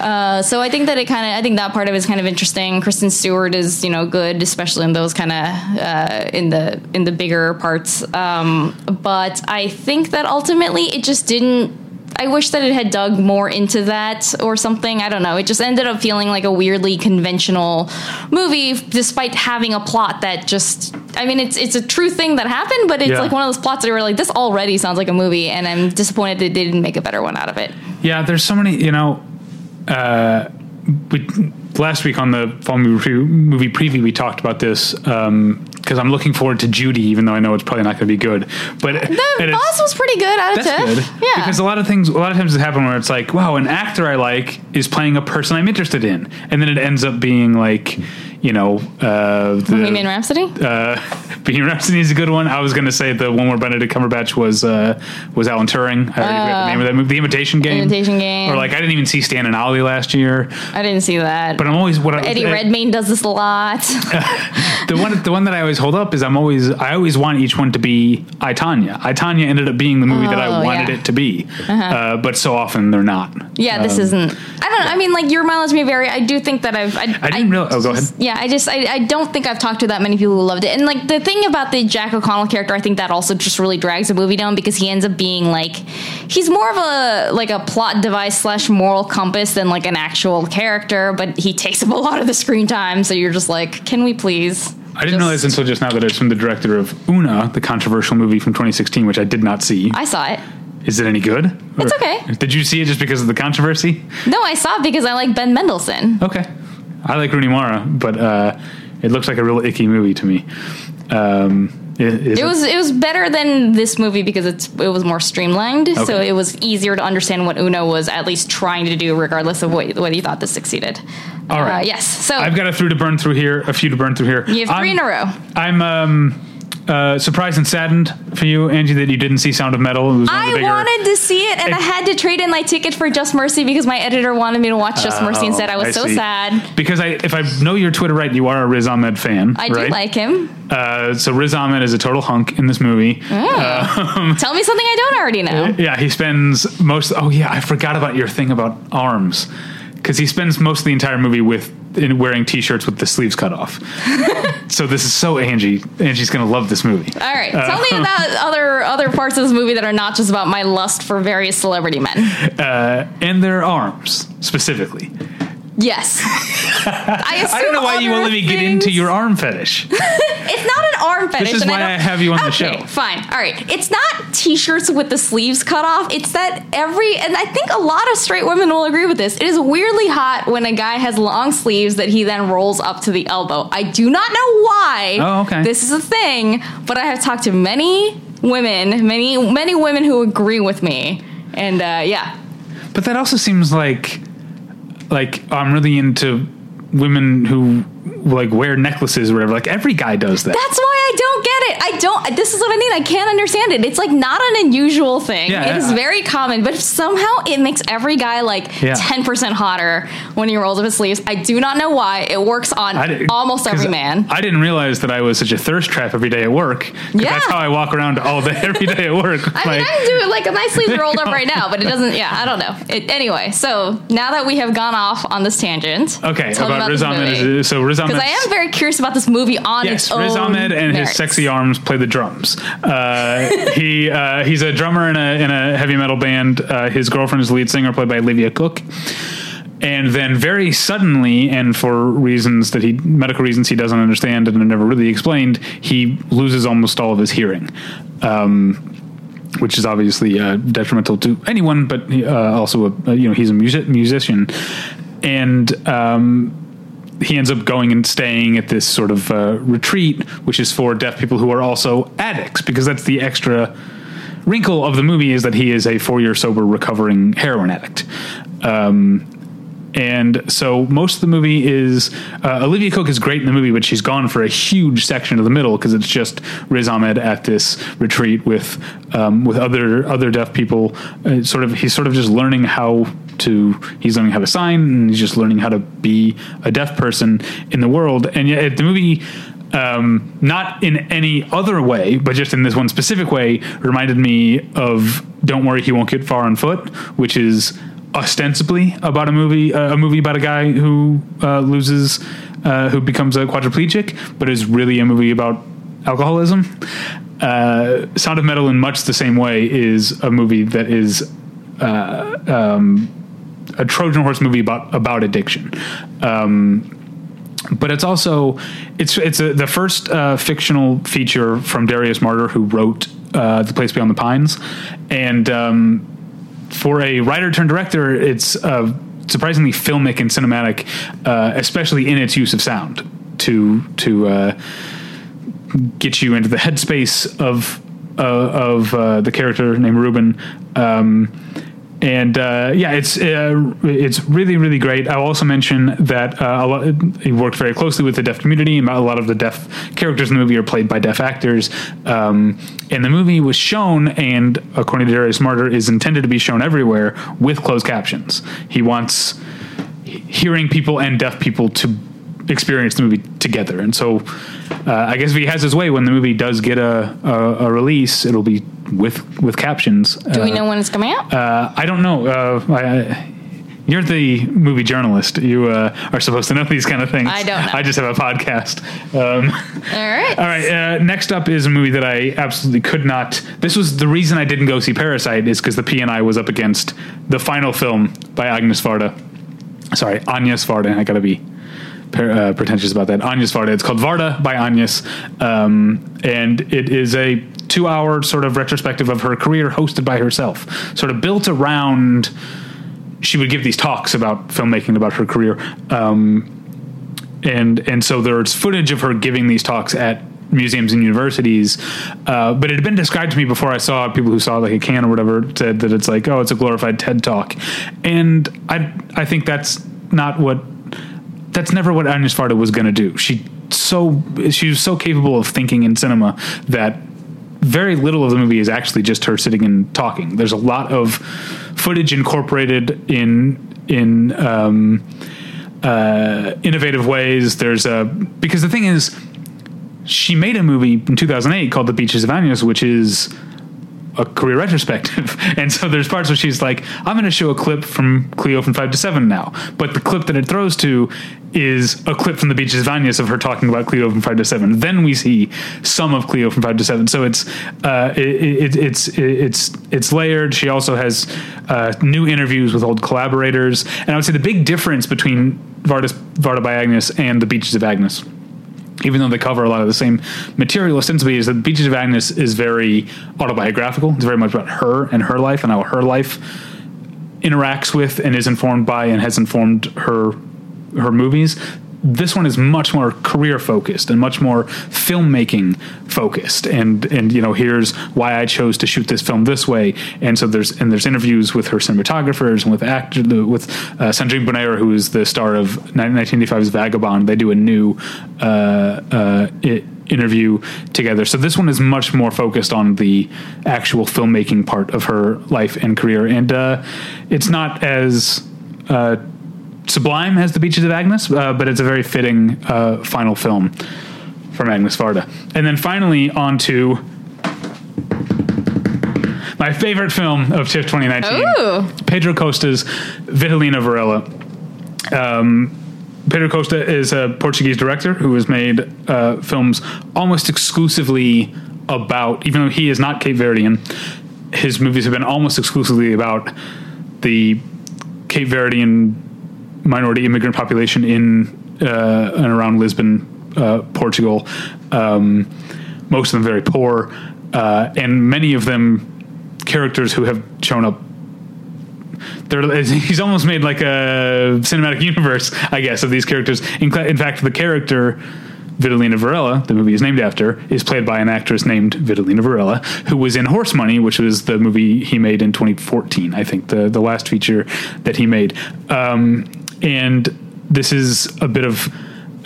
uh, so I think that it kind of, I think that part of it is kind of interesting. Kristen Stewart is, you know, good, especially in those kind of uh, in the in the bigger parts. Um, but I think that ultimately it just didn't. I wish that it had dug more into that or something. I don't know. It just ended up feeling like a weirdly conventional movie, despite having a plot that just. I mean, it's it's a true thing that happened, but it's Yeah. like one of those plots that were like, this already sounds like a movie, and I'm disappointed that they didn't make a better one out of it. Yeah, there's so many. You know, uh, we, last week on the fall movie, movie preview, we talked about this because I'm looking forward to Judy, even though I know it's probably not going to be good. But The boss was pretty good out of That's 10. good. Yeah. Because a lot of things, a lot of times it happens where it's like, wow, an actor I like is playing a person I'm interested in, and then it ends up being like, you know, uh, the, Bohemian Rhapsody? uh, Bohemian Rhapsody is a good one. I was going to say the one where Benedict Cumberbatch was uh, was Alan Turing. I already forgot the name of that movie, The Imitation Game. Uh, Imitation Game. Or like I didn't even see Stan and Ollie last year, I didn't see that. but I'm always what I, Eddie uh, Redmayne does this a lot. the one the one that I always hold up is I'm always I always want each one to be I Tonya. I Tonya ended up being the movie that I Oh, wanted yeah. Uh-huh. it to be, uh, but so often they're not. yeah, this Um, isn't. I don't know. I mean, like, your mileage may vary. I do think that I've. I, I didn't realize. Oh, go ahead. Yeah, I just. I, I don't think I've talked to that many people who loved it. And, like, the thing about the Jack O'Connell character, I think that also just really drags the movie down because he ends up being, like. He's more of a, like, a plot device slash moral compass than, like, an actual character, but he takes up a lot of the screen time. So you're just like, can we please. I didn't just- realize until just now that it's from the director of Una, the controversial movie from 2016, which I did not see. I saw it. Is it any good? It's Or- okay. Did you see it just because of the controversy? No, I saw it because I like Ben Mendelsohn. Okay. I like Rooney Mara, but uh, it looks like a real icky movie to me. Um, is It was it was better than this movie because it's it was more streamlined, so it was easier to understand what Una was at least trying to do, regardless of what whether you thought this succeeded. All right. Uh, yes. So I've got a few to burn through here, a few to burn through here. you have 3 I'm- in a row. I'm um, uh, surprised and saddened for you, Angie, that you didn't see Sound of Metal. It was one of I bigger, wanted to see it, and I had to trade in my ticket for Just Mercy because my editor wanted me to watch Just Mercy and said I was so Oh, see. sad. Because I, if I know your Twitter right, you are a Riz Ahmed fan. I do like him. Uh, so Riz Ahmed is a total hunk in this movie. Tell me something I don't already know. Yeah, he spends most. Oh yeah, I forgot about your thing about arms, because he spends most of the entire movie with wearing t-shirts with the sleeves cut off. so this is so Angie. Angie's gonna love this movie. All right, tell me about other other parts of this movie that are not just about my lust for various celebrity men. Uh, and their arms specifically. Yes. I, assume I don't know why you won't let me get into your arm fetish. It's not an arm fetish. This is why don't- I have you on the show. Fine. All right. It's not t-shirts with the sleeves cut off. It's that every and I think a lot of straight women will agree with this. It is weirdly hot when a guy has long sleeves that he then rolls up to the elbow. I do not know why. Oh, okay. This is a thing, but I have talked to many women, many many women who agree with me. And uh, yeah, But that also seems like like I'm really into women who like wear necklaces or whatever. Like every guy does that. That's why I don't get it. I don't. This is what I mean. I can't understand it. It's like not an unusual thing. Yeah, it is I- very common, but somehow it makes every guy like Yeah. ten percent hotter when he rolls up his sleeves. I do not know why. It works on I di- almost every man. I didn't realize that I was such a thirst trap every day at work. Yeah. That's how I walk around all day, every day at work. I mean, I do doing like my sleeves rolled up right now, but it doesn't. Yeah, I don't know. It, anyway, so now that we have gone off on this tangent, okay, about Riz Ahmed. So Riz Ahmed. because I am very curious about this movie on Yes, its own. Riz Ahmed and merits. his sexy arms play the drums. Uh, he uh, he's a drummer in a in a heavy metal band. Uh, his girlfriend is the lead singer, played by Olivia Cooke. And then very suddenly, and for reasons that he medical reasons he doesn't understand and are never really explained, he loses almost all of his hearing. Um, which is obviously uh, detrimental to anyone, but uh, also a, you know he's a music, musician, and um, he ends up going and staying at this sort of uh, retreat, which is for deaf people who are also addicts, because that's the extra wrinkle of the movie is that he is a four year sober recovering heroin addict. Um, and so most of the movie is uh, Olivia Cooke is great in the movie, but she's gone for a huge section of the middle because it's just Riz Ahmed at this retreat with um, with other other deaf people. Uh, sort of he's sort of just learning how to he's learning how to sign and he's just learning how to be a deaf person in the world. And yet the movie um, not in any other way, but just in this one specific way, reminded me of "Don't Worry, He Won't Get Far on Foot," which is ostensibly about a movie, uh, a movie about a guy who uh, loses, uh, who becomes a quadriplegic, but is really a movie about alcoholism. Uh, Sound of Metal, in much the same way, is a movie that is uh, um, a Trojan horse movie about about addiction. Um, but it's also it's it's a, the first uh, fictional feature from Darius Marder, who wrote The Place Beyond the Pines, and um, for a writer turned director, it's uh, surprisingly filmic and cinematic, uh, especially in its use of sound to to uh, get you into the headspace of uh, of uh, the character named Ruben. Um, and uh, yeah, it's uh, it's really really great. I'll also mention that uh, lot, he worked very closely with the deaf community, and a lot of the deaf characters in the movie are played by deaf actors. Um, and the movie was shown, and according to Darius Marder, is intended to be shown everywhere with closed captions. He wants hearing people and deaf people to experience the movie together. And so, uh, I guess if he has his way, when the movie does get a, a, a release, it'll be with with captions. Do we know when it's coming out? Uh, I don't know. Uh, I, you're the movie journalist. You uh, are supposed to know these kind of things. I don't know. I just have a podcast. Um, All right. all right. Uh, next up is a movie that I absolutely could not. This was the reason I didn't go see Parasite is because the P&I was up against the final film by Agnes Varda. Sorry, Agnes Varda. I gotta be per, uh, pretentious about that. Agnes Varda. It's called Varda by Agnes, um, and it is a two-hour sort of retrospective of her career, hosted by herself, sort of built around. She would give these talks about filmmaking, about her career. Um, and and so there's footage of her giving these talks at museums and universities uh, but it had been described to me before i saw people who saw like a Cannes or whatever said that it's like oh it's a glorified ted talk and i i think that's not what that's never what Agnes Varda was going to do she so she was so capable of thinking in cinema that very little of the movie is actually just her sitting and talking there's a lot of footage incorporated in in um, uh, innovative ways. There's a because the thing is, she made a movie in 2008 called The Beaches of Agnes, which is a career retrospective. And so there's parts where she's like, I'm going to show a clip from Cleo from 5 to 7 now. But the clip that it throws to is a clip from the Beaches of Agnes of her talking about Cleo from 5 to 7. Then we see some of Cleo from 5 to 7. So it's uh, it, it, it's it's it's layered. She also has uh, new interviews with old collaborators. And I would say the big difference between Varda, Varda by Agnes and the Beaches of Agnes even though they cover a lot of the same material ostensibly is that beaches of agnes is very autobiographical. It's very much about her and her life and how her life interacts with and is informed by and has informed her her movies this one is much more career focused and much more filmmaking focused. And and you know here's why I chose to shoot this film this way. And so there's and there's interviews with her cinematographers and with actor with uh, Bonnaire who is the star of 1985's Vagabond. They do a new uh, uh, interview together. So this one is much more focused on the actual filmmaking part of her life and career, and uh, it's not as uh, sublime as the Beaches of Agnes, uh, but it's a very fitting uh, final film from Agnes Varda. And then finally on to my favorite film of TIFF 2019, Ooh. Pedro Costa's Vitalina Varela. Um, Pedro Costa is a Portuguese director who has made uh, films almost exclusively about, even though he is not Cape Verdean, his movies have been almost exclusively about the Cape Verdean minority immigrant population in uh, and around Lisbon, uh, Portugal. Um, most of them very poor, uh, and many of them characters who have shown up. They're, he's almost made like a cinematic universe, I guess, of these characters. In, in fact, the character Vitalina Varela, the movie is named after, is played by an actress named Vitalina Varela, who was in Horse Money, which was the movie he made in 2014. I think the the last feature that he made. Um, and this is a bit of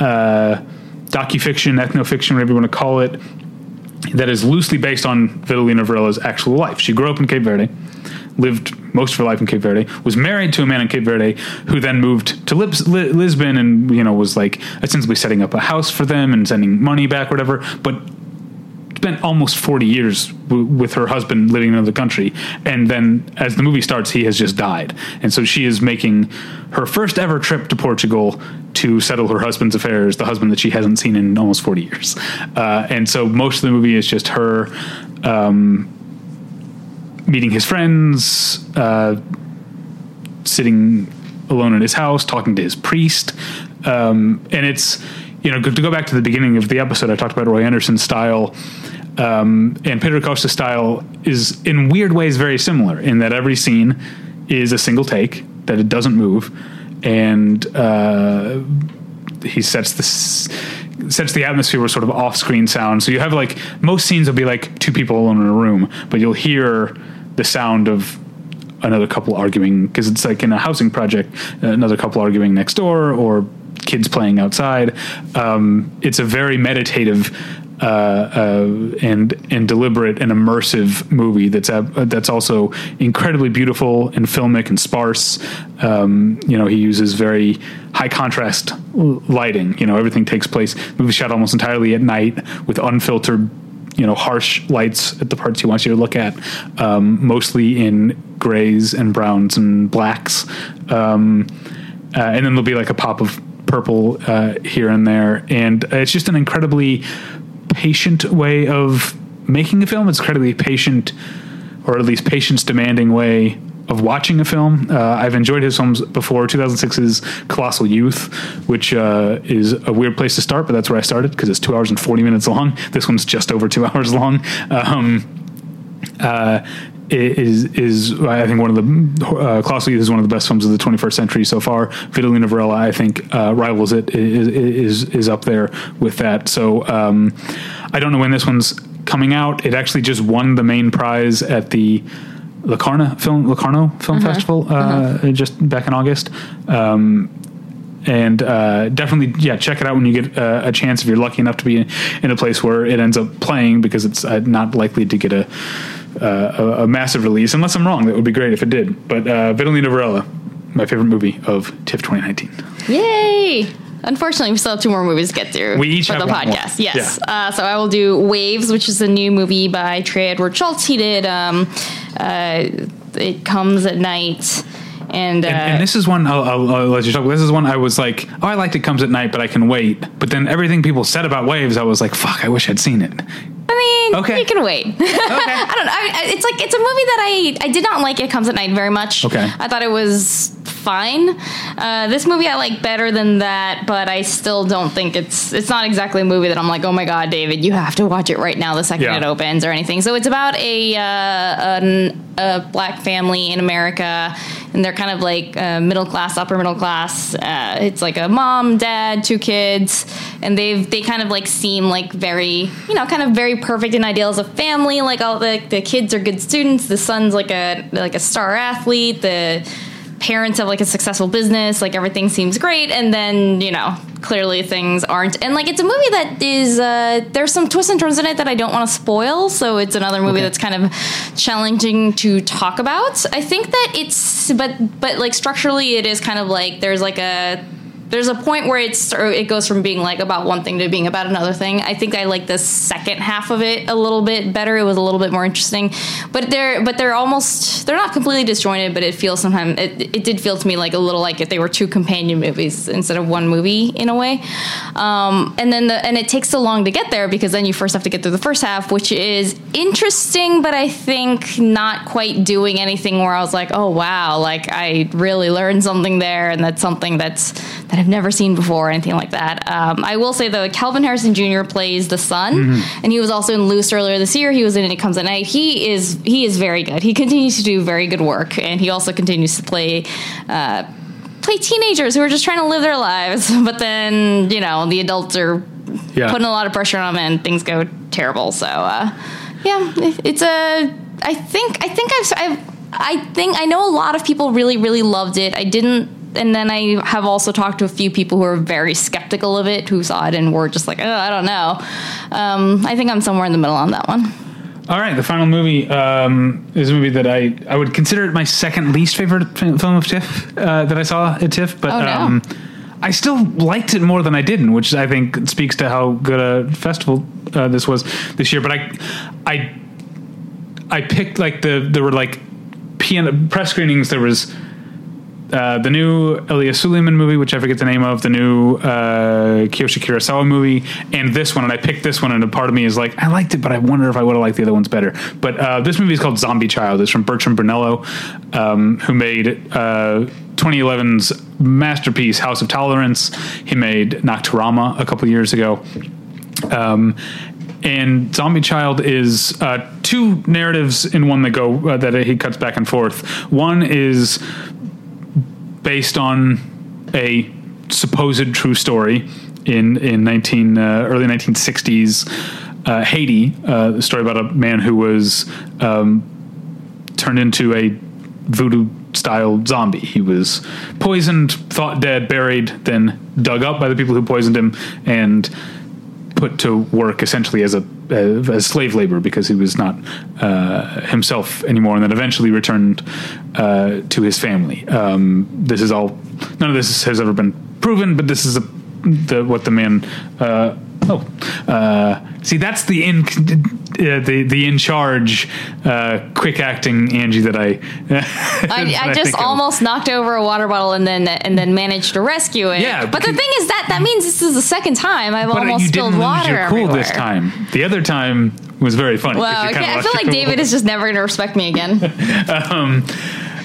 uh, docufiction, ethnofiction, whatever you want to call it, that is loosely based on Vitalina Varela's actual life. She grew up in Cape Verde, lived most of her life in Cape Verde, was married to a man in Cape Verde who then moved to Lis- Lisbon and you know was like ostensibly setting up a house for them and sending money back, whatever. But spent almost 40 years w- with her husband living in another country and then as the movie starts he has just died. And so she is making her first ever trip to portugal to settle her husband's affairs the husband that she hasn't seen in almost 40 years. Uh, and so most of the movie is just her um, meeting his friends uh, sitting alone in his house talking to his priest. Um, and it's you know to go back to the beginning of the episode i talked about roy andersson's style um, and Pedro Costa's style is in weird ways very similar in that every scene is a single take that it doesn't move, and uh, he sets this sets the atmosphere with sort of off-screen sound. So you have like most scenes will be like two people alone in a room, but you'll hear the sound of another couple arguing because it's like in a housing project, another couple arguing next door or kids playing outside. Um, it's a very meditative uh, uh, and and deliberate and immersive movie that's uh, that's also incredibly beautiful and filmic and sparse. Um, you know, he uses very high contrast lighting. You know, everything takes place. Movie shot almost entirely at night with unfiltered you know harsh lights at the parts he wants you to look at, um, mostly in grays and browns and blacks, um, uh, and then there'll be like a pop of purple uh, here and there, and it's just an incredibly patient way of making a film. It's incredibly patient, or at least patience demanding way of watching a film. Uh, I've enjoyed his films before. 2006's Colossal Youth, which uh, is a weird place to start, but that's where I started because it's two hours and 40 minutes long. This one's just over two hours long. Um, uh, is is I think one of the uh, Youth is one of the best films of the 21st century so far. Vitalina Varela, I think, uh, rivals it is, is is up there with that. So um, I don't know when this one's coming out. It actually just won the main prize at the Locarno Film Locarno Film Festival uh, just back in August. Um, and uh, definitely, yeah, check it out when you get uh, a chance. If you're lucky enough to be in, in a place where it ends up playing, because it's uh, not likely to get a, uh, a a massive release. Unless I'm wrong, that would be great if it did. But uh, Vitalina Varela, my favorite movie of TIFF 2019. Yay! Unfortunately, we still have two more movies to get through We each for have the one more. podcast. Yes. Yeah. Uh, so I will do Waves, which is a new movie by Trey Edward Shults. He did um, uh, It Comes at Night. And, uh, And, and this is one I'll, I'll, I'll let you talk. This is one I was like, oh, I liked it comes at night, but I can wait. But then everything people said about Waves, I was like, fuck, I wish I'd seen it. I mean, Okay. you can wait. Okay, I don't know. I, it's like it's a movie that I I did not like. It comes at night very much. Okay. I thought it was fine. Uh, this movie I like better than that, but I still don't think it's it's not exactly a movie that I'm like, oh my god, David, you have to watch it right now the second Yeah. it opens or anything. So it's about a uh, an, a black family in America, and they're kind of like uh, middle class, upper middle class. Uh, it's like a mom, dad, two kids, and they've they kind of like seem like very you know kind of very perfect in ideals of family. Like all the the kids are good students. The son's like a like a star athlete. The parents have like a successful business. Like everything seems great, and then you know clearly things aren't. And like it's a movie that is uh, there's some twists and turns in it that I don't want to spoil. So it's another movie Okay. that's kind of challenging to talk about. I think that it's but but like structurally it is kind of like there's like a there's a point where it's it goes from being like about one thing to being about another thing. I think I like the second half of it a little bit better. It was a little bit more interesting, but they're but they're almost they're not completely disjointed. But it feels sometimes it, it did feel to me like a little like if they were two companion movies instead of one movie in a way. Um, and then the and it takes so long to get there because then you first have to get through the first half, which is interesting, but I think not quite doing anything where I was like, oh wow, like I really learned something there, and that's something that's that I've never seen before, or anything like that. Um, I will say though, Kelvin Harrison Jr. plays the son, and he was also in Luce earlier this year. He was in It Comes at Night. He is he is very good. He continues to do very good work, and he also continues to play. Uh, play teenagers who are just trying to live their lives but then you know the adults are Yeah. putting a lot of pressure on them and things go terrible so uh, yeah it's a i think i think I've, I've i think i know a lot of people really really loved it i didn't and then I have also talked to a few people who are very skeptical of it, who saw it and were just like, oh, I don't know. Um, I think I'm somewhere in the middle on that one. All right, the final movie um, is a movie that I, I would consider it my second least favorite film of TIFF uh, that I saw at TIFF, but Oh, no. um, I still liked it more than I didn't, which I think speaks to how good a festival uh, this was this year. But I, I, I picked like the there were like piano, press screenings. There was uh, the new Elia Suleiman movie, which I forget the name of, the new uh, Kiyoshi Kurosawa movie, and this one. And I picked this one, and a part of me is like, I liked it, but I wonder if I would have liked the other ones better. But uh, this movie is called Zombie Child. It's from Bertrand Bonello, um, who made uh, 2011's masterpiece House of Tolerance. He made Nocturama a couple years ago. Um, and Zombie Child is uh, two narratives in one that go uh, that he cuts back and forth. One is based on a supposed true story in in 19 uh, early 1960s uh, Haiti, uh, a story about a man who was um, turned into a voodoo style zombie. He was poisoned, thought dead, buried, then dug up by the people who poisoned him, and put to work essentially as a uh, as slave labor because he was not uh, himself anymore, and then eventually returned uh, to his family. Um, this is all. None of this has ever been proven, but this is a, the what the man. Uh, oh, uh, see, that's the in uh, the the in charge, uh, quick acting Angie that I. I, I just think of. almost knocked over a water bottle and then and then managed to rescue it. Yeah, but the thing is that that means this is the second time I've almost spilled water your cool everywhere. this time. The other time was very funny. you okay. I feel like. David is just never going to respect me again.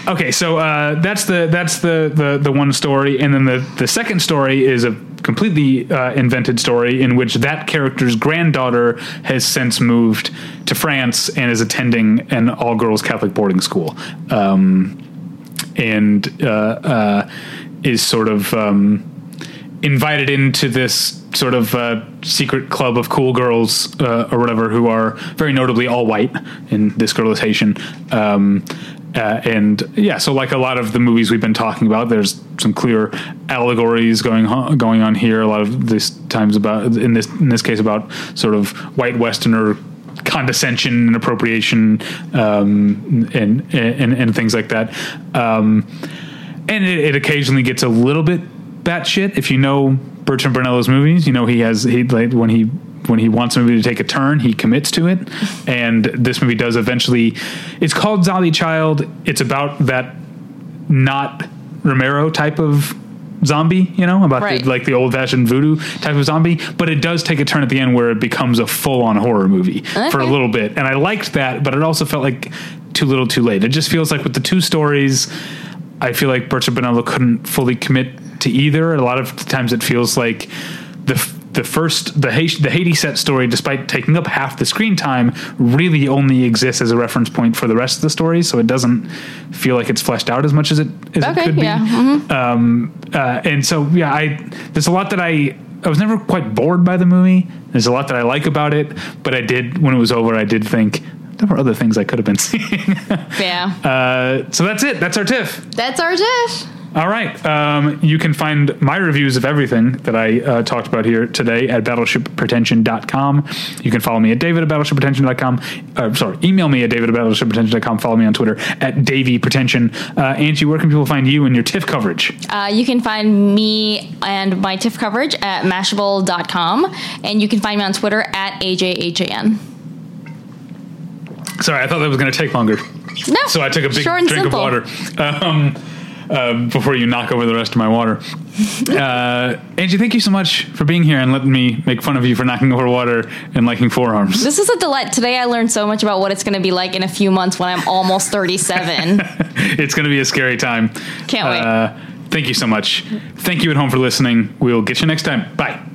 Okay, so uh, that's the that's the, the the one story, and then the the second story is a completely uh, invented story in which that character's granddaughter has since moved to France and is attending an all girls Catholic boarding school, um, and uh, uh, is sort of. Um, invited into this sort of uh, secret club of cool girls uh, or whatever who are very notably all white in this girl is haitian um, uh, and yeah so like a lot of the movies we've been talking about there's some clear allegories going on, going on here a lot of this times about in this in this case about sort of white westerner condescension and appropriation um, and, and and things like that um, and it, it occasionally gets a little bit batshit. If you know Bertrand Bonello's movies, you know he has he like when he when he wants a movie to take a turn, he commits to it. And this movie does eventually. It's called Zombie Child. It's about that not Romero type of zombie, you know, about Right. the, like the old fashioned voodoo type of zombie. But it does take a turn at the end where it becomes a full on horror movie for a little bit. And I liked that, but it also felt like too little too late. It just feels like with the two stories, I feel like Bertrand Bonello couldn't fully commit to either. A lot of times it feels like the the first the Haiti, the Haiti set story, despite taking up half the screen time, really only exists as a reference point for the rest of the story. So it doesn't feel like it's fleshed out as much as it as it Okay, could be. yeah. mhm. Uh, and so yeah, I there's a lot that I I was never quite bored by the movie. There's a lot that I like about it, but I did when it was over, I did think there were other things I could have been seeing. Yeah. uh, so that's it. That's our TIFF. That's our TIFF. All right. Um, you can find my reviews of everything that I uh, talked about here today at battleshippretension.com. You can follow me at david at battleshippretension.com. Uh, sorry, email me at david at battleshippretension.com. Follow me on Twitter at davypretension. Uh, Angie, where can people find you and your TIFF coverage? Uh, you can find me and my TIFF coverage at mashable.com. And you can find me on Twitter at AJHAN. Sorry, I thought that was going to take longer. No. So I took a big drink simple. of water. Um, uh, before you knock over the rest of my water. Uh, Angie, thank you so much for being here and letting me make fun of you for knocking over water and liking forearms. This is a delight. Today I learned so much about what it's going to be like in a few months when I'm almost 37. it's going to be a scary time. Can't wait. Uh, thank you so much. Thank you at home for listening. We'll get you next time. Bye.